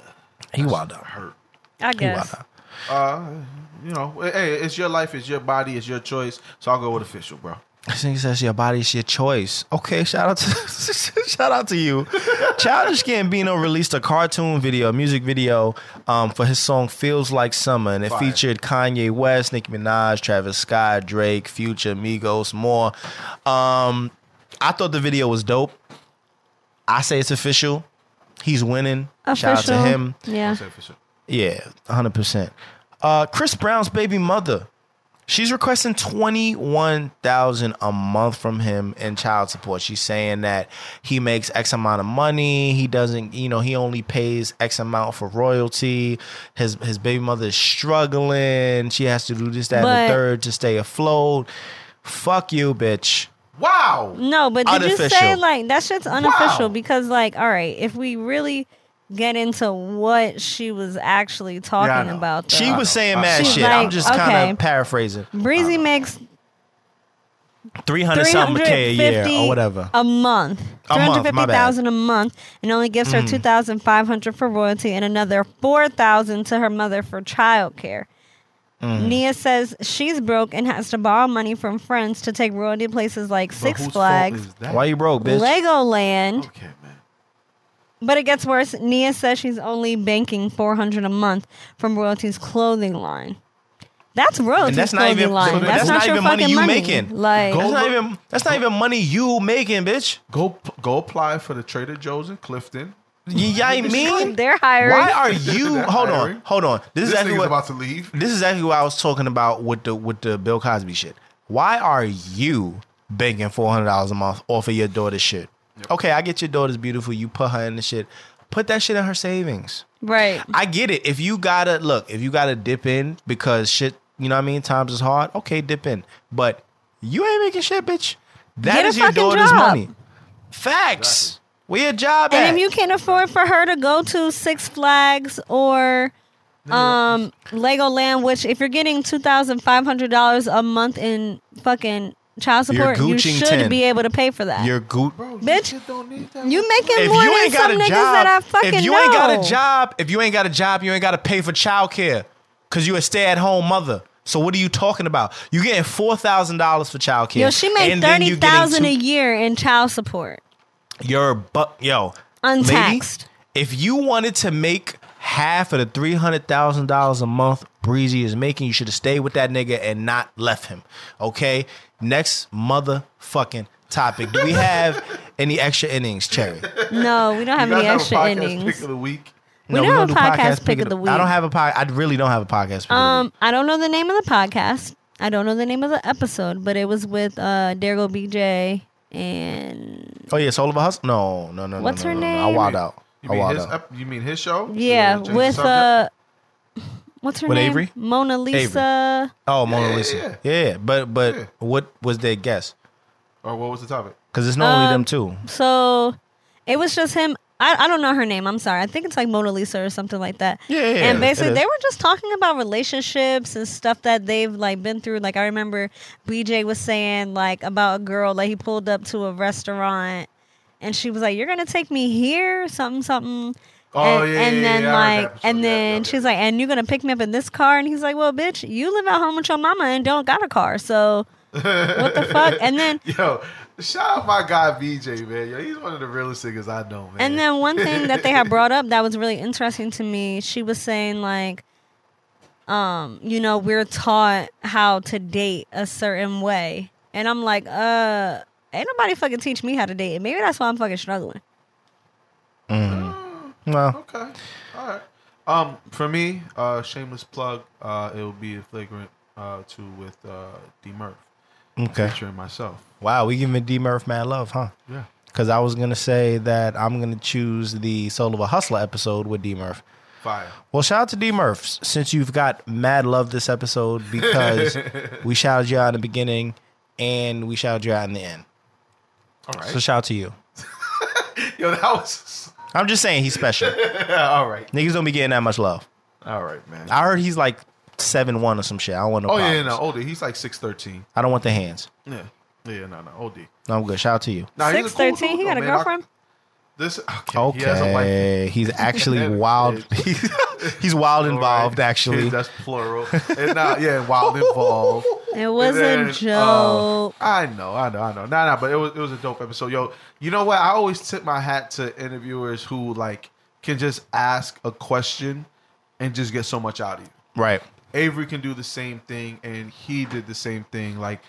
He wild out. hurt. I He wild guess. out. Uh, you know, hey, it's your life, it's your body, it's your choice. So I'll go with official, bro. This nigga says your body's your choice. Okay, shout out to shout out to you. Childish Gambino released a cartoon video, a music video, um, for his song "Feels Like Summer," and it Fire. featured Kanye West, Nicki Minaj, Travis Scott, Drake, Future, Migos, more. Um, I thought the video was dope. I say it's official. He's winning. Official. Shout out to him. Yeah. I'll say official. Yeah, hundred percent. Uh, Chris Brown's baby mother, she's requesting twenty one thousand a month from him in child support. She's saying that he makes X amount of money. He doesn't, you know, he only pays X amount for royalty. His his baby mother is struggling. She has to do this, that, and But- the third to stay afloat. Fuck you, bitch. Wow. No, but did you say like that shit's unofficial Wow. because like all right, if we really get into what she was actually talking know. about, She was saying mad She's shit. I'm like, just kind of paraphrasing. Breezy makes Three hundred something k a year or whatever. a month. A Three month, hundred my fifty bad. Mm. thousand a month, and only gives her two thousand five hundred for royalty and another four thousand to her mother for childcare. Mm. Nia says she's broke and has to borrow money from friends to take royalty places like Six Flags. Why you broke, bitch? Legoland. Okay, man. But it gets worse. Nia says she's only banking four hundred a month from royalties clothing line. That's royalties that's not clothing even- line. but That's, that's not, not your even money fucking you money. making. Like That's Go not even that's not even money you making, bitch. Go go apply for the Trader Joe's in Clifton. You, you ain't mean? they're hiring. Why are you? Hold on, hold on. This, This is exactly nigga's what about to leave. this is exactly what I was talking about with the with the Bill Cosby shit. Why are you banking four hundred dollars a month off of your daughter's shit? Okay, I get your daughter's beautiful. You put her in the shit. Put that shit in her savings. right? I get it. If you gotta look, if you gotta dip in because shit, you know what I mean. Times is hard. Okay, dip in. But you ain't making shit, bitch. That Get a is your fucking daughter's job. money. Facts. Where your job at? And if you can't afford for her to go to Six Flags or um Legoland, which if you're getting two thousand five hundred dollars a month in fucking child support, you should 10. be able to pay for that. You're good. Bro, Bitch, you don't need that. you making If more you than ain't got some a niggas job, that I fucking if you know. ain't got a job, if you ain't got a job, you ain't got to pay for childcare because you're a stay at home mother. So what are you talking about? You getting four thousand dollars for child childcare. Yo, she made and then thirty you getting thousand a year in child support, You're but yo, untaxed. lady, if you wanted to make half of the three hundred thousand dollars a month Breezy is making, you should have stayed with that nigga and not left him. Okay. Next motherfucking topic. Do we have any extra innings, Cherry? No, we don't have You any have a extra podcast innings. Pick of the week. We don't have a podcast pick of the week. I don't have a pod. I really don't have a podcast. Pick of the Um, week. I don't know the name of the podcast. I don't know the name of the episode, but it was with uh Dergo BJ and Oh yeah, Soul of a Hustle. No, no, no, no. What's no, her no, no. name? I wild out. You I mean wild his? out. Ep- you mean his show? yeah, Change with subject? uh what's her With name? Avery? Mona Lisa. Oh, Mona Yeah, Lisa. yeah, Yeah, yeah. But but Yeah. what was their guess? or what was the topic? Because it's normally Um, them too. So it was just him. I, I don't know her name. I'm sorry. I think it's like Mona Lisa or something like that. Yeah, yeah, And basically, they were just talking about relationships and stuff that they've like been through. Like I remember BJ was saying like about a girl like he pulled up to a restaurant and she was like, "You're gonna take me here?" Something something. Oh, and, yeah, and yeah, then yeah, like, and then she's like, "And you're gonna pick me up in this car?" And he's like, "Well, bitch, you live at home with your mama and don't got a car, so what the fuck?" And then Yo, shout out my guy VJ, man. Yo, he's one of the realest niggas I know, man. And then one thing that they had brought up that was really interesting to me, she was saying like, um, you know, we're taught how to date a certain way, and I'm like, uh, ain't nobody fucking teach me how to date. Maybe that's why I'm fucking struggling. Well, Okay. All right. Um, for me, uh, shameless plug. Uh, it will be a flagrant uh two with uh D Murph okay. featuring myself. Wow, we giving D Murph mad love, huh? Yeah. Because I was gonna say that I'm gonna choose the Soul of a Hustler episode with D Murph. Fire. Well, shout out to D Murph since you've got mad love this episode because we shouted you out in the beginning and we shouted you out in the end. All right. So shout out to you. Yo, that was. I'm just saying he's special. All right. Niggas don't be getting that much love. All right, man. I heard he's like seven one or some shit. I don't want no oh yeah, problems. no, older. He's like six thirteen. I don't want the hands. Yeah. Yeah, no, no, OD. No, I'm good. Shout out to you. Nah, he's a Six cool thirteen. dude, He though, got a man. I- girlfriend. This okay. He has a wife. Okay, he's actually wild. he's wild All involved. right. Actually, that's plural. and not yeah, wild involved. It was And then, a joke. uh, I know, I know, I know. Nah, nah, but it was it was a dope episode. Yo, you know what? I always tip my hat to interviewers who like can just ask a question and just get so much out of you. right? Avery can do the same thing, and he did the same thing. Like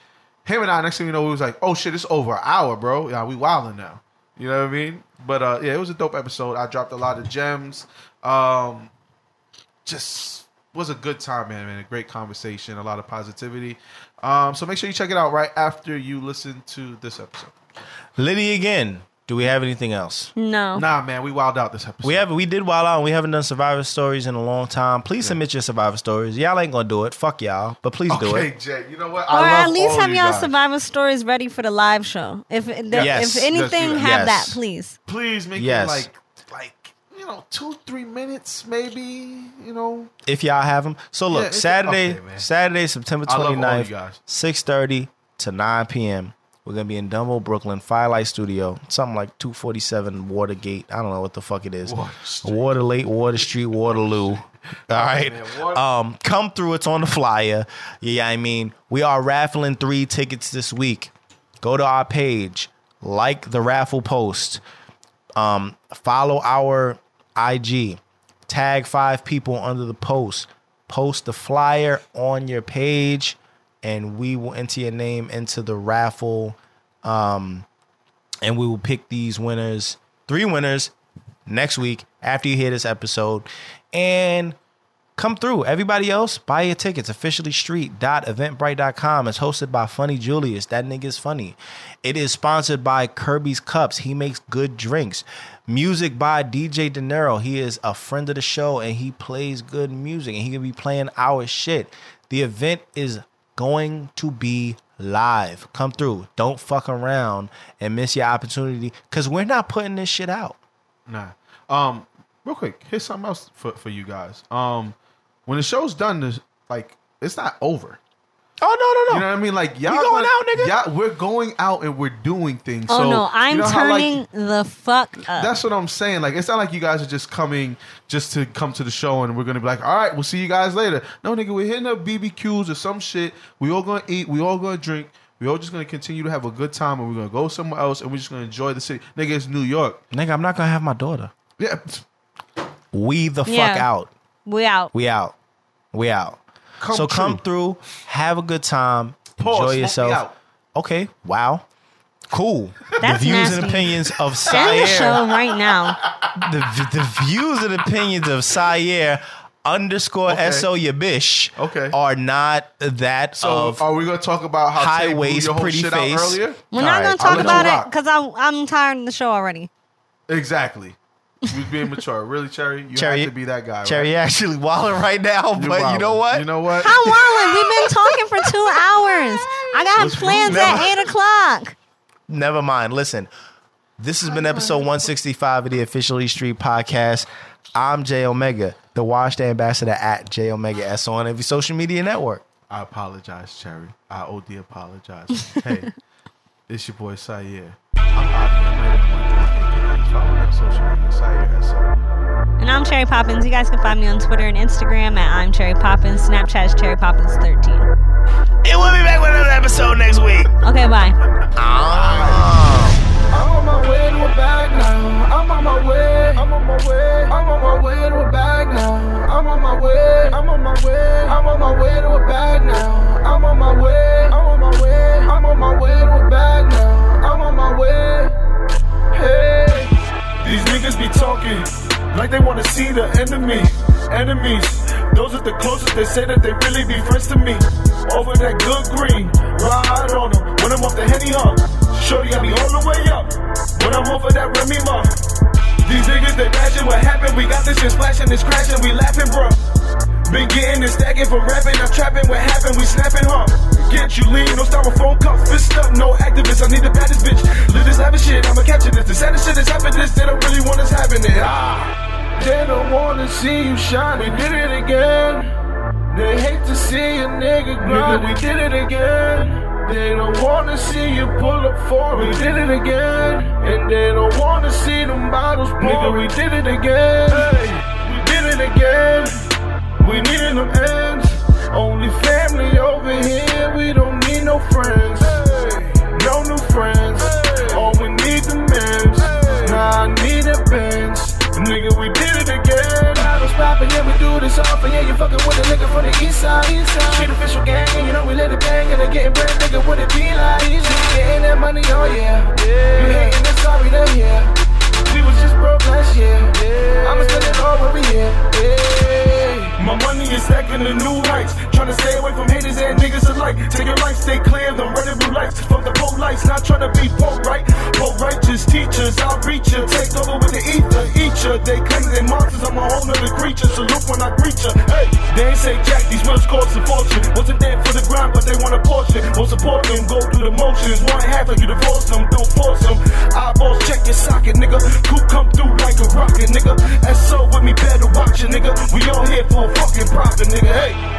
him and I, next thing you know, we was like, "Oh shit, it's over an hour, bro. Yeah, we wilding now." You know what I mean? But uh, yeah, it was a dope episode. I dropped a lot of gems. Um, just was a good time, man. Man, a great conversation, a lot of positivity. Um, so make sure you check it out right after you listen to this episode. Liddy again. Do we have anything else? No. Nah, man, we wild out this episode. We have we did wild out. and We haven't done survivor stories in a long time. Please submit your survivor stories. Y'all ain't gonna do it. Fuck y'all. But please do it. Okay, it. Jay. You know what? Or I love at least all have you y'all guys. survivor stories ready for the live show. If if, Yes. if anything, Let's have that. that, please. Please make Yes. it like like you know two three minutes maybe. You know. If y'all have them. So look, Yeah, Saturday, okay. Saturday, September I love 29th, you guys. 6.30 to 9 p.m. We're gonna be in Dumbo, Brooklyn, Firelight Studio, something like 247 Watergate. I don't know what the fuck it is. Water. Water Lake, Water Street, Waterloo. All right. Um, come through. It's on the flyer. Yeah, I mean, we are raffling three tickets this week. Go to our page, like the raffle post, um, follow our IG, tag five people under the post, post the flyer on your page, and we will enter your name into the raffle. Um, and we will pick these winners, three winners, next week after you hear this episode. And come through. Everybody else, buy your tickets. Officially street.eventbrite.com. It's hosted by Funny Julius. That nigga's funny. It is sponsored by Kerby's Cups. He makes good drinks. Music by DJ De Niro. He is a friend of the show and he plays good music and he can be playing our shit. The event is going to be live. Come through. Don't fuck around and miss your opportunity because we're not putting this shit out. Nah. Um, real quick, here's something else for, for you guys. Um, when the show's done, like it's not over. Oh no, no, no! You know what I mean? Like y'all We going out, nigga? Yeah, we're going out and we're doing things. Oh so, no, I'm you know how, like, turning the fuck up. That's what I'm saying. Like, it's not like you guys are just coming just to come to the show and we're gonna be like, all right, we'll see you guys later. No, nigga, we're hitting up BBQs or some shit. We all gonna eat. We all gonna drink. We all just gonna continue to have a good time, and we're gonna go somewhere else, and we're just gonna enjoy the city. Nigga, it's New York. Nigga, I'm not gonna have my daughter. Yeah, We the fuck Yeah. out. we out. We out. We out. Come so come through, have a good time, Pause, enjoy smoke me yourself. out. Okay, wow. Cool. That's the views and opinions of End the Syer, show right now. the, the views and opinions of Syer underscore Okay. so your bish Okay. are not that So, of are we gonna talk about how high Tay waist, pretty shit face. earlier? We're All not right, gonna talk about it because I'm I'm tired of the show already. Exactly. We're being mature. Really, Cherry? You Cherry- have to be that guy. Cherry right? actually walling right now, You're but you know what? You know what? I'm wildin'. We've been talking for two hours. I got What's plans wrong? at eight o'clock. Never mind. Listen, this has been episode 165 of the Officially Street Podcast. I'm Jayomega, the washed ambassador at Jayomega S on every social media network. I apologize, Cherry. I OD apologize. hey, it's your boy Syer. I'm out here. Follow me on social media, Syer SO. And I'm Cherry Poppins. You guys can find me on Twitter and Instagram at I'm Cherry Poppins. Snapchat is Cherry Poppins 13. And we'll be back with another episode next week. Okay, bye. Ah. I'm on my way to a bag now. I'm on my way. Like they wanna see the enemy. Enemies, those are the closest. They say that they really be friends to me. Over that good green, ride on them when I'm off the henny hug. Shorty, I be all the way up when I'm of that Remy mug. These niggas, they imagine what happened. We got this shit splashing, it's crashing, we laughing, bro. Been getting and stacking from rapping, I'm trapping. What happened? We snapping, huh? Get you lean, no styrofoam cups, fist up, no activists. I need the baddest bitch. Live this lavish shit, I'ma catch capture this. The saddest shit is happening. This they don't really want us having it. Ah, they don't wanna see you shine. We did it again. They hate to see a nigga grind. we did it again. They don't wanna see you pull up for it. We did it again. And they don't wanna see them bottles pour. We did it again. Hey, we did it again. We needed them ends. Only family over here. We don't need no friends. No new friends. All we need the men's. Nah, I need a Benz. Nigga, we did it again. Bottles poppin', yeah, we do this often. Yeah, you fucking with a nigga from the east side. East side. Street official gang, and you know we let it bang. And they getting bread, nigga, what it be like? We getting that money, oh yeah. You hating, that's sorry to hear. We was just broke last year. I'ma spend it all we here. Yeah. My money is stacking the new heights. Tryna stay away from haters and niggas alike. Take your life, stay clear, them red and blue lights. Fuck the pole lights, not tryna be poor, right? Poor righteous teachers, I'll reach ya. Take over with the ether, eat ya. They claim they monsters, I'm a whole nother creature. Salute when I greet ya. Hey, they ain't say jack, these wills cost a fortune. Wasn't there for the grind, but they want a portion. Won't support them, go through the motions. One half like you divorce them, don't force them. Eyeballs check your socket, nigga. Cool come through like a rocket, nigga. So with me, better watch it, nigga. We all here for a fucking profit, nigga. Hey.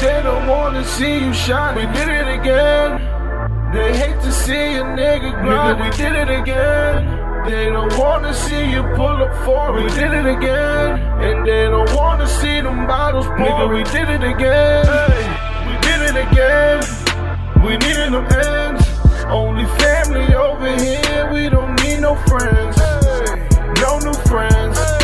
They don't wanna see you shine. We did it again. They hate to see a nigga grind. We did it again. They don't wanna see you pull up for it. We did it again. And they don't wanna see them bottles pour. Nigga, we did it again. Hey, we did it again. We needed them ends. Only family over here. We don't need no friends. No new friends. All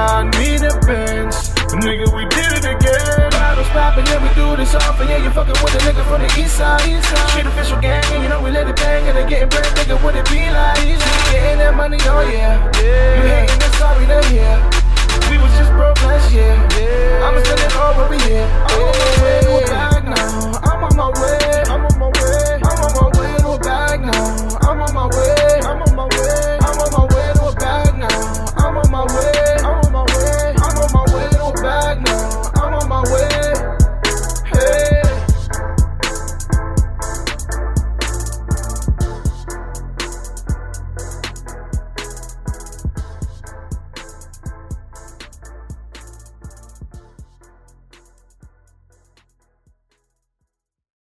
I need a bench. Nigga, we did it again. Bottles popping, yeah, we do this often. Yeah, you fucking with a nigga from the east side. East side. Shit official gang, and you know we let it bang. And they getting bread, nigga, what it be like? We Getting that money, oh yeah. yeah. You hating, that's sorry, they here. We was just broke last year. Yeah. I'ma spend it all over here. I'm on my way to a bag now. I'm on my way. I'm on my way. I'm on my way to a bag now. I'm on my way. I'm on my way. I'm on my way to a bag now. I'm on my way.